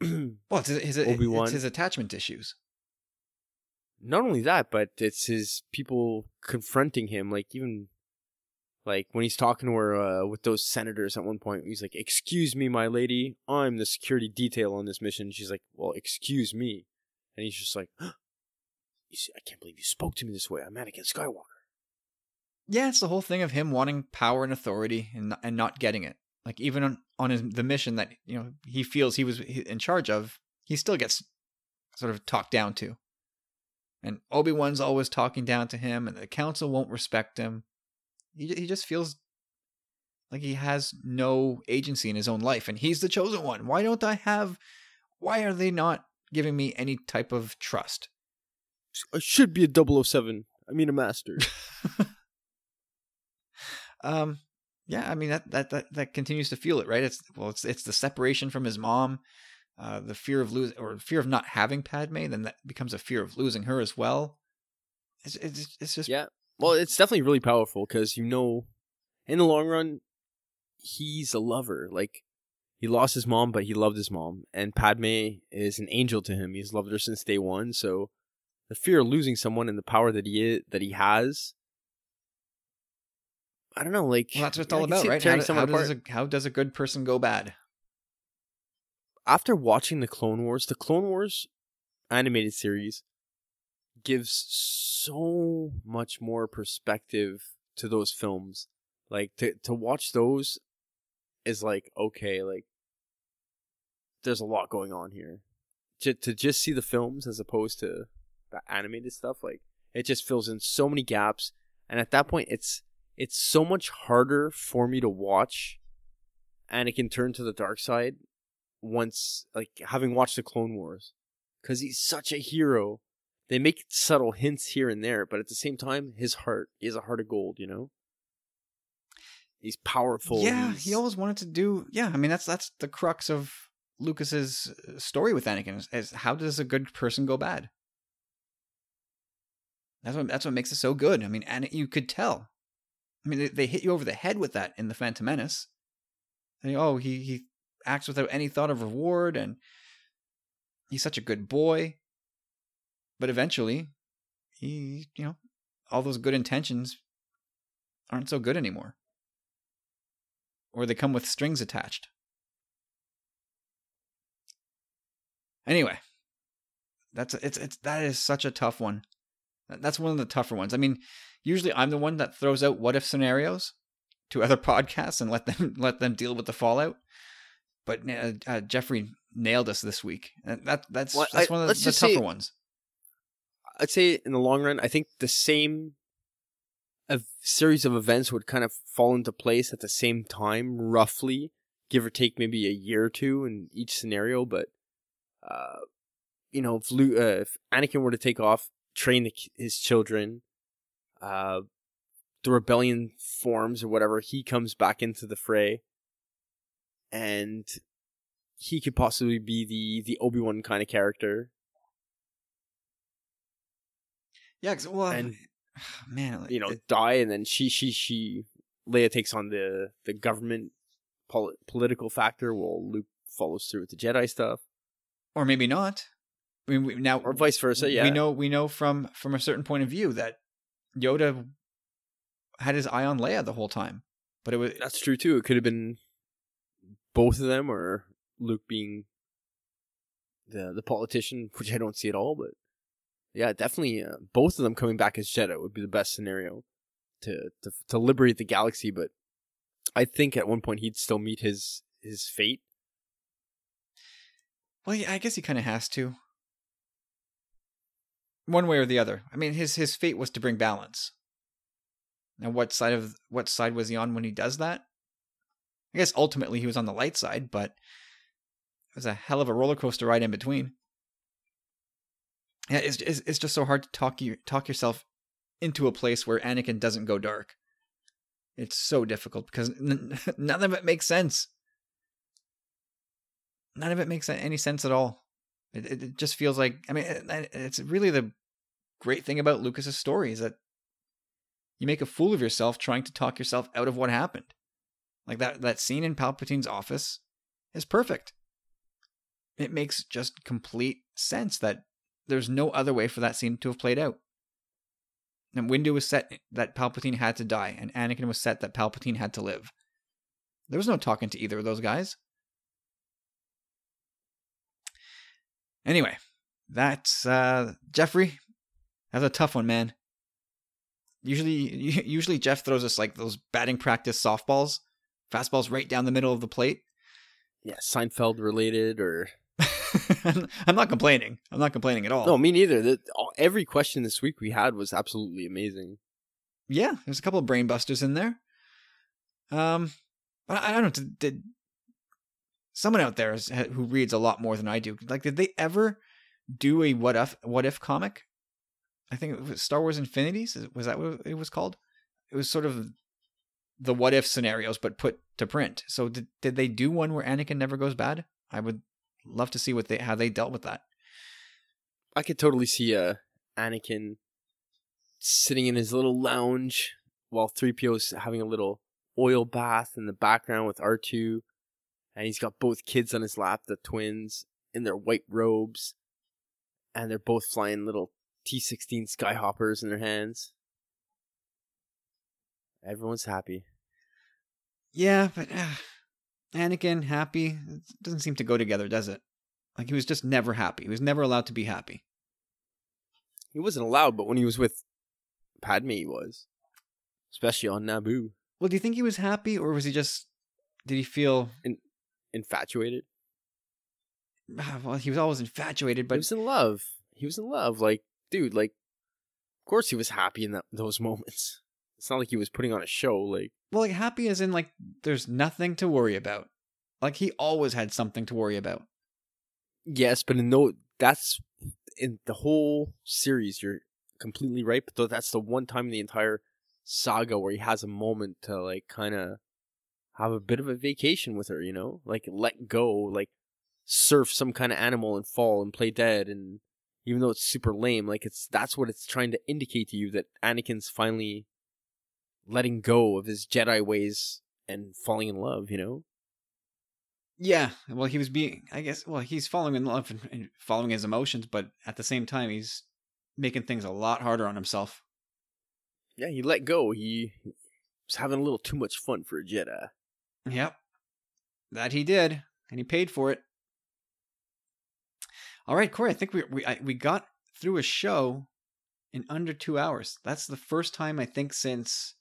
[CLEARS THROAT] Well, it's his, his, Obi-Wan. it's his attachment issues. not only that, but it's his people confronting him. Like even like when he's talking to her uh, with those senators at one point, he's like, "Excuse me, my lady, I'm the security detail on this mission." She's like, "Well, excuse me," and he's just like, "You see, "I can't believe you spoke to me this way. I'm Anakin Skywalker." Yeah, it's the whole thing of him wanting power and authority and not- and not getting it. Like even on on his the mission that you know he feels he was in charge of, he still gets sort of talked down to. And Obi Wan's always talking down to him, and the council won't respect him. He he just feels like he has no agency in his own life, and he's the chosen one. Why don't I have? Why are they not giving me any type of trust? I should be a 007. I mean, a master. [LAUGHS] Um, yeah, I mean that that that that continues to feel it, right? It's well, it's it's the separation from his mom, uh, the fear of losing or fear of not having Padme. Then that becomes a fear of losing her as well. It's it's, it's just yeah. Well, it's definitely really powerful because you know, in the long run, he's a lover. Like he lost his mom, but he loved his mom, and Padme is an angel to him. He's loved her since day one. So the fear of losing someone and the power that he that he has. I don't know, like well, that's what it's all about, right? How, do- how does a, how does a good person go bad? after watching the Clone Wars, the Clone Wars animated series gives so much more perspective to those films. Like to to watch those is like okay, like there's a lot going on here. To to just see the films as opposed to the animated stuff, like it just fills in so many gaps. And at that point, it's it's so much harder for me to watch Anakin turn to the dark side once like having watched the Clone Wars because he's such a hero. They make subtle hints here and there, but at the same time, his heart is a heart of gold. You know, he's powerful. yeah, he's- he always wanted to do. Yeah, I mean that's that's the crux of Lucas's uh, story with Anakin is, is how does a good person go bad? That's what that's what makes it so good. I mean, and you could tell. I mean, they, they hit you over the head with that in the Phantom Menace. And, oh, he he acts without any thought of reward, and he's such a good boy. But eventually, he you know all those good intentions aren't so good anymore or they come with strings attached. Anyway, that's it's it's that is such a tough one. That's one of the tougher ones. I mean, usually I'm the one that throws out what if scenarios to other [LAUGHS] podcasts and let them [LAUGHS] let them deal with the fallout. But uh, uh, Jeffrey nailed us this week. That that's Well, that's one of the, the tougher say- ones. I'd say in the long run, I think the same a series of events would kind of fall into place at the same time, roughly, give or take maybe a year or two in each scenario. But, uh, you know, if, Lu- uh, if Anakin were to take off, train the, his children, uh, the rebellion forms or whatever, he comes back into the fray, and he could possibly be the the Obi Wan kind of character. Yeah, 'cause- well, And- [SIGHS] man, like, you know, it- die, and then she, she, she, Leia takes on the the government pol- political factor, while Luke follows through with the Jedi stuff, or maybe not. I mean, we, now or vice versa. Yeah, we know we know from from a certain point of view that Yoda had his eye on Leia the whole time, but it was that's true too. It could have been both of them, or Luke being the the politician, which I don't see at all. But yeah, definitely uh, both of them coming back as Jedi would be the best scenario to to to liberate the galaxy. But I think at one point he'd still meet his his fate. Well, I guess he kind of has to. One way or the other. I mean, his his fate was to bring balance. Now, what side of what side was he on when he does that? I guess ultimately he was on the light side, but it was a hell of a roller coaster ride in between. Yeah, it's it's, it's just so hard to talk you talk yourself into a place where Anakin doesn't go dark. It's so difficult because n- [LAUGHS] none of it makes sense. None of it makes any sense at all. It, it, it just feels like I mean, it, it's really the great thing about Lucas's story is that you make a fool of yourself trying to talk yourself out of what happened. Like that that scene in Palpatine's office is perfect. It makes just complete sense that there's no other way for that scene to have played out. And Windu was set that Palpatine had to die, and Anakin was set that Palpatine had to live. There was no talking to either of those guys. Anyway, that's uh, Jeffrey. That's a tough one, man. Usually, [LAUGHS] usually Jeff throws us like those batting practice softballs, fastballs right down the middle of the plate. Yeah, Seinfeld related or. [LAUGHS] I'm not complaining. I'm not complaining at all. No, me neither. The, all, every question this week we had was absolutely amazing. Yeah, there's a couple of brain busters in there. Um, but I, I don't know. Did, did someone out there is, who reads a lot more than I do? Like, did they ever do a what if what if comic? I think it was Star Wars Infinities. Was that what it was called? It was sort of the what if scenarios, but put to print. So did did they do one where Anakin never goes bad? I would love to see what they how they dealt with that. I could totally see uh, Anakin sitting in his little lounge while 3PO's having a little oil bath in the background with R2 and he's got both kids on his lap, the twins in their white robes and they're both flying little T16 skyhoppers in their hands. Everyone's happy. Yeah, but uh, Anakin happy it doesn't seem to go together, does it? Like he was just never happy. He was never allowed to be happy. He wasn't allowed, but when he was with Padme, he was, especially on Naboo. Well, do you think he was happy, or was he just? Did he feel In- infatuated? Ah, well, he was always infatuated, But he was in love. He was in love. Like, dude, like, of course he was happy in that, those moments. It's not like he was putting on a show. Like, well, like happy as in like there's nothing to worry about. Like he always had something to worry about. yes, but in no, that's in the whole series. You're completely right. But th- that's the one time in the entire saga where he has a moment to like kind of have a bit of a vacation with her. You know, like let go, like surf some kind of animal and fall and play dead and even though it's super lame like it's that's what it's trying to indicate to you that Anakin's finally letting go of his Jedi ways and falling in love, you know? Yeah, well, he was being, I guess, well, he's falling in love and, and following his emotions, but at the same time, he's making things a lot harder on himself. Yeah, he let go. He was having a little too much fun for a Jedi. Yep, that he did, and he paid for it. All right, Corey, I think we we I, we got through a show in under two hours. That's the first time I think since,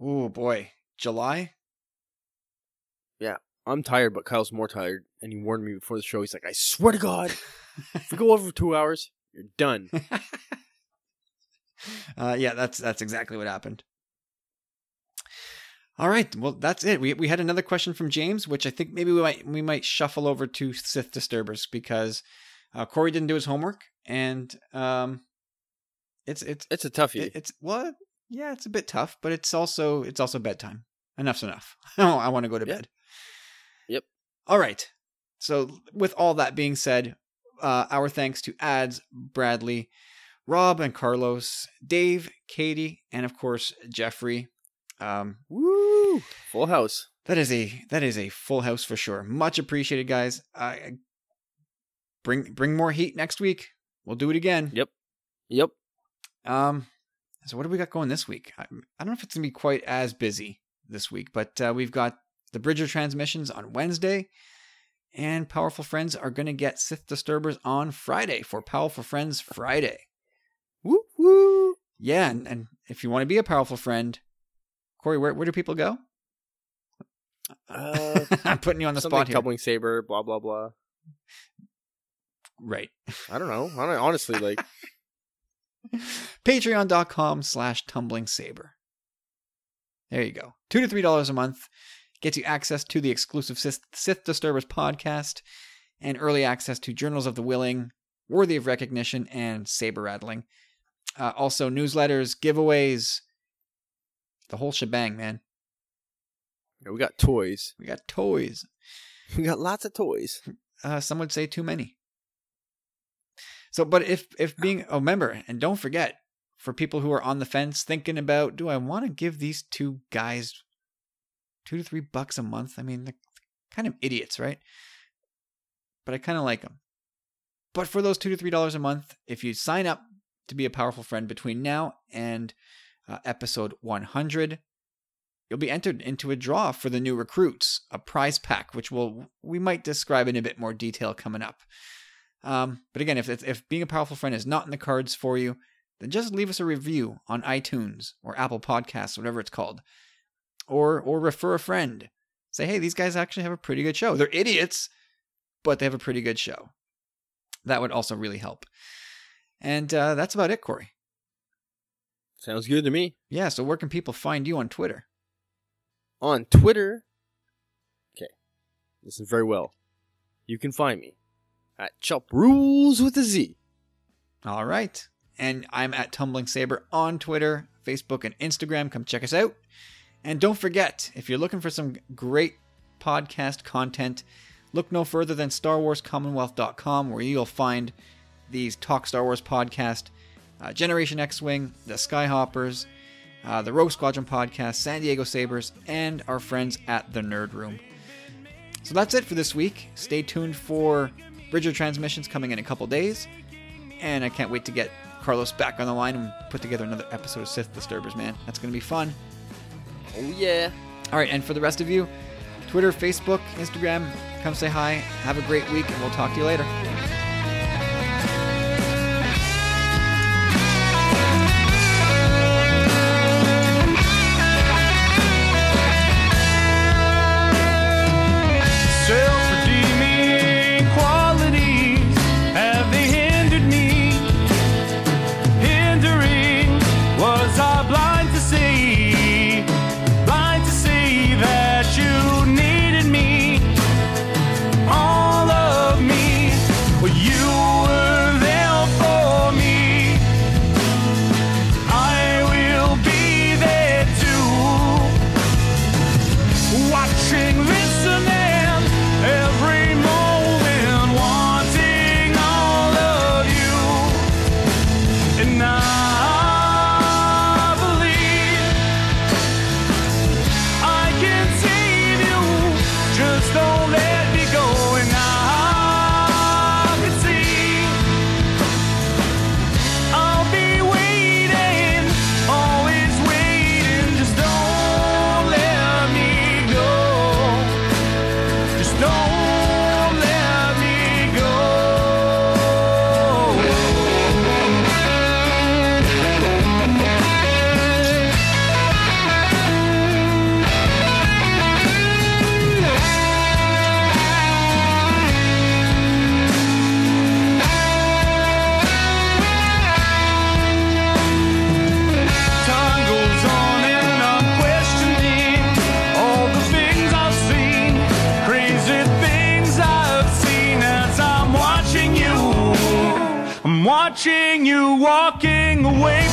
oh boy, July. Yeah, I'm tired, but Kyle's more tired, and he warned me before the show. He's like, I swear to God, if we go over two hours, you're done. [LAUGHS] uh, yeah, that's that's exactly what happened. All right, well that's it. We we had another question from James, which I think maybe we might we might shuffle over to Sith Disturbers because uh, Corey didn't do his homework, and um, it's it's It's a toughie. it, it's well, yeah, it's a bit tough, but it's also it's also bedtime. Enough's enough. oh, [LAUGHS] I want to go to bed. Yep. All right. So with all that being said, uh, our thanks to Ads, Bradley, Rob, and Carlos, Dave, Katie, and of course Jeffrey. Um, Woo! Full house. that is a that is a full house for sure. Much appreciated, guys. Uh, bring bring more heat next week. We'll do it again. Yep. Yep. Um, so what do we got going this week? I, I don't know if it's gonna be quite as busy this week, but uh, we've got the Bridger transmissions on Wednesday, and Powerful Friends are gonna get Sith Disturbers on Friday for Powerful Friends Friday. Woo woo. Yeah, and, and if you want to be a powerful friend, Corey, where where do people go? Uh, [LAUGHS] I'm putting you on the spot here. Tumbling saber. Blah blah blah. Right. I don't know. I don't, honestly, like, [LAUGHS] Patreon.com slash tumbling saber. There you go. Two to three dollars a month gets you access to the exclusive Sith, Sith Disturbers podcast and early access to Journals of the Willing, Worthy of Recognition, and Saber Rattling. Uh, also, newsletters, giveaways, the whole shebang, man. yeah, we got toys. We got toys. We got lots of toys. Uh, some would say too many. So, but if if being a member, and don't forget, for people who are on the fence thinking about, do I want to give these two guys two to three bucks a month? I mean, they're kind of idiots, right? But I kind of like them. But for those two to three dollars a month, if you sign up to be a powerful friend between now and uh, episode 100, you'll be entered into a draw for the new recruits, a prize pack, which will we might describe in a bit more detail coming up. Um, but again, if if being a powerful friend is not in the cards for you, then just leave us a review on iTunes or Apple Podcasts, whatever it's called, or or refer a friend. Say, hey, these guys actually have a pretty good show. They're idiots, but they have a pretty good show. That would also really help. And uh, that's about it, Corey. Sounds good to me. Yeah. So where can people find you on Twitter? On Twitter, okay, listen very well. You can find me at Chop Rules with a Z. All right. And I'm at Tumbling Saber on Twitter, Facebook, and Instagram. Come check us out. And don't forget, if you're looking for some great podcast content, look no further than StarWarsCommonwealth.com, where you'll find these Talk Star Wars podcast, uh, Generation X Wing, the Skyhoppers, uh, the Rogue Squadron podcast, San Diego Sabers, and our friends at the Nerd Room. So that's it for this week. Stay tuned for Bridger transmissions coming in a couple days. And I can't wait to get Carlos back on the line and put together another episode of Sith Disturbers, man. That's going to be fun. Oh yeah. All right, and for the rest of you, Twitter, Facebook, Instagram, come say hi. Have a great week, and we'll talk to you later. You. Walking away